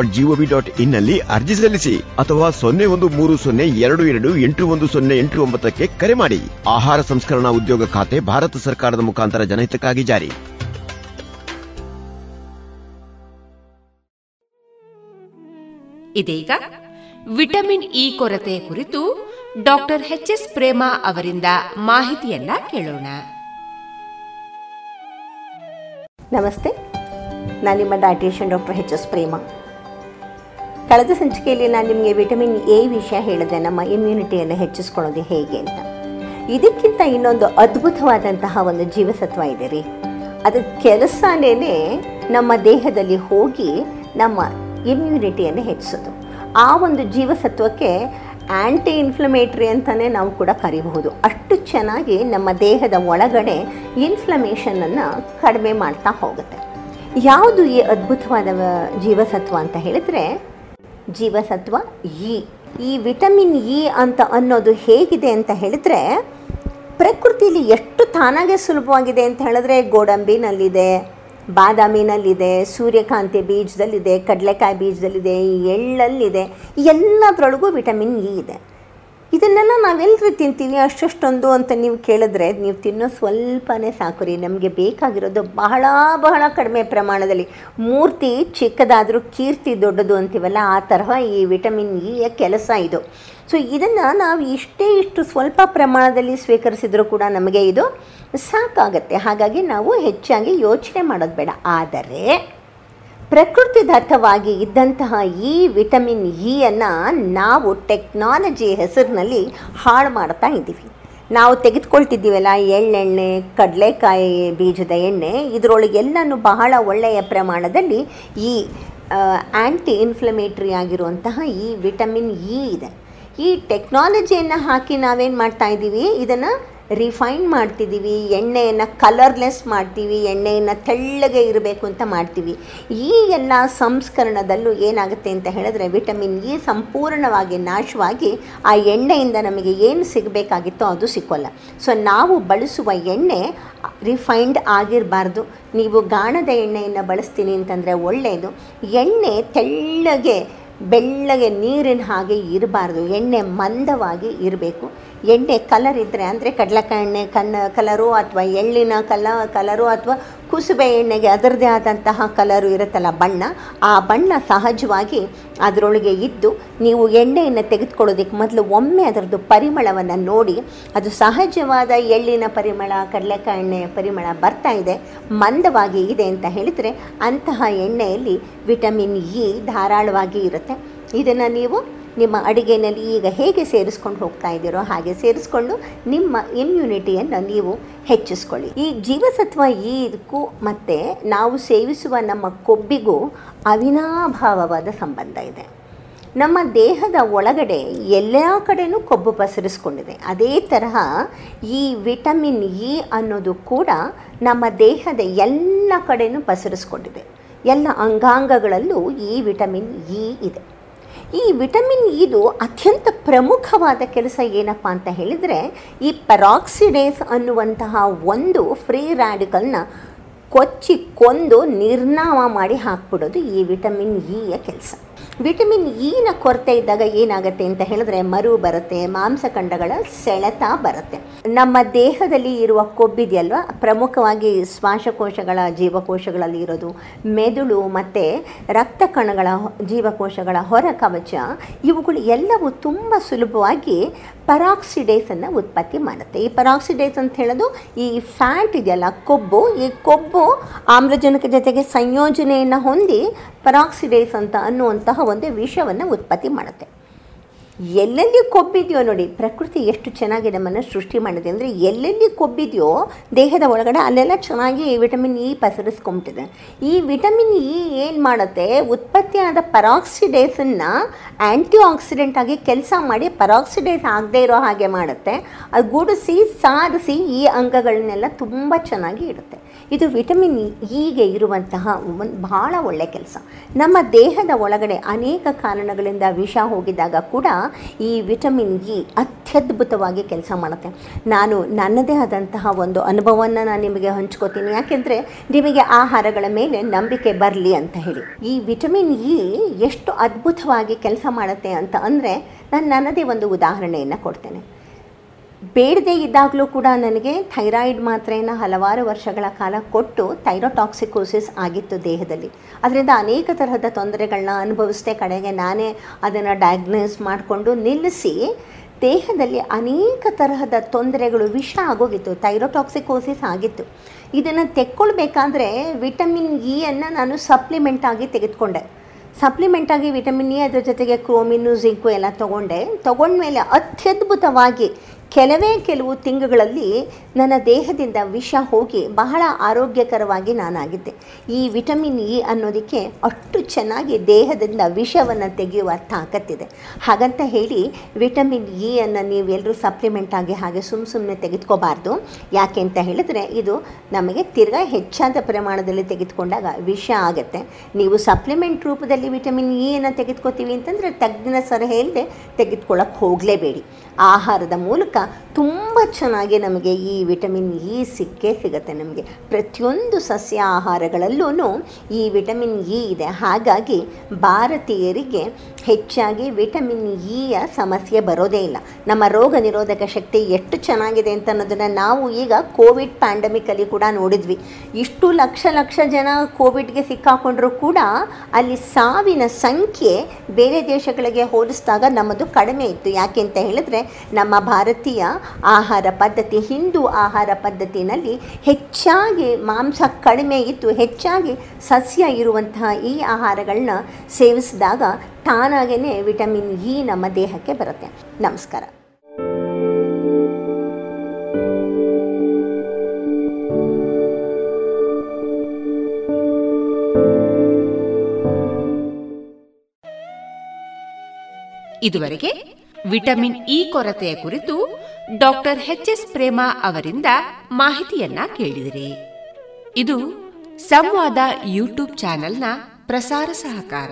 Speaker 10: GOV dot ಇನ್ನಲ್ಲಿ ಅರ್ಜಿ ಸಲ್ಲಿಸಿ ಅಥವಾ ಸೊನ್ನೆ ಒಂದು ಮೂರು ಸೊನ್ನೆ ಎರಡು ಎರಡು ಎಂಟು ಒಂದು ಸೊನ್ನೆ ಎಂಟು ಒಂಬತ್ತಕ್ಕೆ ಕರೆ ಮಾಡಿ. ಆಹಾರ ಸಂಸ್ಕರಣಾ ಉದ್ಯೋಗ ಖಾತೆ ಭಾರತ ಸರ್ಕಾರದ ಮುಖಾಂತರ ಜನಹಿತಕ್ಕಾಗಿ ಜಾರಿ.
Speaker 1: ಇದೀಗ ವಿಟಮಿನ್ ಇ ಕೊರತೆ ಕುರಿತು ಡಾಕ್ಟರ್ ಎಚ್ ಎಸ್ ಪ್ರೇಮಾ ಅವರಿಂದ ಮಾಹಿತಿಯನ್ನ ಕೇಳೋಣ.
Speaker 11: ನಮಸ್ತೆ. ನಾನು ನಿಮ್ಮ ಡಾಕ್ಟರ್ ಎಚ್ ಎಸ್ ಪ್ರೇಮ. ಕಳೆದ ಸಂಚಿಕೆಯಲ್ಲಿ ನಾನು ನಿಮಗೆ ವಿಟಮಿನ್ ಎ ವಿಷಯ ಹೇಳಿದೆ, ನಮ್ಮ ಇಮ್ಯುನಿಟಿಯನ್ನು ಹೆಚ್ಚಿಸ್ಕೊಳ್ಳೋದು ಹೇಗೆ ಅಂತ. ಇದಕ್ಕಿಂತ ಇನ್ನೊಂದು ಅದ್ಭುತವಾದಂತಹ ಒಂದು ಜೀವಸತ್ವ ಇದೆ ರೀ. ಅದರ ಕೆಲಸನೇ ನಮ್ಮ ದೇಹದಲ್ಲಿ ಹೋಗಿ ನಮ್ಮ ಇಮ್ಯುನಿಟಿಯನ್ನು ಹೆಚ್ಚಿಸೋದು. ಆ ಒಂದು ಜೀವಸತ್ವಕ್ಕೆ ಆ್ಯಂಟಿ ಇನ್ಫ್ಲಮೇಟ್ರಿ ಅಂತಲೇ ನಾವು ಕೂಡ ಕರಿಬಹುದು. ಅಷ್ಟು ಚೆನ್ನಾಗಿ ನಮ್ಮ ದೇಹದ ಒಳಗಡೆ ಇನ್ಫ್ಲಮೇಷನನ್ನು ಕಡಿಮೆ ಮಾಡ್ತಾ ಹೋಗುತ್ತೆ. ಯಾವುದು ಈ ಅದ್ಭುತವಾದ ಜೀವಸತ್ವ ಅಂತ ಹೇಳಿದ್ರೆ ಜೀವಸತ್ವ ಇ ಈ ವಿಟಮಿನ್ ಇ ಅಂತ ಅನ್ನೋದು ಹೇಗಿದೆ ಅಂತ ಹೇಳಿದ್ರೆ ಪ್ರಕೃತಿಯಲ್ಲಿ ಎಷ್ಟು ತಾನಾಗೆ ಸುಲಭವಾಗಿದೆ ಅಂತ ಹೇಳಿದ್ರೆ ಗೋಡಂಬಿನಲ್ಲಿದೆ, ಬಾದಾಮಿನಲ್ಲಿದೆ, ಸೂರ್ಯಕಾಂತಿ ಬೀಜದಲ್ಲಿದೆ, ಕಡಲೆಕಾಯಿ ಬೀಜದಲ್ಲಿದೆ ಎಳ್ಳಲ್ಲಿದೆ ಎಲ್ಲದರೊಳಗೂ ವಿಟಮಿನ್ ಇ ಇದೆ. ಇದನ್ನೆಲ್ಲ ನಾವೆಲ್ಲರೂ ತಿಂತೀವಿ ಅಷ್ಟಷ್ಟೊಂದು ಅಂತ ನೀವು ಕೇಳಿದ್ರೆ ನೀವು ತಿನ್ನೋ ಸ್ವಲ್ಪನೇ ಸಾಕು ರೀ. ನಮಗೆ ಬೇಕಾಗಿರೋದು ಬಹಳ ಬಹಳ ಕಡಿಮೆ ಪ್ರಮಾಣದಲ್ಲಿ. ಮೂರ್ತಿ ಚಿಕ್ಕದಾದರೂ ಕೀರ್ತಿ ದೊಡ್ಡದು ಅಂತೀವಲ್ಲ, ಆ ತರಹ ಈ ವಿಟಮಿನ್ ಇಯ ಕೆಲಸ ಇದು. ಸೊ ಇದನ್ನು ನಾವು ಇಷ್ಟೇ ಇಷ್ಟು ಸ್ವಲ್ಪ ಪ್ರಮಾಣದಲ್ಲಿ ಸ್ವೀಕರಿಸಿದರೂ ಕೂಡ ನಮಗೆ ಇದು ಸಾಕಾಗತ್ತೆ. ಹಾಗಾಗಿ ನಾವು ಹೆಚ್ಚಾಗಿ ಯೋಚನೆ ಮಾಡೋದು ಬೇಡ. ಆದರೆ ಪ್ರಕೃತಿದತ್ತವಾಗಿ ಇದ್ದಂತಹ ಈ ವಿಟಮಿನ್ ಇಯನ್ನು ನಾವು ಟೆಕ್ನಾಲಜಿ ಹೆಸರಿನಲ್ಲಿ ಹಾಳು ಮಾಡ್ತಾ ಇದ್ದೀವಿ. ನಾವು ತೆಗೆದುಕೊಳ್ತಿದ್ದೀವಲ್ಲ, ಎಳ್ಳೆಣ್ಣೆ, ಕಡಲೆಕಾಯಿ ಬೀಜದ ಎಣ್ಣೆ ಇದರೊಳಗೆಲ್ಲನೂ ಬಹಳ ಒಳ್ಳೆಯ ಪ್ರಮಾಣದಲ್ಲಿ ಈ ಆ್ಯಂಟಿ ಇನ್ಫ್ಲಮೇಟ್ರಿ ಆಗಿರುವಂತಹ ಈ ವಿಟಮಿನ್ ಇ ಇದೆ. ಈ ಟೆಕ್ನಾಲಜಿಯನ್ನು ಹಾಕಿ ನಾವೇನು ಮಾಡ್ತಾ ಇದ್ದೀವಿ? ಇದನ್ನು ರಿಫೈನ್ ಮಾಡ್ತಿದ್ದೀವಿ, ಎಣ್ಣೆಯನ್ನು ಕಲರ್ಲೆಸ್ ಮಾಡ್ತೀವಿ, ಎಣ್ಣೆಯನ್ನು ತೆಳ್ಳಗೆ ಇರಬೇಕು ಅಂತ ಮಾಡ್ತೀವಿ. ಈ ಎಲ್ಲ ಸಂಸ್ಕರಣದಲ್ಲೂ ಏನಾಗುತ್ತೆ ಅಂತ ಹೇಳಿದ್ರೆ ವಿಟಮಿನ್ ಇ ಸಂಪೂರ್ಣವಾಗಿ ನಾಶವಾಗಿ ಆ ಎಣ್ಣೆಯಿಂದ ನಮಗೆ ಏನು ಸಿಗಬೇಕಾಗಿತ್ತೋ ಅದು ಸಿಕ್ಕೋಲ್ಲ. ಸೊ ನಾವು ಬಳಸುವ ಎಣ್ಣೆ ರಿಫೈನ್ಡ್ ಆಗಿರಬಾರ್ದು. ನೀವು ಗಾಣದ ಎಣ್ಣೆಯನ್ನು ಬಳಸ್ತೀನಿ ಅಂತಂದರೆ ಒಳ್ಳೆಯದು ಎಣ್ಣೆ ತೆಳ್ಳಗೆ ಬೆಳ್ಳಗೆ ನೀರಿನ ಹಾಗೆ ಇರಬಾರ್ದು, ಎಣ್ಣೆ ಮಂದವಾಗಿ ಇರಬೇಕು. ಎಣ್ಣೆ ಕಲರ್ ಇದ್ದರೆ ಅಂದರೆ ಕಡಲೆಕಾಯಿ ಎಣ್ಣೆ ಕನ್ನ ಕಲರು ಅಥವಾ ಎಳ್ಳಿನ ಕಲ ಕಲರು ಅಥವಾ ಕುಸುಬೆ ಎಣ್ಣೆಗೆ ಅದರದೇ ಆದಂತಹ ಕಲರು ಇರುತ್ತಲ್ಲ ಬಣ್ಣ, ಆ ಬಣ್ಣ ಸಹಜವಾಗಿ ಅದರೊಳಗೆ ಇದ್ದು ನೀವು ಎಣ್ಣೆಯನ್ನು ತೆಗೆದುಕೊಳ್ಳೋದಕ್ಕೆ ಮೊದಲು ಒಮ್ಮೆ ಅದರದ್ದು ಪರಿಮಳವನ್ನು ನೋಡಿ, ಅದು ಸಹಜವಾದ ಎಳ್ಳಿನ ಪರಿಮಳ, ಕಡಲೆಕಾಯಿ ಎಣ್ಣೆಯ ಪರಿಮಳ ಬರ್ತಾ ಇದೆ, ಮಂದವಾಗಿ ಇದೆ ಅಂತ ಹೇಳಿದರೆ ಅಂತಹ ಎಣ್ಣೆಯಲ್ಲಿ ವಿಟಮಿನ್ ಇ ಧಾರಾಳವಾಗಿ ಇರುತ್ತೆ. ಇದನ್ನು ನೀವು ನಿಮ್ಮ ಅಡುಗೆಯಲ್ಲಿ ಈಗ ಹೇಗೆ ಸೇರಿಸ್ಕೊಂಡು ಹೋಗ್ತಾ ಇದ್ದೀರೋ ಹಾಗೆ ಸೇರಿಸ್ಕೊಂಡು ನಿಮ್ಮ ಇಮ್ಯುನಿಟಿಯನ್ನು ನೀವು ಹೆಚ್ಚಿಸ್ಕೊಳ್ಳಿ. ಈ ಜೀವಸತ್ವ ಇದಕ್ಕೂ ಮತ್ತು ನಾವು ಸೇವಿಸುವ ನಮ್ಮ ಕೊಬ್ಬಿಗೂ ಅವಿನಾಭಾವವಾದ ಸಂಬಂಧ ಇದೆ. ನಮ್ಮ ದೇಹದ ಒಳಗಡೆ ಎಲ್ಲ ಕಡೆಯೂ ಕೊಬ್ಬು ಪಸರಿಸ್ಕೊಂಡಿದೆ. ಅದೇ ತರಹ ಈ ವಿಟಮಿನ್ ಇ ಅನ್ನೋದು ಕೂಡ ನಮ್ಮ ದೇಹದ ಎಲ್ಲ ಕಡೆಯೂ ಪಸರಿಸ್ಕೊಂಡಿದೆ. ಎಲ್ಲ ಅಂಗಾಂಗಗಳಲ್ಲೂ ಈ ವಿಟಮಿನ್ ಇ ಇದೆ. ಈ ವಿಟಮಿನ್ ಇದು ಅತ್ಯಂತ ಪ್ರಮುಖವಾದ ಕೆಲಸ ಏನಪ್ಪ ಅಂತ ಹೇಳಿದರೆ ಈ ಪೆರಾಕ್ಸಿಡೇಸ್ ಅನ್ನುವಂತಹ ಒಂದು ಫ್ರೀ ರ್ಯಾಡಿಕಲ್ನ ಕೊಚ್ಚಿ ಕೊಂದು ನಿರ್ನಾಮ ಮಾಡಿ ಹಾಕ್ಬಿಡೋದು ಈ ವಿಟಮಿನ್ ಇಯ ಕೆಲಸ. ವಿಟಮಿನ್ ಇನ ಕೊರತೆ ಇದ್ದಾಗ ಏನಾಗುತ್ತೆ ಅಂತ ಹೇಳಿದ್ರೆ ಮರು ಬರುತ್ತೆ ಮಾಂಸಖಂಡಗಳ ಸೆಳೆತ ಬರುತ್ತೆ. ನಮ್ಮ ದೇಹದಲ್ಲಿ ಇರುವ ಕೊಬ್ಬಿದೆಯಲ್ವಾ ಪ್ರಮುಖವಾಗಿ ಶ್ವಾಸಕೋಶಗಳ, ಜೀವಕೋಶಗಳಲ್ಲಿ ಇರೋದು ಮೆದುಳು ಮತ್ತು ರಕ್ತ ಕಣಗಳ ಜೀವಕೋಶಗಳ ಹೊರ ಕವಚ, ಇವುಗಳು ಎಲ್ಲವೂ ತುಂಬ ಸುಲಭವಾಗಿ ಪರಾಕ್ಸಿಡೇಸನ್ನು ಉತ್ಪತ್ತಿ ಮಾಡುತ್ತೆ. ಈ ಪರಾಕ್ಸಿಡೇಸ್ ಅಂತ ಹೇಳೋದು ಈ ಫ್ಯಾಟ್ ಇದೆಯಲ್ಲ, ಕೊಬ್ಬು, ಈ ಕೊಬ್ಬು ಆಮ್ಲಜನಕ ಜೊತೆಗೆ ಸಂಯೋಜನೆಯನ್ನು ಹೊಂದಿ ಪರಾಕ್ಸಿಡೇಸ್ ಅಂತ ಅನ್ನುವಂತಹ ಒಂದು ವಿಷವನ್ನು ಉತ್ಪತ್ತಿ ಮಾಡುತ್ತೆ. ಎಲ್ಲೆಲ್ಲಿ ಕೊಬ್ಬಿದೆಯೋ ನೋಡಿ, ಪ್ರಕೃತಿ ಎಷ್ಟು ಚೆನ್ನಾಗಿ ನಮ್ಮನ್ನು ಸೃಷ್ಟಿ ಮಾಡಿದೆ ಅಂದರೆ ಎಲ್ಲೆಲ್ಲಿ ಕೊಬ್ಬಿದೆಯೋ ದೇಹದ ಒಳಗಡೆ ಅಲ್ಲೆಲ್ಲ ಚೆನ್ನಾಗಿ ವಿಟಮಿನ್ ಇ ಪಸರಿಸ್ಕೊಂಬಿಟ್ಟಿದೆ. ಈ ವಿಟಮಿನ್ ಇ ಏನು ಮಾಡುತ್ತೆ, ಉತ್ಪತ್ತಿಯಾದ ಪರಾಕ್ಸಿಡೇಸನ್ನು ಆ್ಯಂಟಿ ಆಕ್ಸಿಡೆಂಟ್ ಆಗಿ ಕೆಲಸ ಮಾಡಿ ಪರಾಕ್ಸಿಡೇಸ್ ಆಗದೇ ಇರೋ ಹಾಗೆ ಮಾಡುತ್ತೆ. ಅದು ಗುಡಿಸಿ ಸಾಧಿಸಿ ಈ ಅಂಗಗಳನ್ನೆಲ್ಲ ತುಂಬ ಚೆನ್ನಾಗಿ ಇಡುತ್ತೆ. ಇದು ವಿಟಮಿನ್ ಇಗೆ ಇರುವಂತಹ ಒಂದು ಬಹಳ ಒಳ್ಳೆಯ ಕೆಲಸ. ನಮ್ಮ ದೇಹದ ಒಳಗಡೆ ಅನೇಕ ಕಾರಣಗಳಿಂದ ವಿಷ ಹೋಗಿದಾಗ ಕೂಡ ಈ ವಿಟಮಿನ್ ಇ ಅತ್ಯದ್ಭುತವಾಗಿ ಕೆಲಸ ಮಾಡುತ್ತೆ. ನಾನು ನನ್ನದೇ ಆದಂತಹ ಒಂದು ಅನುಭವವನ್ನು ನಾನು ನಿಮಗೆ ಹಂಚ್ಕೋತೀನಿ. ಯಾಕೆಂದರೆ ನಿಮಗೆ ಆಹಾರಗಳ ಮೇಲೆ ನಂಬಿಕೆ ಬರಲಿ ಅಂತ ಹೇಳಿ. ಈ ವಿಟಮಿನ್ ಇ ಎಷ್ಟು ಅದ್ಭುತವಾಗಿ ಕೆಲಸ ಮಾಡುತ್ತೆ ಅಂತ ಅಂದರೆ ನಾನು ನನ್ನದೇ ಒಂದು ಉದಾಹರಣೆಯನ್ನು ಕೊಡ್ತೇನೆ. ಬೇಡದೇ ಇದ್ದಾಗಲೂ ಕೂಡ ನನಗೆ ಥೈರಾಯ್ಡ್ ಮಾತ್ರೆಯನ್ನು ಹಲವಾರು ವರ್ಷಗಳ ಕಾಲ ಕೊಟ್ಟು ಥೈರೋಟಾಕ್ಸಿಕೋಸಿಸ್ ಆಗಿತ್ತು ದೇಹದಲ್ಲಿ. ಅದರಿಂದ ಅನೇಕ ತರಹದ ತೊಂದರೆಗಳನ್ನ ಅನುಭವಿಸಿದೆ. ಕಡೆಗೆ ನಾನೇ ಅದನ್ನು ಡಯಾಗ್ನೋಸ್ ಮಾಡಿಕೊಂಡು ನಿಲ್ಲಿಸಿ ದೇಹದಲ್ಲಿ ಅನೇಕ ತರಹದ ತೊಂದರೆಗಳು ವಿಷ ಆಗೋಗಿತ್ತು. ಥೈರೋಟಾಕ್ಸಿಕೋಸಿಸ್ ಆಗಿತ್ತು. ಇದನ್ನು ತೆಕ್ಕೊಳ್ಬೇಕಾದ್ರೆ ವಿಟಮಿನ್ ಇಯನ್ನು ನಾನು ಸಪ್ಲಿಮೆಂಟಾಗಿ ತೆಗೆದುಕೊಂಡೆ. ಸಪ್ಲಿಮೆಂಟಾಗಿ ವಿಟಮಿನ್ ಇ ಅದರ ಜೊತೆಗೆ ಕ್ರೋಮಿನು ಜಿಂಕು ಎಲ್ಲ ತೊಗೊಂಡೆ. ತೊಗೊಂಡ್ಮೇಲೆ ಅತ್ಯದ್ಭುತವಾಗಿ ಕೆಲವೇ ಕೆಲವು ತಿಂಗಳಲ್ಲಿ ನನ್ನ ದೇಹದಿಂದ ವಿಷ ಹೋಗಿ ಬಹಳ ಆರೋಗ್ಯಕರವಾಗಿ ನಾನಾಗಿದ್ದೆ. ಈ ವಿಟಮಿನ್ ಇ ಅನ್ನೋದಕ್ಕೆ ಅಷ್ಟು ಚೆನ್ನಾಗಿ ದೇಹದಿಂದ ವಿಷವನ್ನು ತೆಗೆಯುವ ತಾಕತ್ತಿದೆ. ಹಾಗಂತ ಹೇಳಿ ವಿಟಮಿನ್ ಇ ಅನ್ನು ನೀವೆಲ್ಲರೂ ಸಪ್ಲಿಮೆಂಟ್ ಆಗಿ ಹಾಗೆ ಸುಮ್ಮ ಸುಮ್ಮನೆ ತೆಗೆದುಕೋಬಾರ್ದು. ಯಾಕೆ ಅಂತ ಹೇಳಿದ್ರೆ ಇದು ನಮಗೆ ತಿರ್ಗಾ ಹೆಚ್ಚಾದ ಪ್ರಮಾಣದಲ್ಲಿ ತೆಗೆದುಕೊಂಡಾಗ ವಿಷ ಆಗುತ್ತೆ. ನೀವು ಸಪ್ಲಿಮೆಂಟ್ ರೂಪದಲ್ಲಿ ವಿಟಮಿನ್ ಇ ಅನ್ನು ತೆಗೆದುಕೋತೀವಿ ಅಂತಂದರೆ ತಜ್ಞನ ಸಲಹೆ ಇಲ್ಲದೆ ತೆಗೆದುಕೊಳ್ಳೋಕೆ ಹೋಗಲೇಬೇಡಿ. ಆಹಾರದ ಮೂಲಕ ತುಂಬ ಚೆನ್ನಾಗಿ ನಮಗೆ ಈ ವಿಟಮಿನ್ ಇ ಸಿಕ್ಕೇ ಸಿಗುತ್ತೆ ನಮಗೆ. ಪ್ರತಿಯೊಂದು ಸಸ್ಯ ಆಹಾರಗಳಲ್ಲೂ ಈ ವಿಟಮಿನ್ ಇ ಇದೆ. ಹಾಗಾಗಿ ಭಾರತೀಯರಿಗೆ ಹೆಚ್ಚಾಗಿ ವಿಟಮಿನ್ ಇಯ ಸಮಸ್ಯೆ ಬರೋದೇ ಇಲ್ಲ. ನಮ್ಮ ರೋಗ ನಿರೋಧಕ ಶಕ್ತಿ ಎಷ್ಟು ಚೆನ್ನಾಗಿದೆ ಅಂತ ಅನ್ನೋದನ್ನು ನಾವು ಈಗ ಕೋವಿಡ್ ಪ್ಯಾಂಡಮಿಕಲ್ಲಿ ಕೂಡ ನೋಡಿದ್ವಿ. ಇಷ್ಟು ಲಕ್ಷ ಲಕ್ಷ ಜನ ಕೋವಿಡ್ಗೆ ಸಿಕ್ಕಾಕೊಂಡ್ರೂ ಕೂಡ ಅಲ್ಲಿ ಸಾವಿನ ಸಂಖ್ಯೆ ಬೇರೆ ದೇಶಗಳಿಗೆ ಹೋಲಿಸಿದಾಗ ನಮ್ಮದು ಕಡಿಮೆ ಇತ್ತು. ಯಾಕೆ ಅಂತ ಹೇಳಿದ್ರೆ ನಮ್ಮ ಭಾರತೀಯ ಆಹಾರ ಪದ್ಧತಿ, ಹಿಂದೂ ಆಹಾರ ಪದ್ಧತಿನಲ್ಲಿ ಹೆಚ್ಚಾಗಿ ಮಾಂಸ ಕಡಿಮೆ ಇತ್ತು. ಹೆಚ್ಚಾಗಿ ಸಸ್ಯ ಇರುವಂತಹ ಈ ಆಹಾರಗಳನ್ನ ಸೇವಿಸಿದಾಗ ತಾನಾಗೇ ವಿಟಮಿನ್ ಇ ನಮ್ಮ ದೇಹಕ್ಕೆ ಬರುತ್ತೆ. ನಮಸ್ಕಾರ.
Speaker 1: ಇದುವರೆಗೆ ವಿಟಮಿನ್ ಇ ಕೊರತೆಯ ಕುರಿತು ಡಾಕ್ಟರ್ ಎಚ್ ಎಸ್ ಪ್ರೇಮಾ ಅವರಿಂದ ಮಾಹಿತಿಯನ್ನ ಕೇಳಿದಿರಿ. ಇದು ಸಂವಾದ ಯೂಟ್ಯೂಬ್ ಚಾನೆಲ್ನ ಪ್ರಸಾರ ಸಹಕಾರ.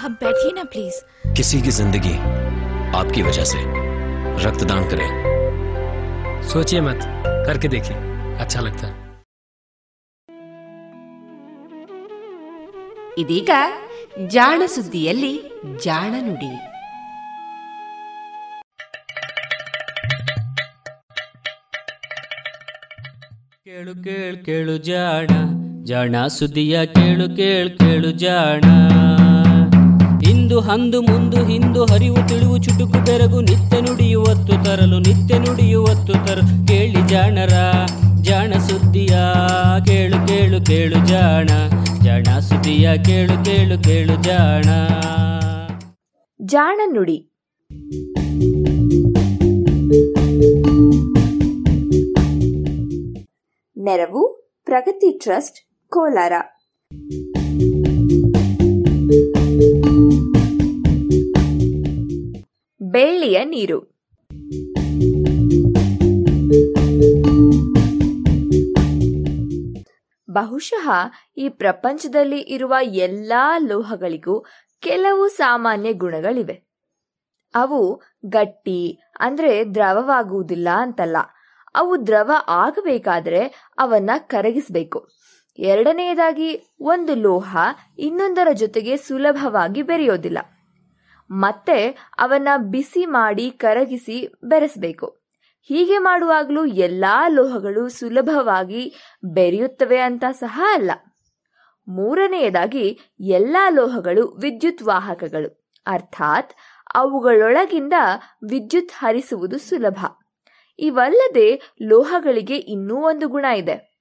Speaker 12: आप बैठिए ना प्लीज
Speaker 13: किसी की जिंदगी आपकी वजह से रक्तदान करें
Speaker 14: सोचिए मत करके देखिए अच्छा लगता है
Speaker 1: ಇದೀಗ ಜಾಣ ಸುದ್ದಿಯಲ್ಲಿ ಜಾಣ ನುಡಿ
Speaker 15: ಕೇಳು ಕೇಳು ಕೇಳು ಜಾಣ ಜಾಣ ಸುದ್ದಿಯ ಕೇಳು ಕೇಳು ಕೇಳು ಜಾಣ ಇಂದು ಹಂದು ಮುಂದು ಹಿಂದು ಹರಿವು ತಿಳಿವು ಚುಟುಕು ಬೆರಗು ನಿತ್ಯ ನುಡಿಯುವತ್ತು ತರಲು ನಿತ್ಯ ನುಡಿಯುವತ್ತು ತರಲು ಕೇಳಿ ಜಾಣರ, ಜಾಣ ಸುದ್ದಿಯ, ಕೇಳು ಕೇಳು ಕೇಳು ಜಾಣ. ಜಾಣ ಸುದ್ದಿಯ, ಕೇಳು ಕೇಳು ಕೇಳು ಜಾಣ.
Speaker 16: ಜಾಣ ನುಡಿ. ನೆರವು ಪ್ರಗತಿ ಟ್ರಸ್ಟ್, ಕೋಲಾರ. ಬೆಳ್ಳಿಯ ನೀರು. ಬಹುಶಃ ಈ ಪ್ರಪಂಚದಲ್ಲಿ ಇರುವ ಎಲ್ಲಾ ಲೋಹಗಳಿಗೂ ಕೆಲವು ಸಾಮಾನ್ಯ ಗುಣಗಳಿವೆ. ಅವು ಗಟ್ಟಿ, ಅಂದ್ರೆ ದ್ರವವಾಗುವುದಿಲ್ಲ ಅಂತಲ್ಲ. ಅವು ದ್ರವ ಆಗಬೇಕಾದ್ರೆ ಅವನ್ನ ಕರಗಿಸಬೇಕು. ಎರಡನೆಯದಾಗಿ, ಒಂದು ಲೋಹ ಇನ್ನೊಂದರ ಜೊತೆಗೆ ಸುಲಭವಾಗಿ ಬೆರೆಯೋದಿಲ್ಲ. ಮತ್ತೆ ಅವನ್ನ ಬಿಸಿ ಮಾಡಿ ಕರಗಿಸಿ ಬೆರೆಸಬೇಕು. ಹೀಗೆ ಮಾಡುವಾಗಲೂ ಎಲ್ಲಾ ಲೋಹಗಳು ಸುಲಭವಾಗಿ ಬೆರೆಯುತ್ತವೆ ಅಂತ ಸಹ ಅಲ್ಲ. ಮೂರನೆಯದಾಗಿ ಎಲ್ಲಾ ಲೋಹಗಳು ವಿದ್ಯುತ್ ವಾಹಕಗಳು. ಅರ್ಥಾತ್ ಅವುಗಳೊಳಗಿಂದ ವಿದ್ಯುತ್ ಹರಿಸುವುದು ಸುಲಭ. ಇವಲ್ಲದೆ ಲೋಹಗಳಿಗೆ ಇನ್ನೂ ಒಂದು ಗುಣ ಇದೆ.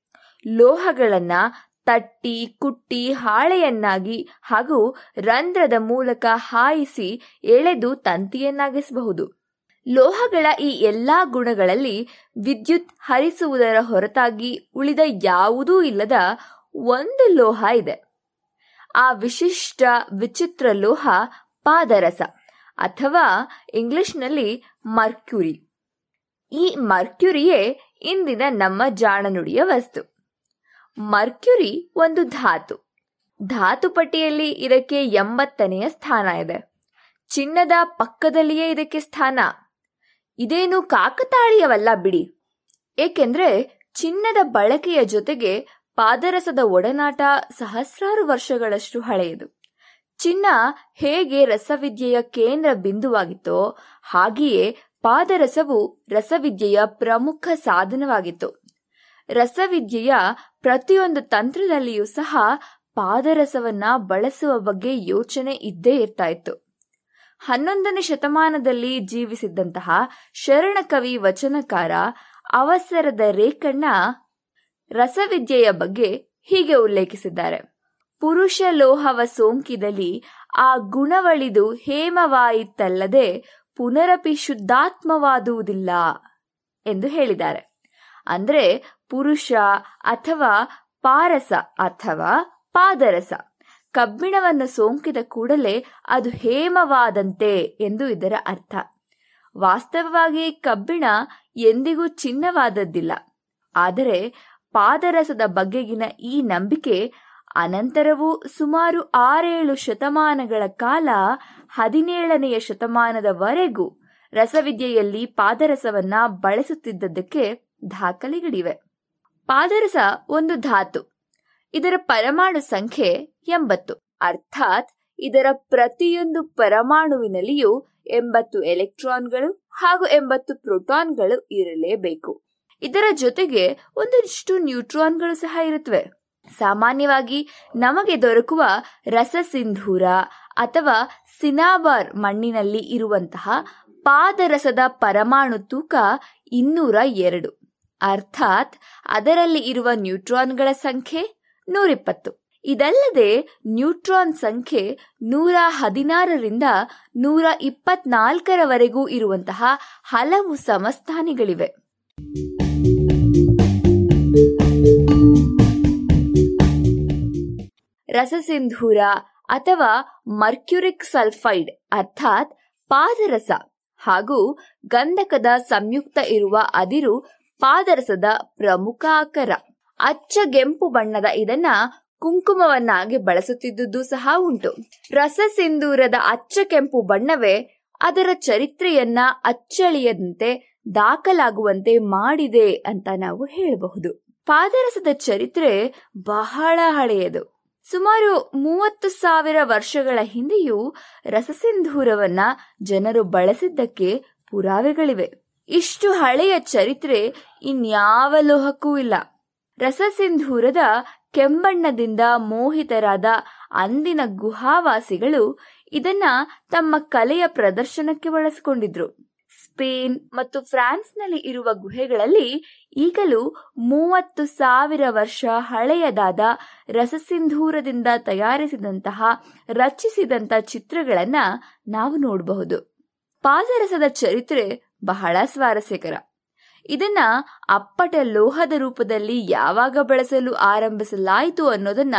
Speaker 16: ಲೋಹಗಳನ್ನ ತಟ್ಟಿ, ಕುಟ್ಟಿ, ಹಾಳೆಯನ್ನಾಗಿ ಹಾಗೂ ರಂಧ್ರದ ಮೂಲಕ ಹಾಯಿಸಿ ಎಳೆದು ತಂತಿಯನ್ನಾಗಿಸಬಹುದು. ಲೋಹಗಳ ಈ ಎಲ್ಲಾ ಗುಣಗಳಲ್ಲಿ ವಿದ್ಯುತ್ ಹರಿಸುವುದರ ಹೊರತಾಗಿ ಉಳಿದ ಯಾವುದೂ ಇಲ್ಲದ ಒಂದು ಲೋಹ ಇದೆ. ಆ ವಿಶಿಷ್ಟ ವಿಚಿತ್ರ ಲೋಹ ಪಾದರಸ ಅಥವಾ ಇಂಗ್ಲಿಷ್ನಲ್ಲಿ ಮರ್ಕ್ಯುರಿ. ಈ ಮರ್ಕ್ಯುರಿಯೇ ಇಂದಿನ ನಮ್ಮ ಜಾಣನುಡಿಯ ವಸ್ತು. ಮರ್ಕ್ಯುರಿ ಒಂದು ಧಾತು. ಧಾತು ಪಟ್ಟಿಯಲ್ಲಿ ಇದಕ್ಕೆ ಎಂಬತ್ತನೆಯ ಸ್ಥಾನ ಇದೆ. ಚಿನ್ನದ ಪಕ್ಕದಲ್ಲಿಯೇ ಇದಕ್ಕೆ ಸ್ಥಾನ. ಇದೇನು ಕಾಕತಾಳೀಯವಲ್ಲ ಬಿಡಿ. ಏಕೆಂದ್ರೆ ಚಿನ್ನದ ಬಳಕೆಯ ಜೊತೆಗೆ ಪಾದರಸದ ಒಡನಾಟ ಸಹಸ್ರಾರು ವರ್ಷಗಳಷ್ಟು ಹಳೆಯದು. ಚಿನ್ನ ಹೇಗೆ ರಸವಿದ್ಯೆಯ ಕೇಂದ್ರ ಬಿಂದುವಾಗಿತ್ತೋ ಹಾಗೆಯೇ ಪಾದರಸವು ರಸವಿದ್ಯೆಯ ಪ್ರಮುಖ ಸಾಧನವಾಗಿತ್ತು. ರಸವಿದ್ಯೆಯ ಪ್ರತಿಯೊಂದು ತಂತ್ರದಲ್ಲಿಯೂ ಸಹ ಪಾದರಸವನ್ನ ಬಳಸುವ ಬಗ್ಗೆ ಯೋಚನೆ ಇದ್ದೇ ಇರ್ತಾ ಇತ್ತು ಹನ್ನೊಂದನೇ ಶತಮಾನದಲ್ಲಿ ಜೀವಿಸಿದ್ದಂತಹ ಶರಣಕವಿ ವಚನಕಾರ ಅವಸರದ ರೇಖಣ್ಣ ರಸವಿದ್ಯೆಯ ಬಗ್ಗೆ ಹೀಗೆ ಉಲ್ಲೇಖಿಸಿದ್ದಾರೆ. ಪುರುಷ ಲೋಹವ ಸೋಂಕಿದಲ್ಲಿ ಆ ಗುಣವಳಿದು ಹೇಮವಾಯಿತಲ್ಲದೆ ಪುನರಪಿ ಶುದ್ಧಾತ್ಮವಾದುವುದಿಲ್ಲ ಎಂದು ಹೇಳಿದ್ದಾರೆ. ಅಂದ್ರೆ ಪುರುಷ ಅಥವಾ ಪಾರಸ ಅಥವಾ ಪಾದರಸ. ಕಬ್ಬಿಣವನ್ನು ಸೋಂಕಿದ ಕೂಡಲೇ ಅದು ಹೇಮವಾದಂತೆ ಎಂದು ಇದರ ಅರ್ಥ. ವಾಸ್ತವವಾಗಿ ಕಬ್ಬಿಣ ಎಂದಿಗೂ ಚಿನ್ನವಾದದ್ದಿಲ್ಲ. ಆದರೆ ಪಾದರಸದ ಬಗೆಗಿನ ಈ ನಂಬಿಕೆ ಅನಂತರವೂ ಸುಮಾರು ಆರೇಳು ಶತಮಾನಗಳ ಕಾಲ ಹದಿನೇಳನೆಯ ಶತಮಾನದವರೆಗೂ ರಸವಿದ್ಯೆಯಲ್ಲಿ ಪಾದರಸವನ್ನ ಬಳಸುತ್ತಿದ್ದದಕ್ಕೆ ದಾಖಲೆಗಳಿವೆ. ಪಾದರಸ ಒಂದು ಧಾತು, ಇದರ ಪರಮಾಣು ಸಂಖ್ಯೆ ಎಂಬತ್ತು. ಅರ್ಥಾತ್ ಇದರ ಪ್ರತಿಯೊಂದು ಪರಮಾಣುವಿನಲ್ಲಿಯೂ ಎಂಬತ್ತು ಎಲೆಕ್ಟ್ರಾನ್ಗಳು ಹಾಗೂ ಎಂಬತ್ತು ಪ್ರೋಟಾನ್ಗಳು ಇರಲೇಬೇಕು. ಇದರ ಜೊತೆಗೆ ಒಂದಿಷ್ಟು ನ್ಯೂಟ್ರಾನ್ಗಳು ಸಹ ಇರುತ್ತವೆ. ಸಾಮಾನ್ಯವಾಗಿ ನಮಗೆ ದೊರಕುವ ರಸಸಿಂಧೂರ ಅಥವಾ ಸಿನಾಬಾರ್ ಮಣ್ಣಿನಲ್ಲಿ ಇರುವಂತಹ ಪಾದರಸದ ಪರಮಾಣು ತೂಕ ಇನ್ನೂರ ಎರಡು. ಅರ್ಥಾತ್ ಅದರಲ್ಲಿ ಇರುವ ನ್ಯೂಟ್ರಾನ್ಗಳ ಸಂಖ್ಯೆ ನೂರಿಪ್ಪತ್ತು. ಇದಲ್ಲದೆ ನ್ಯೂಟ್ರಾನ್ ಸಂಖ್ಯೆ ನೂರ ಹದಿನಾರರಿಂದ ನೂರ ಇಪ್ಪತ್ನಾಲ್ಕರವರೆಗೂ ಇರುವಂತಹ ಹಲವು ಸಮಸ್ಥಾನಿಗಳಿವೆ. ರಸಸಿಂಧೂರ ಅಥವಾ ಮರ್ಕ್ಯುರಿಕ್ ಸಲ್ಫೈಡ್ ಅರ್ಥಾತ್ ಪಾದರಸ ಹಾಗೂ ಗಂಧಕದ ಸಂಯುಕ್ತ ಇರುವ ಅದಿರು ಪಾದರಸದ ಪ್ರಮುಖ ಆಕರ. ಅಚ್ಚಗೆಂಪು ಬಣ್ಣದ ಇದನ್ನ ಕುಂಕುಮವನ್ನಾಗಿ ಬಳಸುತ್ತಿದ್ದುದು ಸಹ ಉಂಟು. ರಸಸಿಂಧೂರದ ಅಚ್ಚ ಕೆಂಪು ಬಣ್ಣವೇ ಅದರ ಚರಿತ್ರೆಯನ್ನ ಅಚ್ಚಳಿಯದಂತೆ ದಾಖಲಾಗುವಂತೆ ಮಾಡಿದೆ ಅಂತ ನಾವು ಹೇಳಬಹುದು. ಪಾದರಸದ ಚರಿತ್ರೆ ಬಹಳ ಹಳೆಯದು. ಸುಮಾರು ಮೂವತ್ತು ಸಾವಿರ ವರ್ಷಗಳ ಹಿಂದೆಯೂ ರಸಸಿಂಧೂರವನ್ನ ಜನರು ಬಳಸಿದ್ದಕ್ಕೆ ಪುರಾವೆಗಳಿವೆ. ಇಷ್ಟು ಹಳೆಯ ಚರಿತ್ರೆ ಇನ್ಯಾವ ಲೋಹಕ್ಕೂ ಇಲ್ಲ. ರಸಸಿಂಧೂರದ ಕೆಂಬಣ್ಣದಿಂದ ಮೋಹಿತರಾದ ಅಂದಿನ ಗುಹಾವಾಸಿಗಳು ಇದನ್ನ ತಮ್ಮ ಕಲೆಯ ಪ್ರದರ್ಶನಕ್ಕೆ ಬಳಸಿಕೊಂಡಿದ್ರು. ಸ್ಪೇನ್ ಮತ್ತು ಫ್ರಾನ್ಸ್ನಲ್ಲಿ ಇರುವ ಗುಹೆಗಳಲ್ಲಿ ಈಗಲೂ ಮೂವತ್ತು ಸಾವಿರ ವರ್ಷ ಹಳೆಯದಾದ ರಸಸಿಂಧೂರದಿಂದ ತಯಾರಿಸಿದಂತಹ, ರಚಿಸಿದಂತ ಚಿತ್ರಗಳನ್ನ ನಾವು ನೋಡಬಹುದು. ಪಾದರಸದ ಚರಿತ್ರೆ ಬಹಳ ಸ್ವಾರಸ್ಯಕರ. ಇದನ್ನ ಅಪ್ಪಟ ಲೋಹದ ರೂಪದಲ್ಲಿ ಯಾವಾಗ ಬಳಸಲು ಆರಂಭಿಸಲಾಯಿತು ಅನ್ನೋದನ್ನ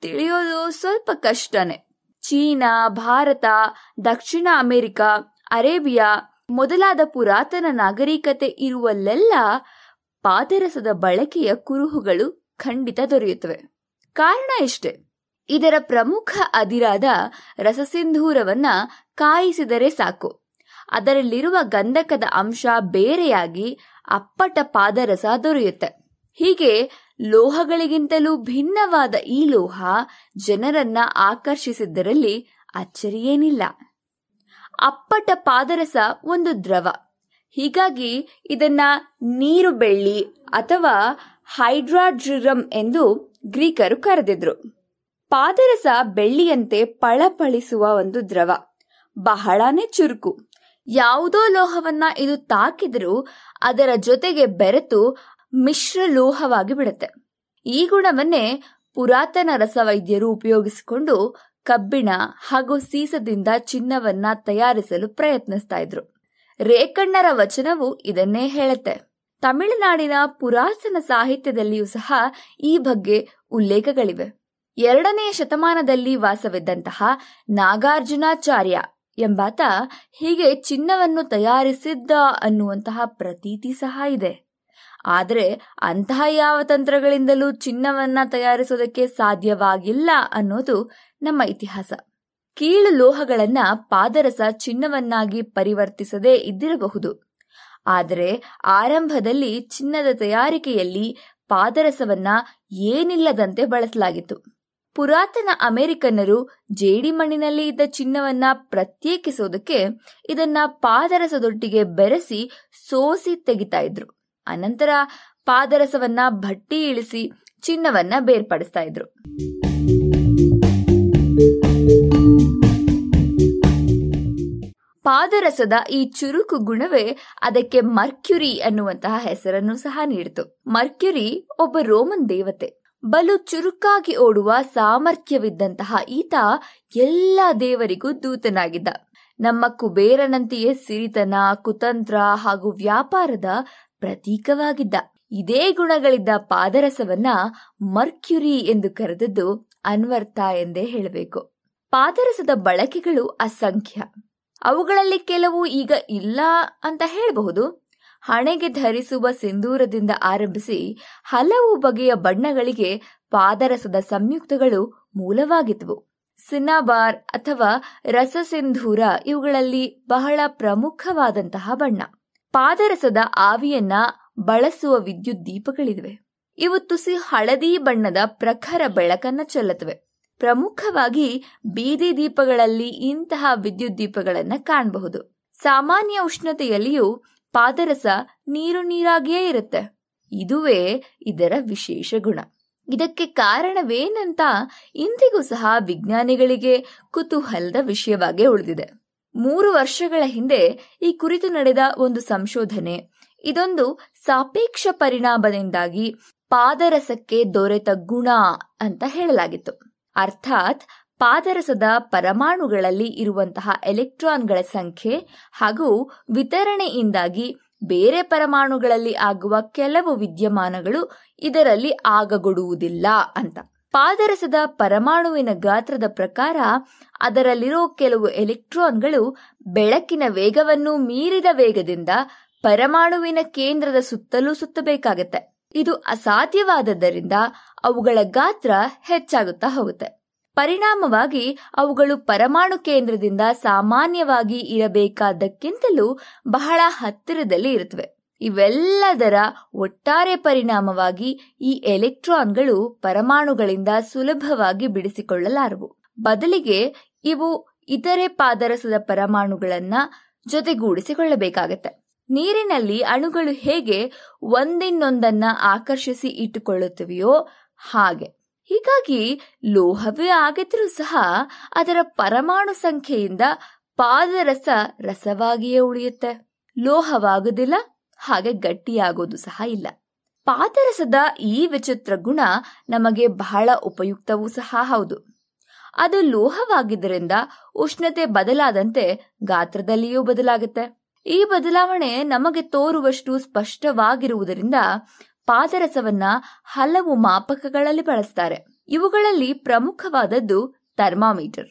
Speaker 16: ತಿಳಿಯೋದು ಸ್ವಲ್ಪ ಕಷ್ಟನೆ. ಚೀನಾ, ಭಾರತ, ದಕ್ಷಿಣ ಅಮೆರಿಕ, ಅರೇಬಿಯಾ ಮೊದಲಾದ ಪುರಾತನ ನಾಗರಿಕತೆ ಇರುವಲ್ಲೆಲ್ಲ ಪಾದರಸದ ಬಳಕೆಯ ಕುರುಹುಗಳು ಖಂಡಿತ ದೊರೆಯುತ್ತವೆ. ಕಾರಣ ಇಷ್ಟೆ ಇದರ ಪ್ರಮುಖ ಅದಿರಾದ ರಸಸಿಂಧೂರವನ್ನ ಕಾಯಿಸಿದರೆ ಸಾಕು. ಅದರಲ್ಲಿರುವ ಗಂಧಕದ ಅಂಶ ಬೇರೆಯಾಗಿ ಅಪ್ಪಟ ಪಾದರಸ ದೊರೆಯುತ್ತೆ. ಹೀಗೆ ಲೋಹಗಳಿಗಿಂತಲೂ ಭಿನ್ನವಾದ ಈ ಲೋಹ ಜನರನ್ನ ಆಕರ್ಷಿಸಿದ್ದರಲ್ಲಿ ಅಚ್ಚರಿಯೇನಿಲ್ಲ. ಅಪ್ಪಟ ಪಾದರಸ ಒಂದು ದ್ರವ. ಹೀಗಾಗಿ ಇದನ್ನ ನೀರು ಬೆಳ್ಳಿ ಅಥವಾ ಹೈಡ್ರಾಡ್ರಿರಮ್ ಎಂದು ಗ್ರೀಕರು ಕರೆದಿದ್ರು. ಪಾದರಸ ಬೆಳ್ಳಿಯಂತೆ ಪಳಪಳಿಸುವ ಒಂದು ದ್ರವ. ಬಹಳನೇ ಚುರುಕು. ಯಾವುದೋ ಲೋಹವನ್ನ ಇದು ತಾಕಿದರೂ ಅದರ ಜೊತೆಗೆ ಬೆರೆತು ಮಿಶ್ರ ಲೋಹವಾಗಿ ಬಿಡುತ್ತೆ. ಈ ಗುಣವನ್ನೇ ಪುರಾತನ ರಸವೈದ್ಯರು ಉಪಯೋಗಿಸಿಕೊಂಡು ಕಬ್ಬಿಣ ಹಾಗೂ ಸೀಸದಿಂದ ಚಿನ್ನವನ್ನ ತಯಾರಿಸಲು ಪ್ರಯತ್ನಿಸ್ತಾ ಇದ್ರು. ರೇಕಣ್ಣರ ವಚನವು ಇದನ್ನೇ ಹೇಳುತ್ತೆ. ತಮಿಳುನಾಡಿನ ಪುರಾತನ ಸಾಹಿತ್ಯದಲ್ಲಿಯೂ ಸಹ ಈ ಬಗ್ಗೆ ಉಲ್ಲೇಖಗಳಿವೆ. ಎರಡನೆಯ ಶತಮಾನದಲ್ಲಿ ವಾಸವಿದ್ದಂತಹ ನಾಗಾರ್ಜುನಾಚಾರ್ಯ ಎಂಬಾತ ಹೀಗೆ ಚಿನ್ನವನ್ನು ತಯಾರಿಸಿದ್ದ ಅನ್ನುವಂತಹ ಪ್ರತೀತಿ ಸಹ ಇದೆ. ಆದರೆ ಅಂತಹ ಯಾವ ತಂತ್ರಗಳಿಂದಲೂ ಚಿನ್ನವನ್ನ ತಯಾರಿಸೋದಕ್ಕೆ ಸಾಧ್ಯವಾಗಿಲ್ಲ ಅನ್ನೋದು ನಮ್ಮ ಇತಿಹಾಸ. ಕೀಳು ಲೋಹಗಳನ್ನ ಪಾದರಸ ಚಿನ್ನವನ್ನಾಗಿ ಪರಿವರ್ತಿಸದೇ ಇದ್ದಿರಬಹುದು. ಆದರೆ ಆರಂಭದಲ್ಲಿ ಚಿನ್ನದ ತಯಾರಿಕೆಯಲ್ಲಿ ಪಾದರಸವನ್ನ ಏನಿಲ್ಲದಂತೆ ಬಳಸಲಾಗಿತ್ತು. ಪುರಾತನ ಅಮೆರಿಕನ್ನರು ಜೇಡಿಮಣ್ಣಿನಲ್ಲಿ ಇದ್ದ ಚಿನ್ನವನ್ನ ಪ್ರತ್ಯೇಕಿಸೋದಕ್ಕೆ ಇದನ್ನ ಪಾದರಸದೊಟ್ಟಿಗೆ ಬೆರೆಸಿ ಸೋಸಿ ತೆಗಿತಾ ಇದ್ರು. ಅನಂತರ ಪಾದರಸವನ್ನ ಭಟ್ಟಿ ಇಳಿಸಿ ಚಿನ್ನವನ್ನ ಬೇರ್ಪಡಿಸ್ತಾ ಇದ್ರು. ಪಾದರಸದ ಈ ಚುರುಕು ಗುಣವೇ ಅದಕ್ಕೆ ಮರ್ಕ್ಯುರಿ ಅನ್ನುವಂತಹ ಹೆಸರನ್ನು ಸಹ ನೀಡಿತು. ಮರ್ಕ್ಯುರಿ ಒಬ್ಬ ರೋಮನ್ ದೇವತೆ. ಬಲು ಚುರುಕಾಗಿ ಓಡುವ ಸಾಮರ್ಥ್ಯವಿದ್ದಂತಹ ಈತ ಎಲ್ಲ ದೇವರಿಗೂ ದೂತನಾಗಿದ್ದ. ನಮ್ಮ ಕುಬೇರನಂತೆಯೇ ಸಿರಿತನ, ಕುತಂತ್ರ ಹಾಗೂ ವ್ಯಾಪಾರದ ಪ್ರತೀಕವಾಗಿದ್ದ. ಇದೇ ಗುಣಗಳಿದ್ದ ಪಾದರಸವನ್ನ ಮರ್ಕ್ಯುರಿ ಎಂದು ಕರೆದದ್ದು ಅನ್ವರ್ಥ ಎಂದೇ ಹೇಳಬೇಕು. ಪಾದರಸದ ಬಳಕೆಗಳು ಅಸಂಖ್ಯ. ಅವುಗಳಲ್ಲಿ ಕೆಲವು ಈಗ ಇಲ್ಲ ಅಂತ ಹೇಳಬಹುದು. ಹಣೆಗೆ ಧರಿಸುವ ಸಿಂಧೂರದಿಂದ ಆರಂಭಿಸಿ ಹಲವು ಬಗೆಯ ಬಣ್ಣಗಳಿಗೆ ಪಾದರಸದ ಸಂಯುಕ್ತಗಳು ಮೂಲವಾಗಿದ್ವು. ಸಿನಾಬಾರ್ ಅಥವಾ ರಸಸಿಂಧೂರ ಇವುಗಳಲ್ಲಿ ಬಹಳ ಪ್ರಮುಖವಾದಂತಹ ಬಣ್ಣ. ಪಾದರಸದ ಆವಿಯನ್ನ ಬಳಸುವ ವಿದ್ಯುತ್ ದೀಪಗಳಿವೆ. ಇವು ತುಸಿ ಹಳದಿ ಬಣ್ಣದ ಪ್ರಖರ ಬೆಳಕನ್ನ ಚೆಲ್ಲುತ್ತವೆ. ಪ್ರಮುಖವಾಗಿ ಬೀದಿ ದೀಪಗಳಲ್ಲಿ ಇಂತಹ ವಿದ್ಯುತ್ ದೀಪಗಳನ್ನ ಕಾಣಬಹುದು. ಸಾಮಾನ್ಯ ಉಷ್ಣತೆಯಲ್ಲಿಯೂ ಪಾದರಸ ನೀರು ನೀರಾಗಿಯೇ ಇರುತ್ತೆ. ಇದುವೇ ಇದರ ವಿಶೇಷ ಗುಣ. ಇದಕ್ಕೆ ಕಾರಣವೇನಂತ ಇಂದಿಗೂ ಸಹ ವಿಜ್ಞಾನಿಗಳಿಗೆ ಕುತೂಹಲದ ವಿಷಯವಾಗಿ ಉಳಿದಿದೆ. ಮೂರು ವರ್ಷಗಳ ಹಿಂದೆ ಈ ಕುರಿತು ನಡೆದ ಒಂದು ಸಂಶೋಧನೆ, ಇದೊಂದು ಸಾಪೇಕ್ಷ ಪರಿಣಾಮದಿಂದಾಗಿ ಪಾದರಸಕ್ಕೆ ದೊರೆತ ಗುಣ ಅಂತ ಹೇಳಲಾಗಿತ್ತು. ಅರ್ಥಾತ್ ಪಾದರಸದ ಪರಮಾಣುಗಳಲ್ಲಿ ಇರುವಂತಹ ಎಲೆಕ್ಟ್ರಾನ್ಗಳ ಸಂಖ್ಯೆ ಹಾಗೂ ವಿತರಣೆಯಿಂದಾಗಿ ಬೇರೆ ಪರಮಾಣುಗಳಲ್ಲಿ ಆಗುವ ಕೆಲವು ವಿದ್ಯಮಾನಗಳು ಇದರಲ್ಲಿ ಆಗಗೊಡುವುದಿಲ್ಲ ಅಂತ. ಪಾದರಸದ ಪರಮಾಣುವಿನ ಗಾತ್ರದ ಪ್ರಕಾರ ಅದರಲ್ಲಿರೋ ಕೆಲವು ಎಲೆಕ್ಟ್ರಾನ್ಗಳು ಬೆಳಕಿನ ವೇಗವನ್ನು ಮೀರಿದ ವೇಗದಿಂದ ಪರಮಾಣುವಿನ ಕೇಂದ್ರದ ಸುತ್ತಲೂ ಸುತ್ತಬೇಕಾಗತ್ತೆ. ಇದು ಅಸಾಧ್ಯವಾದದ್ದರಿಂದ ಅವುಗಳ ಗಾತ್ರ ಹೆಚ್ಚಾಗುತ್ತಾ ಹೋಗುತ್ತೆ. ಪರಿಣಾಮವಾಗಿ ಅವುಗಳು ಪರಮಾಣು ಕೇಂದ್ರದಿಂದ ಸಾಮಾನ್ಯವಾಗಿ ಇರಬೇಕಾದಕ್ಕಿಂತಲೂ ಬಹಳ ಹತ್ತಿರದಲ್ಲಿ ಇರುತ್ತವೆ. ಇವೆಲ್ಲದರ ಒಟ್ಟಾರೆ ಪರಿಣಾಮವಾಗಿ ಈ ಎಲೆಕ್ಟ್ರಾನ್ಗಳು ಪರಮಾಣುಗಳಿಂದ ಸುಲಭವಾಗಿ ಬಿಡಿಸಿಕೊಳ್ಳಲಾರವು. ಬದಲಿಗೆ ಇವು ಇತರೆ ಪಾದರಸದ ಪರಮಾಣುಗಳನ್ನ ಜೊತೆಗೂಡಿಸಿಕೊಳ್ಳಬೇಕಾಗತ್ತೆ. ನೀರಿನಲ್ಲಿ ಅಣುಗಳು ಹೇಗೆ ಒಂದಿನ್ನೊಂದನ್ನ ಆಕರ್ಷಿಸಿ ಇಟ್ಟುಕೊಳ್ಳುತ್ತವೆಯೋ ಹಾಗೆ. ಹೀಗಾಗಿ ಲೋಹವೇ ಆಗಿದ್ರೂ ಸಹ ಅದರ ಪರಮಾಣು ಸಂಖ್ಯೆಯಿಂದ ಪಾದರಸ ರಸವಾಗಿಯೇ ಉಳಿಯುತ್ತೆ. ಲೋಹವಾಗುದಿಲ್ಲ ಹಾಗೆ ಗಟ್ಟಿಯಾಗೋದು ಸಹ ಇಲ್ಲ. ಪಾದರಸದ ಈ ವಿಚಿತ್ರ ಗುಣ ನಮಗೆ ಬಹಳ ಉಪಯುಕ್ತವೂ ಸಹ ಹೌದು. ಅದು ಲೋಹವಾಗಿದ್ದರಿಂದ ಉಷ್ಣತೆ ಬದಲಾದಂತೆ ಗಾತ್ರದಲ್ಲಿಯೂ ಬದಲಾಗುತ್ತೆ. ಈ ಬದಲಾವಣೆ ನಮಗೆ ತೋರುವಷ್ಟು ಸ್ಪಷ್ಟವಾಗಿರುವುದರಿಂದ ಪಾದರಸವನ್ನ ಹಲವು ಮಾಪಕಗಳಲ್ಲಿ ಬಳಸ್ತಾರೆ. ಇವುಗಳಲ್ಲಿ ಪ್ರಮುಖವಾದದ್ದು ಥರ್ಮಾಮೀಟರ್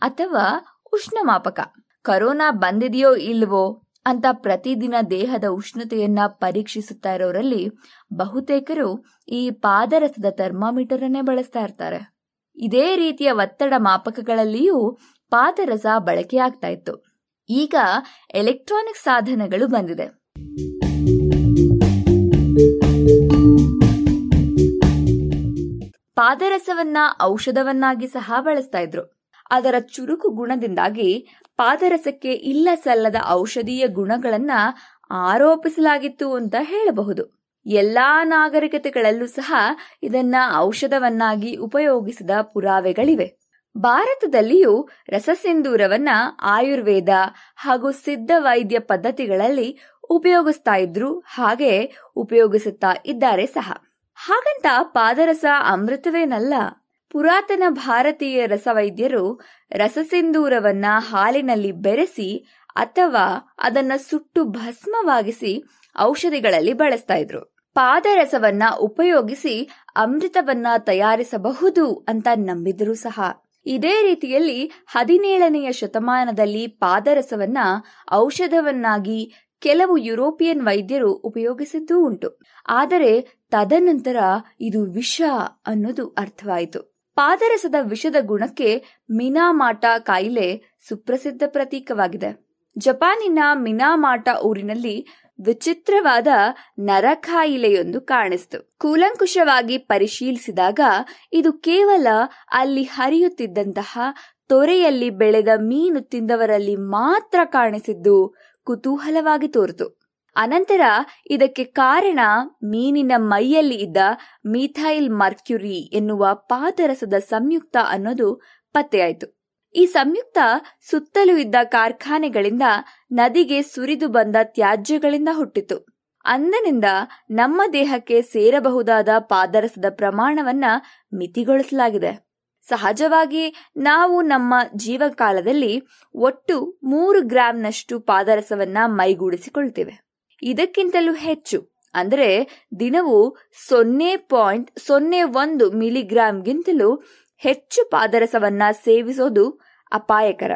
Speaker 16: ಅಥವಾ ಉಷ್ಣ ಮಾಪಕ ಕರೋನಾ ಬಂದಿದೆಯೋ ಇಲ್ವೋ ಅಂತ ಪ್ರತಿದಿನ ದೇಹದ ಉಷ್ಣತೆಯನ್ನ ಪರೀಕ್ಷಿಸುತ್ತಾ ಇರೋರಲ್ಲಿ ಬಹುತೇಕರು ಈ ಪಾದರಸದ ಥರ್ಮಾಮೀಟರ್ ಅನ್ನೇ ಬಳಸ್ತಾ ಇರ್ತಾರೆ. ಇದೇ ರೀತಿಯ ಒತ್ತಡ ಮಾಪಕಗಳಲ್ಲಿಯೂ ಪಾದರಸ ಬಳಕೆಯಾಗ್ತಾ ಇತ್ತು. ಈಗ ಎಲೆಕ್ಟ್ರಾನಿಕ್ ಸಾಧನಗಳು ಬಂದಿದೆ. ಪಾದರಸವನ್ನ ಔಷಧವನ್ನಾಗಿ ಸಹ ಬಳಸ್ತಾ ಇದ್ರು. ಅದರ ಚುರುಕು ಗುಣದಿಂದಾಗಿ ಪಾದರಸಕ್ಕೆ ಇಲ್ಲ ಸಲ್ಲದ ಔಷಧೀಯ ಗುಣಗಳನ್ನ ಆರೋಪಿಸಲಾಗಿತ್ತು ಅಂತ ಹೇಳಬಹುದು. ಎಲ್ಲಾ ನಾಗರಿಕತೆಗಳಲ್ಲೂ ಸಹ ಇದನ್ನ ಔಷಧವನ್ನಾಗಿ ಉಪಯೋಗಿಸಿದ ಪುರಾವೆಗಳಿವೆ. ಭಾರತದಲ್ಲಿಯೂ ರಸಸಿಂಧೂರವನ್ನ ಆಯುರ್ವೇದ ಹಾಗೂ ಸಿದ್ಧ ವೈದ್ಯ ಪದ್ಧತಿಗಳಲ್ಲಿ ಉಪಯೋಗಿಸ್ತಾ ಇದ್ರು ಹಾಗೆ ಉಪಯೋಗಿಸುತ್ತಾ ಇದ್ದಾರೆ ಸಹ. ಹಾಗಂತ ಪಾದರಸ ಅಮೃತವೇನಲ್ಲ? ಪುರಾತನ ಭಾರತೀಯ ರಸವೈದ್ಯರು ರಸಸಿಂಧೂರವನ್ನ ಹಾಲಿನಲ್ಲಿ ಬೆರೆಸಿ ಅಥವಾ ಅದನ್ನ ಸುಟ್ಟು ಭಸ್ಮವಾಗಿಸಿ ಔಷಧಿಗಳಲ್ಲಿ ಬಳಸ್ತಾ ಇದ್ರು. ಪಾದರಸವನ್ನ ಉಪಯೋಗಿಸಿ ಅಮೃತವನ್ನ ತಯಾರಿಸಬಹುದು ಅಂತ ನಂಬಿದ್ರು ಸಹ. ಇದೇ ರೀತಿಯಲ್ಲಿ ಹದಿನೇಳನೆಯ ಶತಮಾನದಲ್ಲಿ ಪಾದರಸವನ್ನ ಔಷಧವನ್ನಾಗಿ ಕೆಲವು ಯುರೋಪಿಯನ್ ವೈದ್ಯರು ಉಪಯೋಗಿಸಿದ್ದೂ ಉಂಟು. ಆದರೆ ತದನಂತರ ಇದು ವಿಷ ಅನ್ನೋದು ಅರ್ಥವಾಯಿತು. ಪಾದರಸದ ವಿಷದ ಗುಣಕ್ಕೆ ಮಿನಾಮಾಟ ಕಾಯಿಲೆ ಸುಪ್ರಸಿದ್ಧ ಪ್ರತೀಕವಾಗಿದೆ. ಜಪಾನಿನ ಮಿನಾಮಾಟ ಊರಿನಲ್ಲಿ ವಿಚಿತ್ರವಾದ ನರಕಾಯಿಲೆಯೊಂದು ಕಾಣಿಸ್ತು. ಕೂಲಂಕುಷವಾಗಿ ಪರಿಶೀಲಿಸಿದಾಗ ಇದು ಕೇವಲ ಅಲ್ಲಿ ಹರಿಯುತ್ತಿದ್ದಂತಹ ತೊರೆಯಲ್ಲಿ ಬೆಳೆದ ಮೀನು ತಿಂದವರಲ್ಲಿ ಮಾತ್ರ ಕಾಣಿಸಿದ್ದು ಕುತೂಹಲವಾಗಿ ತೋರಿತು. ಅನಂತರ ಇದಕ್ಕೆ ಕಾರಣ ಮೀನಿನ ಮೈಯಲ್ಲಿ ಇದ್ದ ಮೀಥೈಲ್ ಮರ್ಕ್ಯುರಿ ಎನ್ನುವ ಪಾದರಸದ ಸಂಯುಕ್ತ ಅನ್ನೋದು ಪತ್ತೆಯಾಯಿತು. ಈ ಸಂಯುಕ್ತ ಸುತ್ತಲೂ ಇದ್ದ ಕಾರ್ಖಾನೆಗಳಿಂದ ನದಿಗೆ ಸುರಿದು ಬಂದ ತ್ಯಾಜ್ಯಗಳಿಂದ ಹುಟ್ಟಿತು. ಅಂದನಿಂದ ನಮ್ಮ ದೇಹಕ್ಕೆ ಸೇರಬಹುದಾದ ಪಾದರಸದ ಪ್ರಮಾಣವನ್ನ ಮಿತಿಗೊಳಿಸಲಾಗಿದೆ. ಸಹಜವಾಗಿ ನಾವು ನಮ್ಮ ಜೀವಕಾಲದಲ್ಲಿ ಒಟ್ಟು ಮೂರು ಗ್ರಾಂನಷ್ಟು ಪಾದರಸವನ್ನ ಮೈಗೂಡಿಸಿಕೊಳ್ತೇವೆ. ಇದಕ್ಕಿಂತಲೂ ಹೆಚ್ಚು. ಅಂದರೆ ದಿನವು ಸೊನ್ನೆ ಪಾಯಿಂಟ್ ಸೊನ್ನೆ ಒಂದು ಮಿಲಿಗ್ರಾಂಗಿಂತಲೂ ಹೆಚ್ಚು ಪಾದರಸವನ್ನ ಸೇವಿಸೋದು ಅಪಾಯಕರ.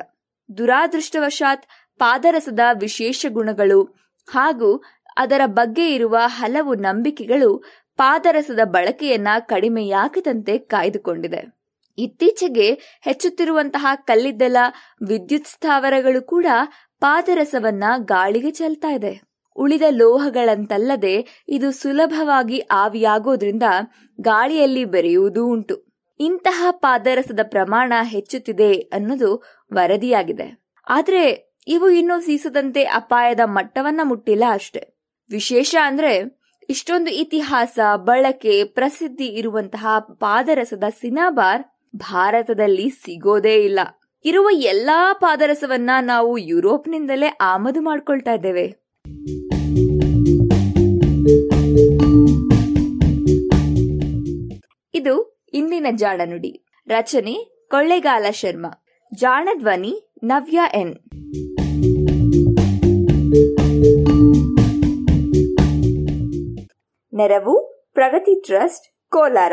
Speaker 16: ದುರಾದೃಷ್ಟವಶಾತ್ ಪಾದರಸದ ವಿಶೇಷ ಗುಣಗಳು ಹಾಗೂ ಅದರ ಬಗ್ಗೆ ಇರುವ ಹಲವು ನಂಬಿಕೆಗಳು ಪಾದರಸದ ಬಳಕೆಯನ್ನ ಕಡಿಮೆಯಾಗದಂತೆ ಕಾಯ್ದುಕೊಂಡಿದೆ. ಇತ್ತೀಚೆಗೆ ಹೆಚ್ಚುತ್ತಿರುವಂತಹ ಕಲ್ಲಿದ್ದಲ ವಿದ್ಯುತ್ ಸ್ಥಾವರಗಳು ಕೂಡ ಪಾದರಸವನ್ನ ಗಾಳಿಗೆ ಚೆಲ್ತಾ ಇದೆ. ಉಳಿದ ಲೋಹಗಳಂತಲ್ಲದೆ ಇದು ಸುಲಭವಾಗಿ ಆವಿಯಾಗೋದ್ರಿಂದ ಗಾಳಿಯಲ್ಲಿ ಬೆರೆಯುವುದೂ ಉಂಟು. ಇಂತಹ ಪಾದರಸದ ಪ್ರಮಾಣ ಹೆಚ್ಚುತ್ತಿದೆ ಅನ್ನೋದು ವರದಿಯಾಗಿದೆ. ಆದರೆ ಇವು ಇನ್ನೂ ಸೀಸದಂತೆ ಅಪಾಯದ ಮಟ್ಟವನ್ನ ಮುಟ್ಟಿಲ್ಲ ಅಷ್ಟೆ. ವಿಶೇಷ ಅಂದ್ರೆ ಇಷ್ಟೊಂದು ಇತಿಹಾಸ, ಬಳಕೆ, ಪ್ರಸಿದ್ಧಿ ಇರುವಂತಹ ಪಾದರಸದ ಸಿನಾಬಾರ್ ಭಾರತದಲ್ಲಿ ಸಿಗೋದೇ ಇಲ್ಲ. ಇರುವ ಎಲ್ಲಾ ಪಾದರಸವನ್ನ ನಾವು ಯುರೋಪ್ನಿಂದಲೇ ಆಮದು ಮಾಡ್ಕೊಳ್ತಾ ಇದ್ದೇವೆ. ಇದು ಇಂದಿನ ಜಾಣ ನುಡಿ ರಚನೆ ಕೊಳ್ಳೆಗಾಲ ಶರ್ಮಾ. ಜಾಣ ಧ್ವನಿ ನವ್ಯ ಎನ್. ನೆರವು ಪ್ರಗತಿ ಟ್ರಸ್ಟ್ ಕೋಲಾರ.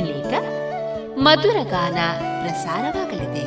Speaker 1: ಇನ್ನೀಗ ಮಧುರ ಗಾನ ಪ್ರಸಾರವಾಗಲಿದೆ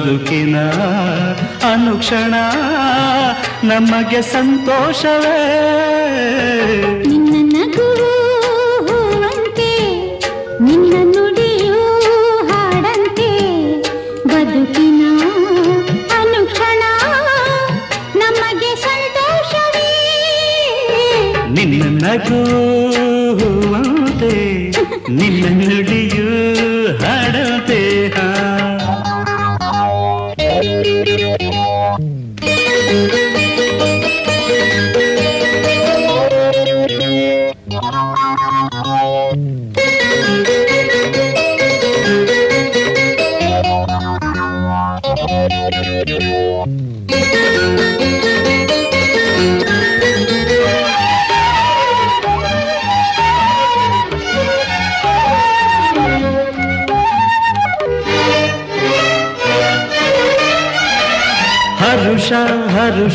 Speaker 2: ಬದುಕಿನ ಅನುಕ್ಷಣ ನಮಗೆ ಸಂತೋಷವೇ.
Speaker 4: ನಿನ್ನ ನಗುವಂತೆ ನಿನ್ನ ನುಡಿಯೂ ಹಾಡಂತೆ. ಬದುಕಿನ ಅನುಕ್ಷಣ ನಮಗೆ ಸಂತೋಷವೇ.
Speaker 2: ನಿನ್ನ ನಗುವಂತೆ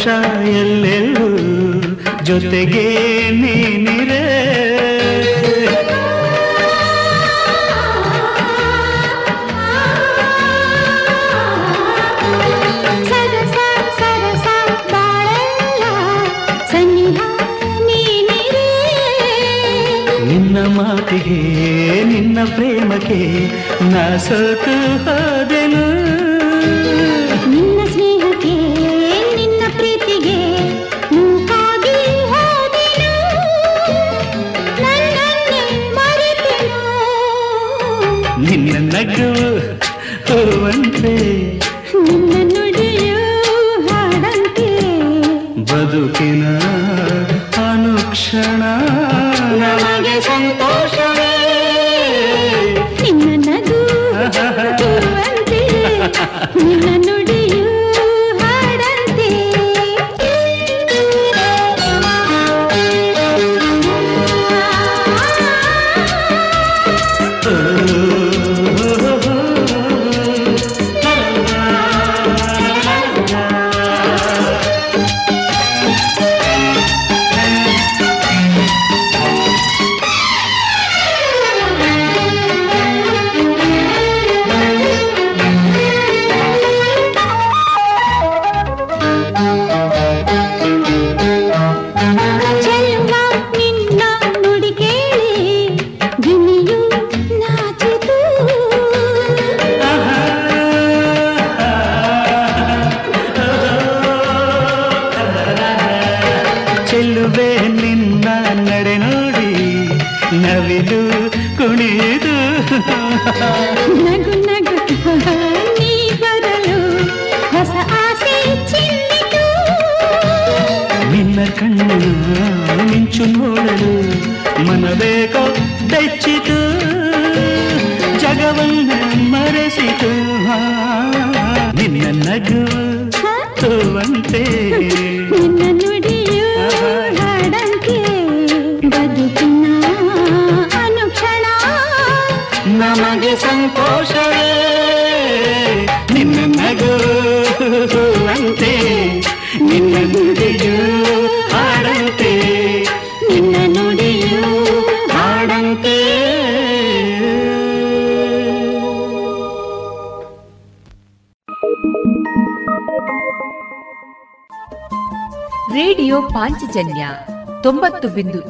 Speaker 2: ಹರುಷ ಎಲ್ಲೆಲ್ಲೂ ಜೊತೆಗೆ ನೀನಿರೆ. ನಿನ್ನ ಮಾತಿಗೆ ನಿನ್ನ ಪ್ರೇಮಕ್ಕೆ ನಾ ಸೋತು ಹೋದೆನು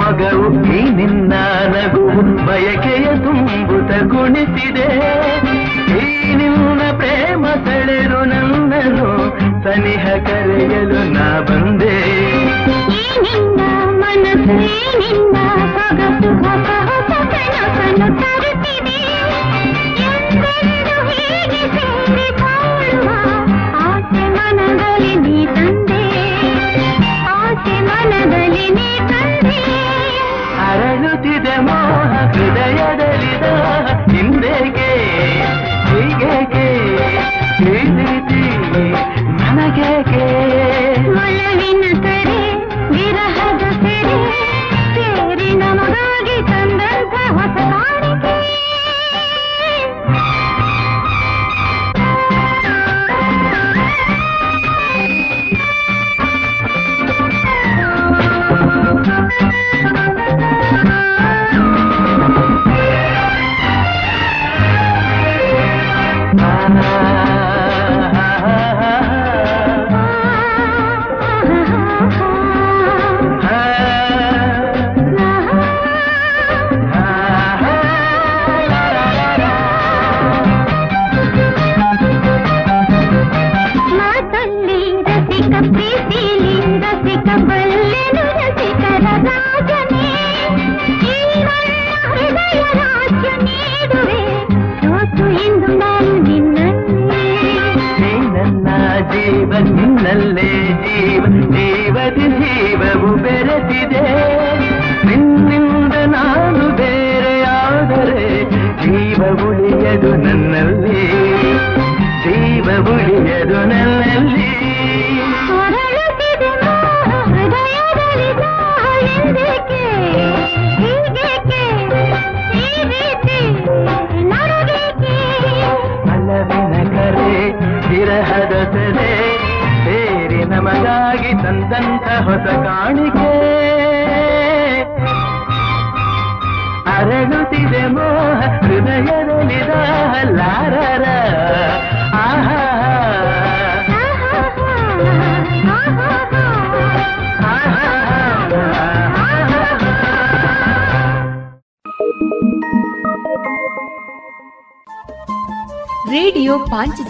Speaker 4: ಮೊಮ್ಮಗವು ಈ
Speaker 2: ನಿನ್ನ ನಗು ಬಯಕೆಯ ತುಂಬುತ ಕುಣಿಸಿದೆ ಈ ನಿನ್ನ ಪ್ರೇಮ ತಳೆರು ನನ್ನನು ಸನಿಹ ಕರೆಯಲು ನಾ ಬಂದೆ.
Speaker 4: ಮನಸ್ಸು ನಿನ್ನ ಸೊಗಸು ಹೊಸ ಹೊಸ ಕನಸನ್ನು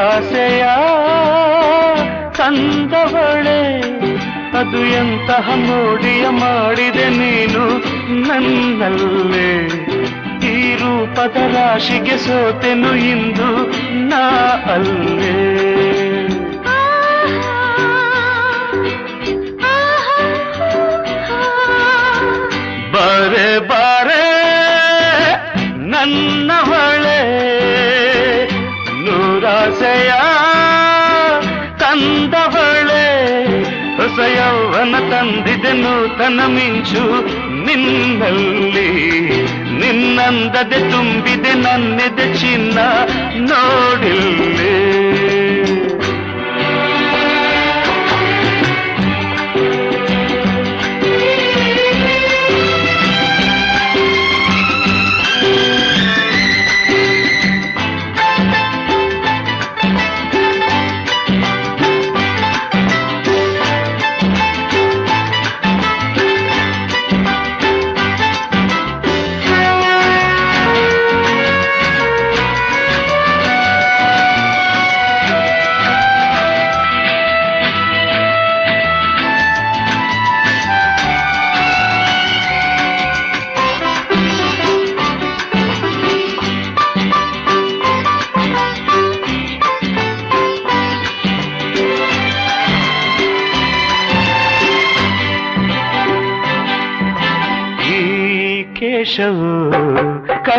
Speaker 2: ನಿರಾಸೆಯ ತಂದವಳೆ ಅದು ಎಂತಹ ಮೋಡಿಯ ಮಾಡಿದೆ ನೀನು ನನ್ನಲ್ಲೇ. ಈ ರೂಪದ ರಾಶಿಗೆ ಸೋತೆನು ಇಂದು ನಾ ಅಲ್ಲೇ. ಬರೆ ಬರೆ ನನ್ನ ನೂರಾಸೆಯ ತಂದವಳೆ ಹೊಸ ಯೌವನ ತಂದಿದೆ ನೂತನ ಮಿಂಚು. ನಿನ್ನಲ್ಲಿ ನಿನ್ನಂದದೆ ತುಂಬಿದೆ ನನ್ನೆದೆ ಚಿನ್ನ. ನೋಡಿಲ್ಲೇ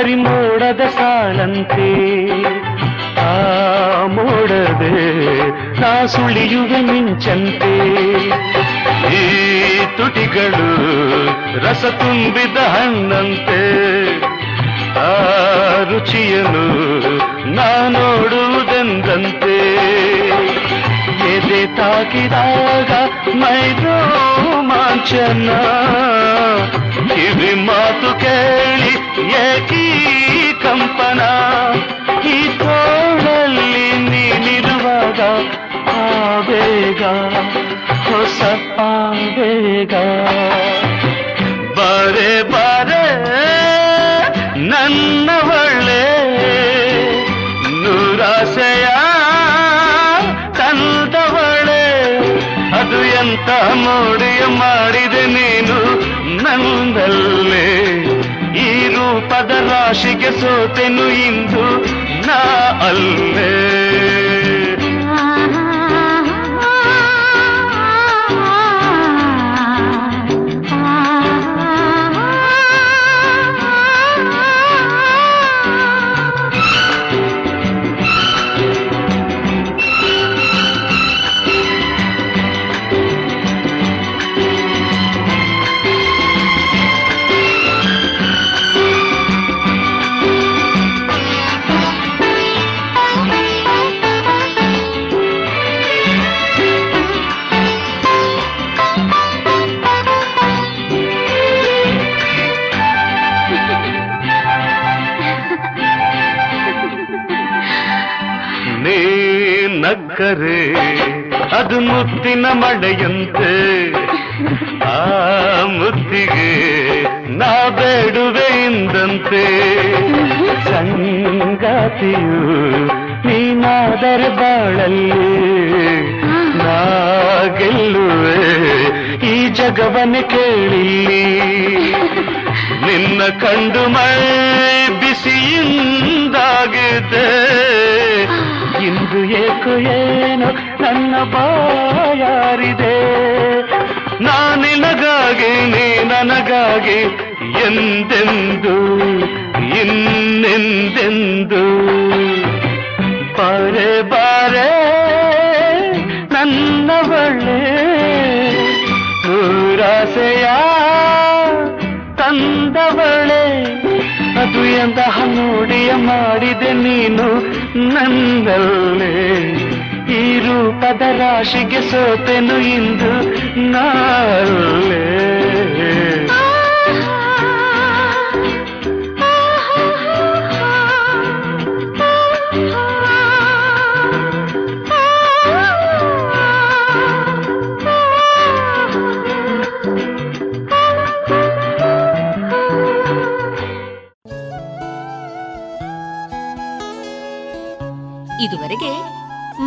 Speaker 2: ಕರಿಮೋಡದ ಸಾಲಂತೆ, ಆ ಮೋಡದೆ ನಾ ಸುಳಿಯುವೆ ಮಿಂಚಂತೆ ಈ ತುಟಿಗಳು ರಸ ತುಂಬಿದ ಹಣ್ಣಂತೆ, ಆ ರುಚಿಯನು ನಾ ನೋಡುವುದೆಂದಂತೆ. ಎದೆ ತಾಕಿದಾಗ ಮೈದೋ ಮಾಂಚನ ಕಿವಿ ಮಾತು ಕೇಳಿ ಏಕೀ ಕಂಪನ ಈ ತೋಳಲ್ಲಿ ನೀನಿರುವಾಗ ಆವೇಗ ಹೊಸ ಆವೇಗ ಬಾರೆ ಬಾರೆ ರೂಪದ ರಾಶಿಗೆ ಸೋತೆನು ಇಂದು ನಾ ಅಲ್ಲೇ. ನಕ್ಕರೆ ಅದು ಮುತ್ತಿನ ಮಳೆಯಂತೆ. ಆ ಮುತ್ತಿಗೆ ನಾ ಬೇಡುವೆ ಎಂದಂತೆ ಸಂಗಾತಿಯು ನೀನಾದರೆ ಬಾಳಲ್ಲಿ. ನಾ ಗೆಲ್ಲುವೆ ಈ ಜಗವನ್ನೇ ಕೇಳಿಲ್ಲಿ. ನಿನ್ನ ಕಂಡು ಮೈ ಬಿಸಿಯಿಂದಾಗಿದೆ. ಇಂದು ಏಕು ಏನು ನನ್ನ ಬಾಯಾರಿದೆ ನಾನಿನಗಾಗಿ, ನೀ ನನಗಾಗಿ ಎಂದೆಂದು, ಇನ್ನೆಂದೆಂದು? ಬಾರೆ ಬಾರೆ, ನನ್ನವಳೆ, ನೂರಾಸೆಯ ತಂದವಳೆ, ಅದು ಎಂತಹ ನೋಡಿಯ ಮಾಡಿದೆ ನೀನು. ನನ್ನಲ್ಲೇ ಈ ರೂಪದ ರಾಶಿಗೆ ಸೋತೆನು ಇಂದು ನಾಳೆ.